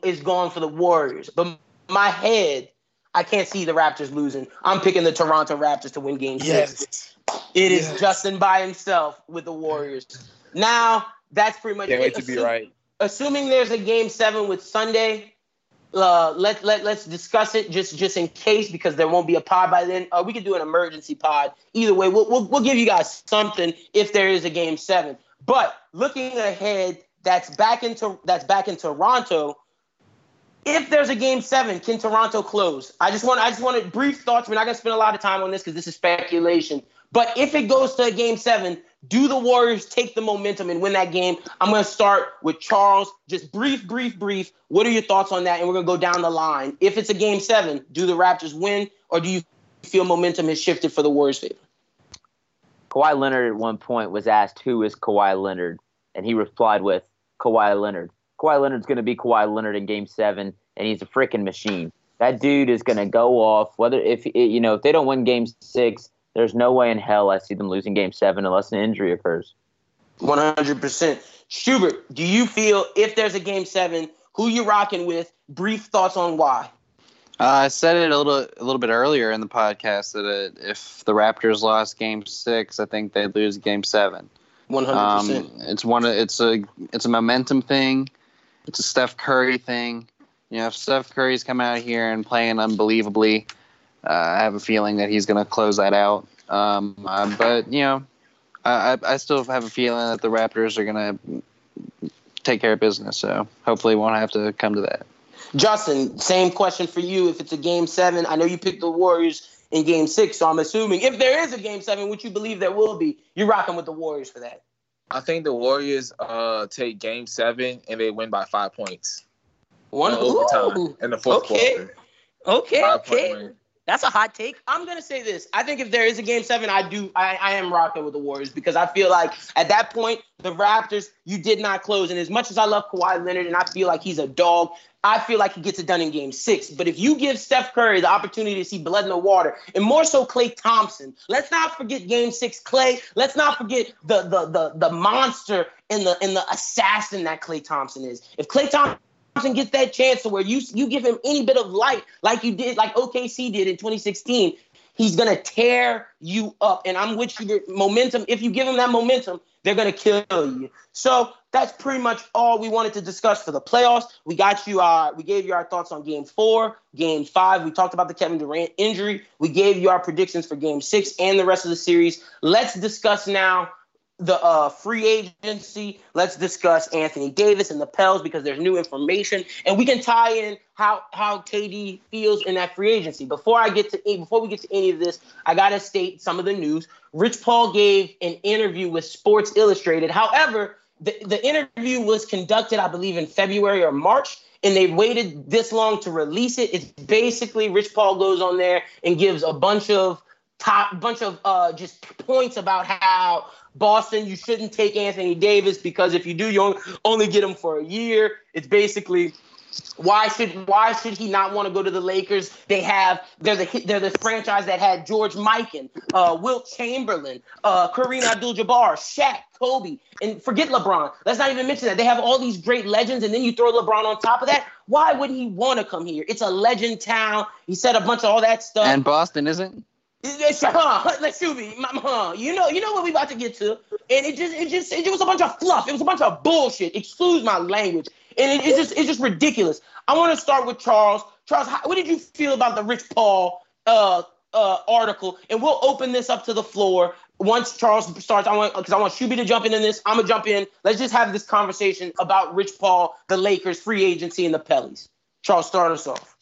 is going for the Warriors, but my head, I can't see the Raptors losing. I'm picking the Toronto Raptors to win Game Yes. Six. It is Yes. Justin by himself with the Warriors. Now that's pretty much Can't it. wait to be right. Assuming there's a Game Seven with Sunday, uh, let let let's discuss it just just in case because there won't be a pod by then. Uh, we could do an emergency pod. Either way, we'll, we'll we'll give you guys something if there is a game seven. But looking ahead, that's back into that's back in Toronto. If there's a game seven, can Toronto close? I just want I just wanted brief thoughts. We're not gonna spend a lot of time on this because this is speculation. But if it goes to a game seven, do the Warriors take the momentum and win that game? I'm going to start with Charles. Just brief, brief, brief. What are your thoughts on that? And we're going to go down the line. If it's a game seven, do the Raptors win or do you feel momentum has shifted for the Warriors' favor? Kawhi Leonard at one point was asked, "Who is Kawhi Leonard?" and he replied with, "Kawhi Leonard." Kawhi Leonard's going to be Kawhi Leonard in Game Seven, and he's a freaking machine. That dude is going to go off. Whether if you know if they don't win Game Six, there's no way in hell I see them losing Game Seven unless an injury occurs. 100%. Schubert, do you feel if there's a game seven, who you rocking with? Brief thoughts on why. Uh, I said it a little a little bit earlier in the podcast that uh if the Raptors lost Game Six, I think they'd lose Game Seven. 100%. Um, it's one. It's a it's a momentum thing. It's a Steph Curry thing. You know, if Steph Curry's come out here and playing unbelievably, uh, I have a feeling that he's going to close that out. Um, uh, but you know, I, I I still have a feeling that the Raptors are going to take care of business. So hopefully, it won't have to come to that. Justin, same question for you. If it's a game seven, I know you picked the Warriors in game six, so I'm assuming if there is a game seven, which you believe there will be, you're rocking with the Warriors for that. I think the Warriors uh take game seven and they win by five points. One overtime in the fourth Okay. quarter. Okay, Five okay. That's a hot take. I'm gonna say this. I think if there is a game seven, I do. I, I am rocking with the Warriors because I feel like at that point the Raptors you did not close. And as much as I love Kawhi Leonard and I feel like he's a dog, I feel like he gets it done in Game Six. But if you give Steph Curry the opportunity to see blood in the water, and more so Klay Thompson, let's not forget Game Six Klay. Let's not forget the the the the monster and the and the assassin that Klay Thompson is. If Klay Thompson Thompson gets that chance to where you you give him any bit of light, like you did, like OKC did in 2016, he's gonna tear you up. And I'm with you. Momentum. If you give him that momentum, they're gonna kill you. So that's pretty much all we wanted to discuss for the playoffs. We got you. Uh, we gave you our thoughts on Game Four, Game Five. We talked about the Kevin Durant injury. We gave you our predictions for Game Six and the rest of the series. Let's discuss now the uh, free agency. Let's discuss Anthony Davis and the Pels because there's new information, and we can tie in how how KD feels in that free agency. Before I get to before we get to any of this, I gotta state some of the news. Rich Paul gave an interview with Sports Illustrated. However, the, the interview was conducted, I believe, in February or March. And they waited this long to release it. It's basically Rich Paul goes on there and gives a bunch of top bunch of uh, just points about how Boston you shouldn't take Anthony Davis because if you do you only- get him for a year. It's basically why should why should he not want to go to the Lakers? They have they're the they're the franchise that had George Mikan, uh, Wilt Chamberlain, uh, Kareem Abdul-Jabbar, Shaq, Kobe, and forget LeBron. Let's not even mention that they have all these great legends, and then you throw LeBron on top of that. Why would he want to come here? It's a legend town. He said a bunch of all that stuff. And Boston isn't. It's, huh, let's shoot me. Huh, you know, you know what we about to get to, and it just, it just, it just was a bunch of fluff. It was a bunch of bullshit. Excuse my language, and it, it's just, it's just ridiculous. I want to start with Charles. Charles, how, what did you feel about the Rich Paul uh, uh, article? And we'll open this up to the floor once Charles starts. I want because I want Shuby to jump in this. I'm gonna jump in. Let's just have this conversation about Rich Paul, the Lakers, free agency, and the Pellies. Charles, start us off.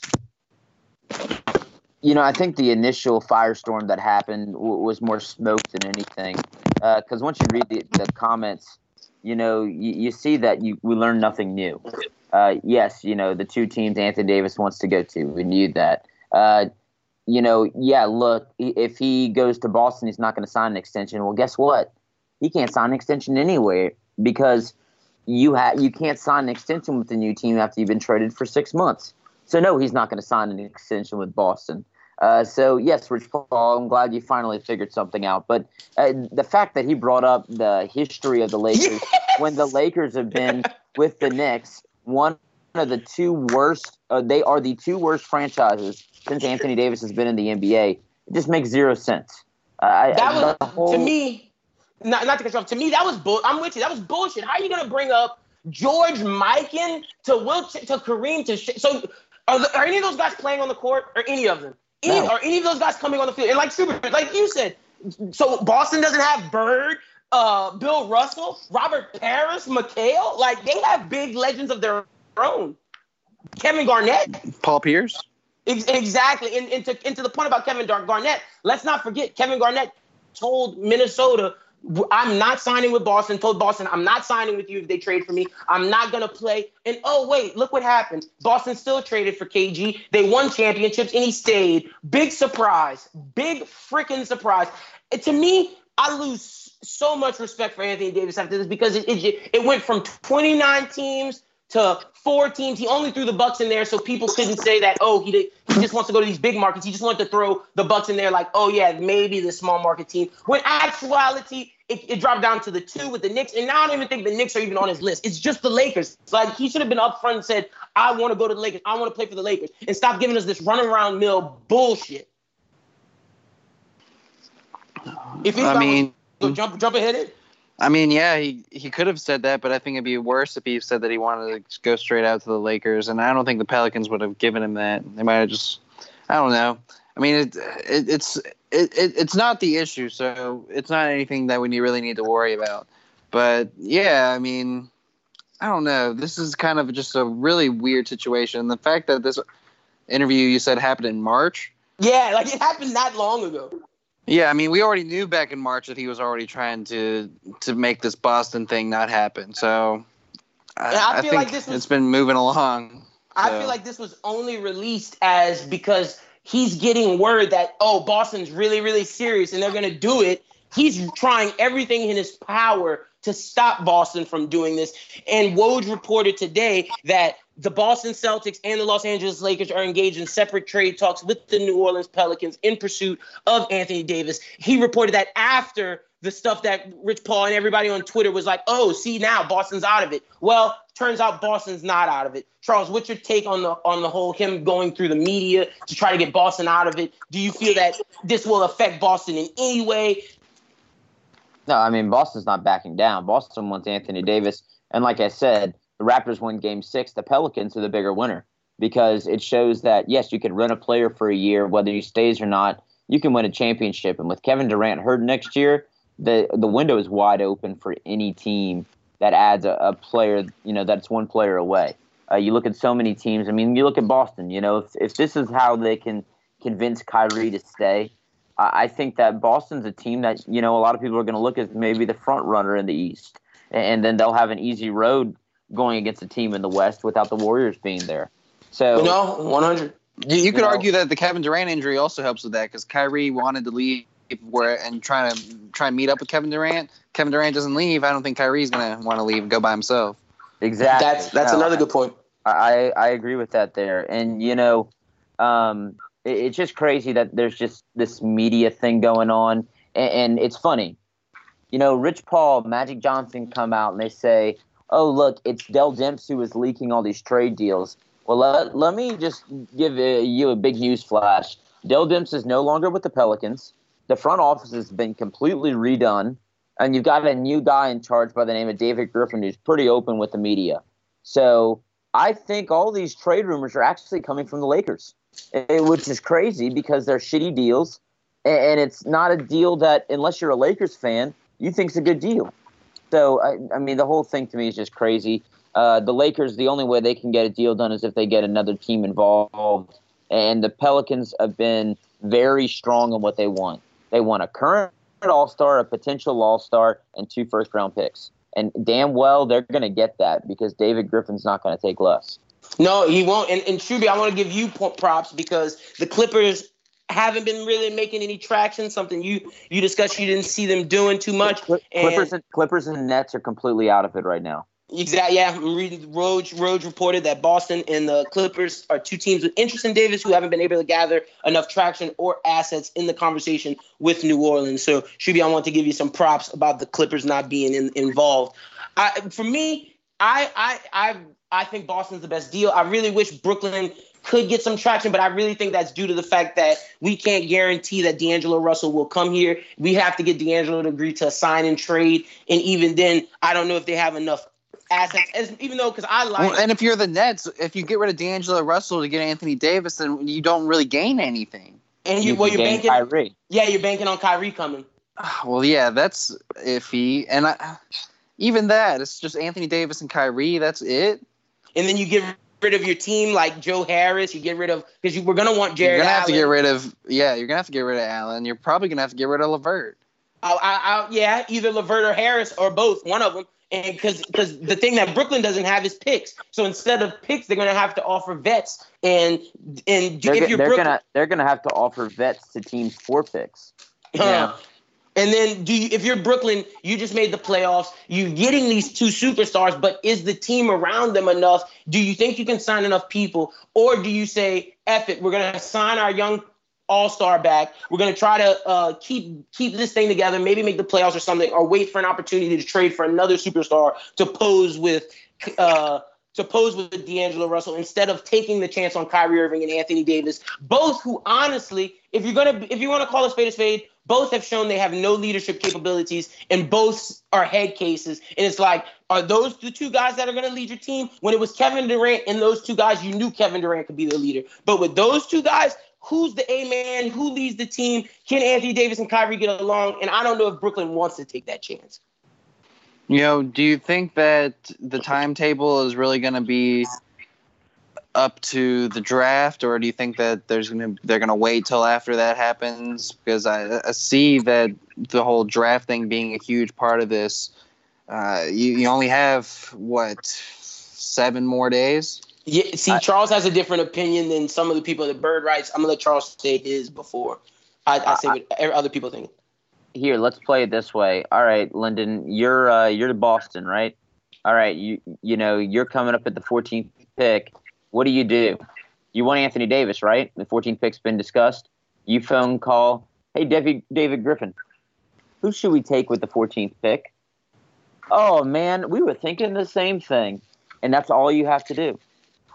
You know, I think the initial firestorm that happened w- was more smoke than anything. Because once you read the, the comments, you know, you, you see that you we learned nothing new. Uh, yes, you know, the two teams Anthony Davis wants to go to, we knew that. Uh, you know, yeah, look, if he goes to Boston, he's not going to sign an extension. Well, guess what? He can't sign an extension anywhere because you ha- you can't sign an extension with the new team after you've been traded for six months. So no, he's not going to sign an extension with Boston. Uh, so yes, Rich Paul, I'm glad you finally figured something out. But uh, the fact that he brought up the history of the Lakers when the Lakers have been with the Knicks, one of the two worst, uh, they are the two worst franchises since Anthony Davis has been in the NBA. It just makes zero sense. I- That was whole- to me, not, not to cut you off. To me, that was bull. I'm with you. That was bullshit. How are you gonna bring up George Mikan to Will to Kareem to sh- so? Are, the, are any of those guys playing on the court or any of them? Any, No. Are any of those guys coming on the field? And like Schubert, like you said, so Boston doesn't have Bird, uh, Bill Russell, Robert Parish, McHale. Like they have big legends of their own. Kevin Garnett. Paul Pierce. Ex- Exactly. And, and, to, and to the point about Kevin Garnett, let's not forget Kevin Garnett told Minnesota, "W- I'm not signing with Boston, told Boston, I'm not signing with you if they trade for me. I'm not going to play. And oh, wait, look what happened. Boston still traded for KG. They won championships and he stayed. Big surprise. Big freaking surprise. To me, I lose so much respect for Anthony Davis after this because it, it, it went from 29 teams to four teams. He only threw the Bucks in there so people couldn't say that, oh, he did, he just wants to go to these big markets. He just wanted to throw the Bucks in there like, oh yeah, maybe the small market team. When actuality, it, it dropped down to the two with the Knicks, and now I don't even think the Knicks are even on his list. It's just the Lakers. It's like he should have been upfront and said, I want to go to the Lakers. I want to play for the Lakers, and stop giving us this run around mill bullshit. If he's I mean, jump jump ahead it. I mean, yeah, he, he could have said that, but I think it'd be worse if he said that he wanted to go straight out to the Lakers, and I don't think the Pelicans would have given him that. They might have just, I don't know. I mean, it, it it's it, it, it's not the issue, so it's not anything that we need, really need to worry about. But yeah, I mean, I don't know. This is kind of just a really weird situation. The fact that this interview you said happened in March. Yeah, like it happened not long ago. Yeah, I mean, we already knew back in March that he was already trying to to make this Boston thing not happen. So I, I I feel think like this was- it's been moving along. I feel like this was only released as because he's getting word that oh Boston's really really serious and they're gonna do it. He's trying everything in his power to stop Boston from doing this. And Woj reported today that the Boston Celtics and the Los Angeles Lakers are engaged in separate trade talks with the New Orleans Pelicans in pursuit of Anthony Davis. He reported that after the stuff that Rich Paul and everybody on Twitter was like, "Oh, see now Boston's out of it." Well, turns out Boston's not out of it. Charles, what's your take on the on the whole him going through the media to try to get Boston out of it? Do you feel that this will affect Boston in any way? No, I mean Boston's not backing down. Boston wants Anthony Davis, and like I said, the Raptors win Game Six. The Pelicans are the bigger winner because it shows that yes, you can rent a player for a year, whether he stays or not. You can win a championship, and with Kevin Durant hurt next year, the the window is wide open for any team that adds a, a player. You know, that's one player away. Uh, you look at so many teams. I mean, you look at Boston. You know, if if this is how they can convince Kyrie to stay, I I think that Boston's a team that you know a lot of people are going to look as maybe the front runner in the East, and then they'll have an easy road going against a team in the West without the Warriors being there. So You know, one hundred. You, you could know- argue that the Kevin Durant injury also helps with that because Kyrie wanted to leave where and try to try and meet up with Kevin Durant. Kevin Durant doesn't leave. I don't think Kyrie's gonna want to leave and go by himself. exactly, That's that's No, another good point. I I agree with that there, and you know, um, it, it's just crazy that there's just this media thing going on, and, and it's funny. You know, Rich Paul, Magic Johnson come out and they say, "Oh, look, it's Dell Demps who is leaking all these trade deals." Well, let, let me just give uh, you a big news flash. Dell Demps is no longer with the Pelicans. The front office has been completely redone, and you've got a new guy in charge by the name of David Griffin, who's pretty open with the media. So I think all these trade rumors are actually coming from the Lakers, eh, which is crazy because they're shitty deals, and it's not a deal that, unless you're a Lakers fan, you think's a good deal. So I, I mean, the whole thing to me is just crazy. Uh, the Lakers, the only way they can get a deal done is if they get another team involved, and the Pelicans have been very strong on what they want. They want a current All Star, a potential All Star, and two first round picks. And damn well they're going to get that because David Griffin's not going to take less. No, he won't. And, and Shuby, I want to give you props because the Clippers haven't been really making any traction. Something you you discussed you didn't see them doing too much. Cli- Clippers, and, Clippers and Nets are completely out of it right now. Exactly. Yeah, I'm reading. Reported that Boston and the Clippers are two teams with interest in Davis who haven't been able to gather enough traction or assets in the conversation with New Orleans. So, Shuby, I want to give you some props about the Clippers not being in, involved. I, for me, I, I, I, I think Boston's the best deal. I really wish Brooklyn could get some traction, but I really think that's due to the fact that we can't guarantee that D'Angelo Russell will come here. We have to get D'Angelo to agree to sign and trade, and even then, I don't know if they have enough assets. As, even though, because I like, Well, and if you're the Nets, if you get rid of D'Angelo Russell to get Anthony Davis, then you don't really gain anything. and you, well, you're gain banking, Kyrie. yeah, you're banking on Kyrie coming. Ah, well, yeah, that's iffy. And I, even that, it's just Anthony Davis and Kyrie. That's it. and then you get rid of your team like Joe Harris. You get rid of because you we're gonna want Jerry. You're gonna have to get rid of. Yeah, you're gonna have to get rid of Allen. You're probably gonna have to get rid of LeVert. I, I, I, yeah, either LeVert or Harris or both, one of them. And because because the thing that Brooklyn doesn't have is picks. So instead of picks, they're gonna have to offer vets. And and They're, if you're they're Brooklyn, gonna they're gonna have to offer vets to teams for picks. Uh, And then do you, if you're Brooklyn, you just made the playoffs. You're getting these two superstars, but is the team around them enough? Do you think you can sign enough people, or do you say, "Eff it, we're gonna sign our young all-star back. We're gonna try to uh, keep keep this thing together, maybe make the playoffs or something, or wait for an opportunity to trade for another superstar to pose with." Uh, to pose with D'Angelo Russell instead of taking the chance on Kyrie Irving and Anthony Davis, both who honestly, if you're gonna if you want to call a spade a spade, both have shown they have no leadership capabilities and both are head cases. And it's like, are those the two guys that are gonna lead your team? When it was Kevin Durant and those two guys, you knew Kevin Durant could be the leader. But with those two guys, who's the A man? Who leads the team? Can Anthony Davis and Kyrie get along? And I don't know if Brooklyn wants to take that chance. You know, do you think that the timetable is really going to be up to the draft, or do you think that there's to they're going to wait till after that happens? Because I, I see that the whole draft thing being a huge part of this. Uh, you, you only have what seven more days. Yeah, see, I- Charles has a different opinion than some of the people at Bird Writes. I'm gonna let Charles say his before I, I say what other people think. here let's play it this way. All right lyndon you're uh, you're to boston right? All right you you know you're coming up at the 14th pick. What do you do? You want anthony davis right? The 14th pick's been discussed. You phone call hey david david griffin who should we take with the 14th pick? Oh man we were thinking the same thing and that's all you have to do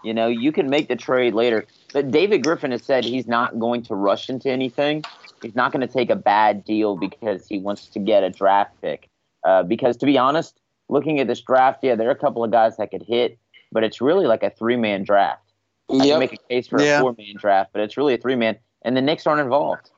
you know you can make the trade later but david griffin has said he's not going to rush into anything he's not going to take a bad deal because he wants to get a draft pick. Uh, because to be honest, looking at this draft, yeah, there are a couple of guys that could hit, but it's really like a three man draft. I can Yep. make a case for Yeah. a four man draft, but it's really a three man, and the Knicks aren't involved.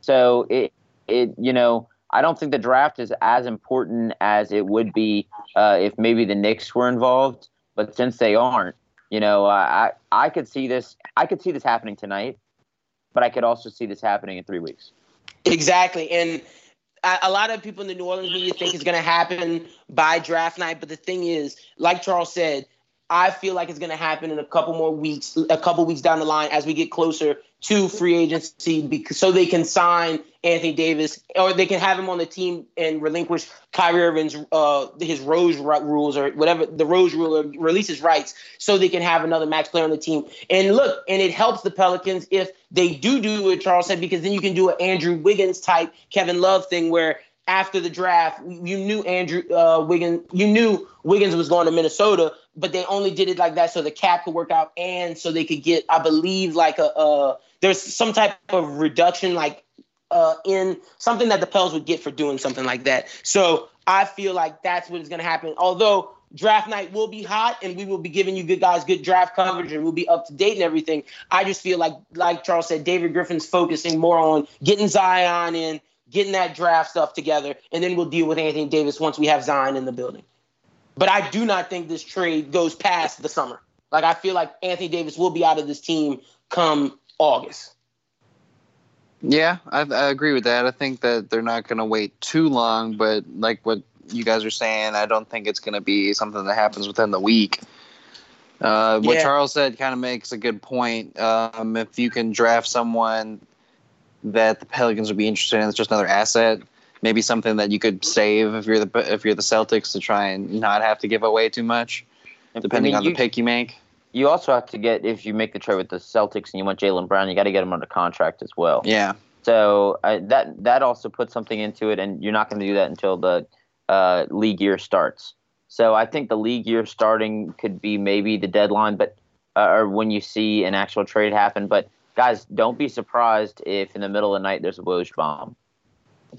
So it it you know I don't think the draft is as important as it would be uh, if maybe the Knicks were involved. But since they aren't, you know, I I I could see this I could see this happening tonight, but I could also see this happening in three weeks. Exactly, and a lot of people in the New Orleans media think it's going to happen by draft night. But the thing is, like Charles said, I feel like it's going to happen in a couple more weeks, a couple weeks down the line as we get closer to free agency, because so they can sign Anthony Davis or they can have him on the team and relinquish Kyrie Irving's uh, his Rose ru- rules or whatever the Rose rule or release his rights, so they can have another max player on the team. And look, and it helps the Pelicans if they do do what Charles said, because then you can do an Andrew Wiggins type Kevin Love thing where after the draft, you knew Andrew uh, Wiggins, you knew Wiggins was going to Minnesota, but they only did it like that so the cap could work out and so they could get, I believe, like a uh, there's some type of reduction, like uh, in something that the Pels would get for doing something like that. So I feel like that's what is going to happen. Although draft night will be hot and we will be giving you good guys good draft coverage and we'll be up to date and everything. I just feel like, like Charles said, David Griffin's focusing more on getting Zion in, getting that draft stuff together, and then we'll deal with Anthony Davis once we have Zion in the building. But I do not think this trade goes past the summer. Like I feel like Anthony Davis will be out of this team come August. Yeah, I, I agree with that. I think that they're not going to wait too long, but like what you guys are saying, I don't think it's going to be something that happens within the week. Uh, what Yeah. Charles said kind of makes a good point. Um, if you can draft someone that the Pelicans would be interested in, it's just another asset. Maybe something that you could save if you're the if you're the Celtics to try and not have to give away too much, depending I mean, on you, the pick you make. You also have to get if you make the trade with the Celtics and you want Jaylen Brown, you got to get him under contract as well. Yeah, So uh, that that also puts something into it, and you're not going to do that until the uh, league year starts. So I think the league year starting could be maybe the deadline, but uh, or when you see an actual trade happen. But guys, don't be surprised if in the middle of the night there's a Woj bomb.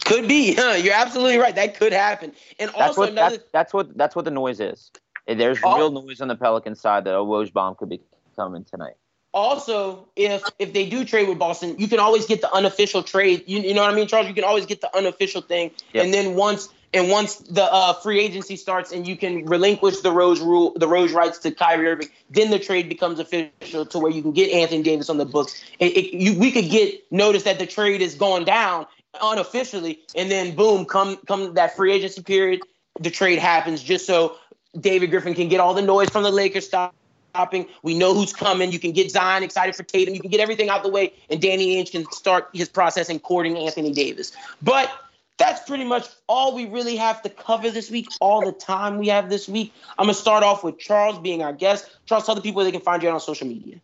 Could be. Huh? You're absolutely right. That could happen. And That's also what another that's, that's what that's what the noise is. There's Oh. real noise on the Pelican side that a Woj bomb could be coming tonight. also if if they do trade with Boston, you can always get the unofficial trade. You, you know what I mean, Charles? You can always get the unofficial thing, Yep. and then once and once the uh, free agency starts, and you can relinquish the Rose rule, the Rose rights to Kyrie Irving, then the trade becomes official to where you can get Anthony Davis on the books. It, it, you, we could get notice that the trade is going down unofficially, and then boom, come come that free agency period, the trade happens just so David Griffin can get all the noise from the Lakers stop stopping. We know who's coming. You can get Zion excited for Tatum. You can get everything out the way, and Danny Ainge can start his process in courting Anthony Davis. But that's pretty much all we really have to cover this week, all the time we have this week. I'm going to start off with Charles being our guest. Charles, tell the people they can find you on social media.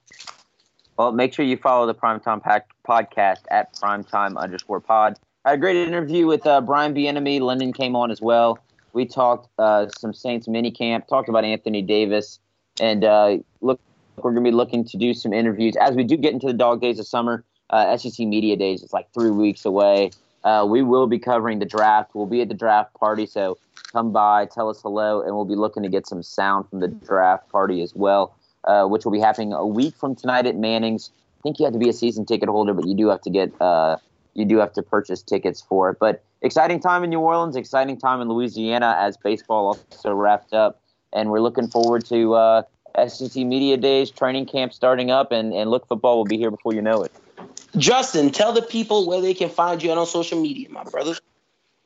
Well, make sure you follow the Primetime Pack podcast at primetime underscore pod. I had a great interview with uh, Brian Bienemy. Lyndon came on as well. We talked uh, some Saints minicamp, talked about Anthony Davis, and uh, look, we're going to be looking to do some interviews as we do get into the dog days of summer. Uh, SEC Media Days is like three weeks away. Uh, we will be covering the draft. We'll be at the draft party, so come by, tell us hello, and we'll be looking to get some sound from the draft party as well, uh, which will be happening a week from tonight at Manning's. I think you have to be a season ticket holder, but you do have to get uh, you do have to purchase tickets for it. But exciting time in New Orleans, exciting time in Louisiana as baseball also wrapped up, and we're looking forward to uh, SEC Media Days, training camp starting up, and, and look, football will be here before you know it. Justin, tell the people where they can find you on social media, my brother.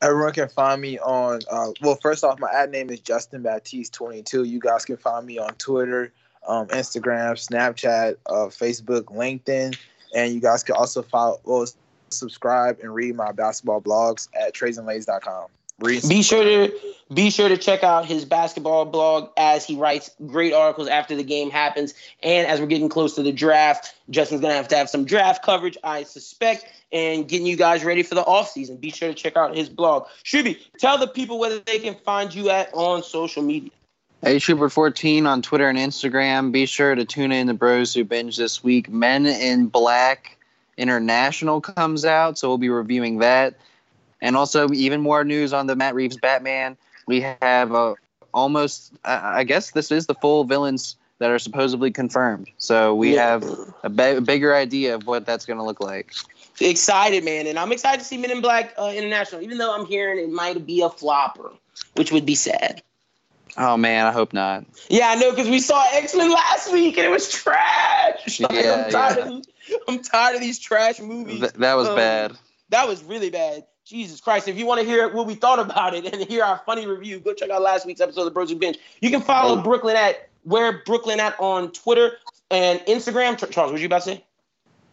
Everyone can find me on. Uh, well, first off, my ad name is Justin Baptiste twenty two. You guys can find me on Twitter, um, Instagram, Snapchat, uh, Facebook, LinkedIn, and you guys can also follow, well, subscribe, and read my basketball blogs at tradesandlays.com. Read Be sure to be sure to check out his basketball blog as he writes great articles after the game happens. And as we're getting close to the draft, Justin's gonna have to have some draft coverage, I suspect, and getting you guys ready for the offseason. Be sure to check out his blog. Shuby, tell the people whether they can find you at on social media. Hey, Schubert14 on Twitter and Instagram. Be sure to tune in to Bros Who Binge this week. Men in Black International comes out, so we'll be reviewing that. And also, even more news on the Matt Reeves Batman. We have uh, almost, uh, I guess this is the full villains that are supposedly confirmed. So we Yeah. have a bigger idea of what that's going to look like. Excited, man, and I'm excited to see Men in Black uh, International. Even though I'm hearing it might be a flopper, which would be sad. Oh, man, I hope not. Yeah, I know because we saw X Men last week and it was trash. Like, Yeah, I'm, tired yeah. of these, I'm tired of these trash movies. Th- that was Um, bad. That was really bad. Jesus Christ. If you want to hear what we thought about it and hear our funny review, go check out last week's episode of the Bros Who Binge. You can follow Hey. Brooklyn at where Brooklyn at on Twitter and Instagram. Ch- Charles, what did you about to say?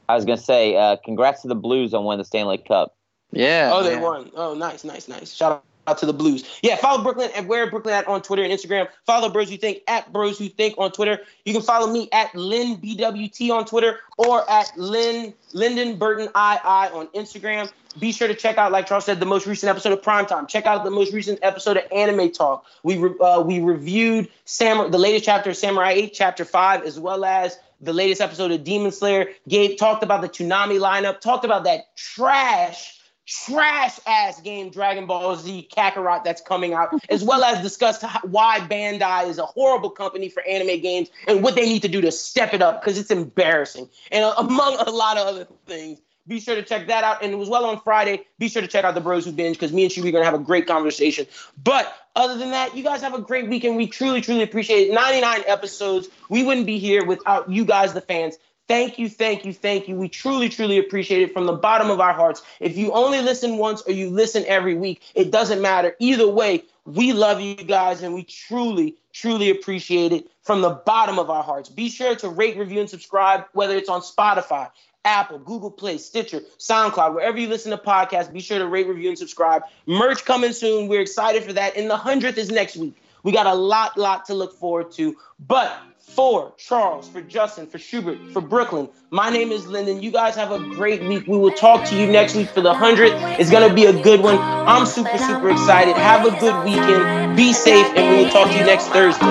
I was gonna say, uh, congrats to the Blues on winning the Stanley Cup. Yeah. Oh, they won. Oh, nice, nice, nice. Shout out to the Blues. Yeah, follow Brooklyn and where Brooklyn at on Twitter and Instagram. Follow Bros Who Think at Bros Who Think on Twitter. You can follow me at Lynn BWT on Twitter or at Lynn Lyndon Burton II on Instagram. Be sure to check out, like Charles said, the most recent episode of Primetime. Check out the most recent episode of Anime Talk. We re- uh, we reviewed Sam the latest chapter of Samurai 8, chapter 5, as well as the latest episode of Demon Slayer. Gabe talked about the Tsunami lineup, talked about that trash trash ass game Dragon Ball Z Kakarot that's coming out, as well as discuss why Bandai is a horrible company for anime games and what they need to do to step it up because it's embarrassing. And uh, among a lot of other things. Be sure to check that out. And as well on Friday, be sure to check out the Bros Who Binge because me and Shubi are going to have a great conversation. But other than that, you guys have a great weekend. We truly, truly appreciate it. 99 episodes. We wouldn't be here without you guys, the fans. Thank you, thank you, thank you. We truly, truly appreciate it from the bottom of our hearts. If you only listen once or you listen every week, it doesn't matter. Either way, we love you guys and we truly, truly appreciate it from the bottom of our hearts. Be sure to rate, review, and subscribe, whether it's on Spotify, Apple, Google Play, Stitcher, SoundCloud, wherever you listen to podcasts, be sure to rate, review, and subscribe. Merch coming soon. We're excited for that. And the 100th is next week. We got a lot, lot to look forward to. But for Charles, for Justin, for Schubert, for Brooklyn. My name is Lyndon. You guys have a great week. We will talk to you next week for the 100th. It's going to be a good one. I'm super, super excited. Have a good weekend. Be safe, and we will talk to you next Thursday.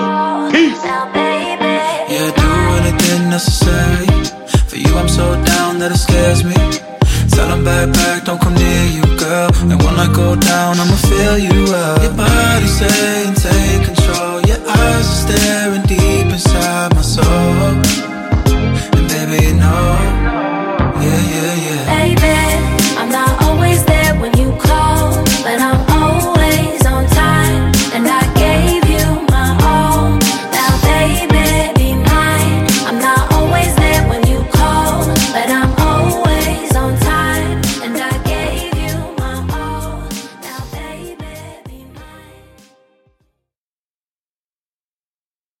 Peace. Yeah, do anything necessary. For you, I'm so down that it scares me. Tell them back, back, don't come near you, girl. And when I go down, I'ma feel you up. Your body saying, take control your eyes are staring deep inside my soul. And baby, you know.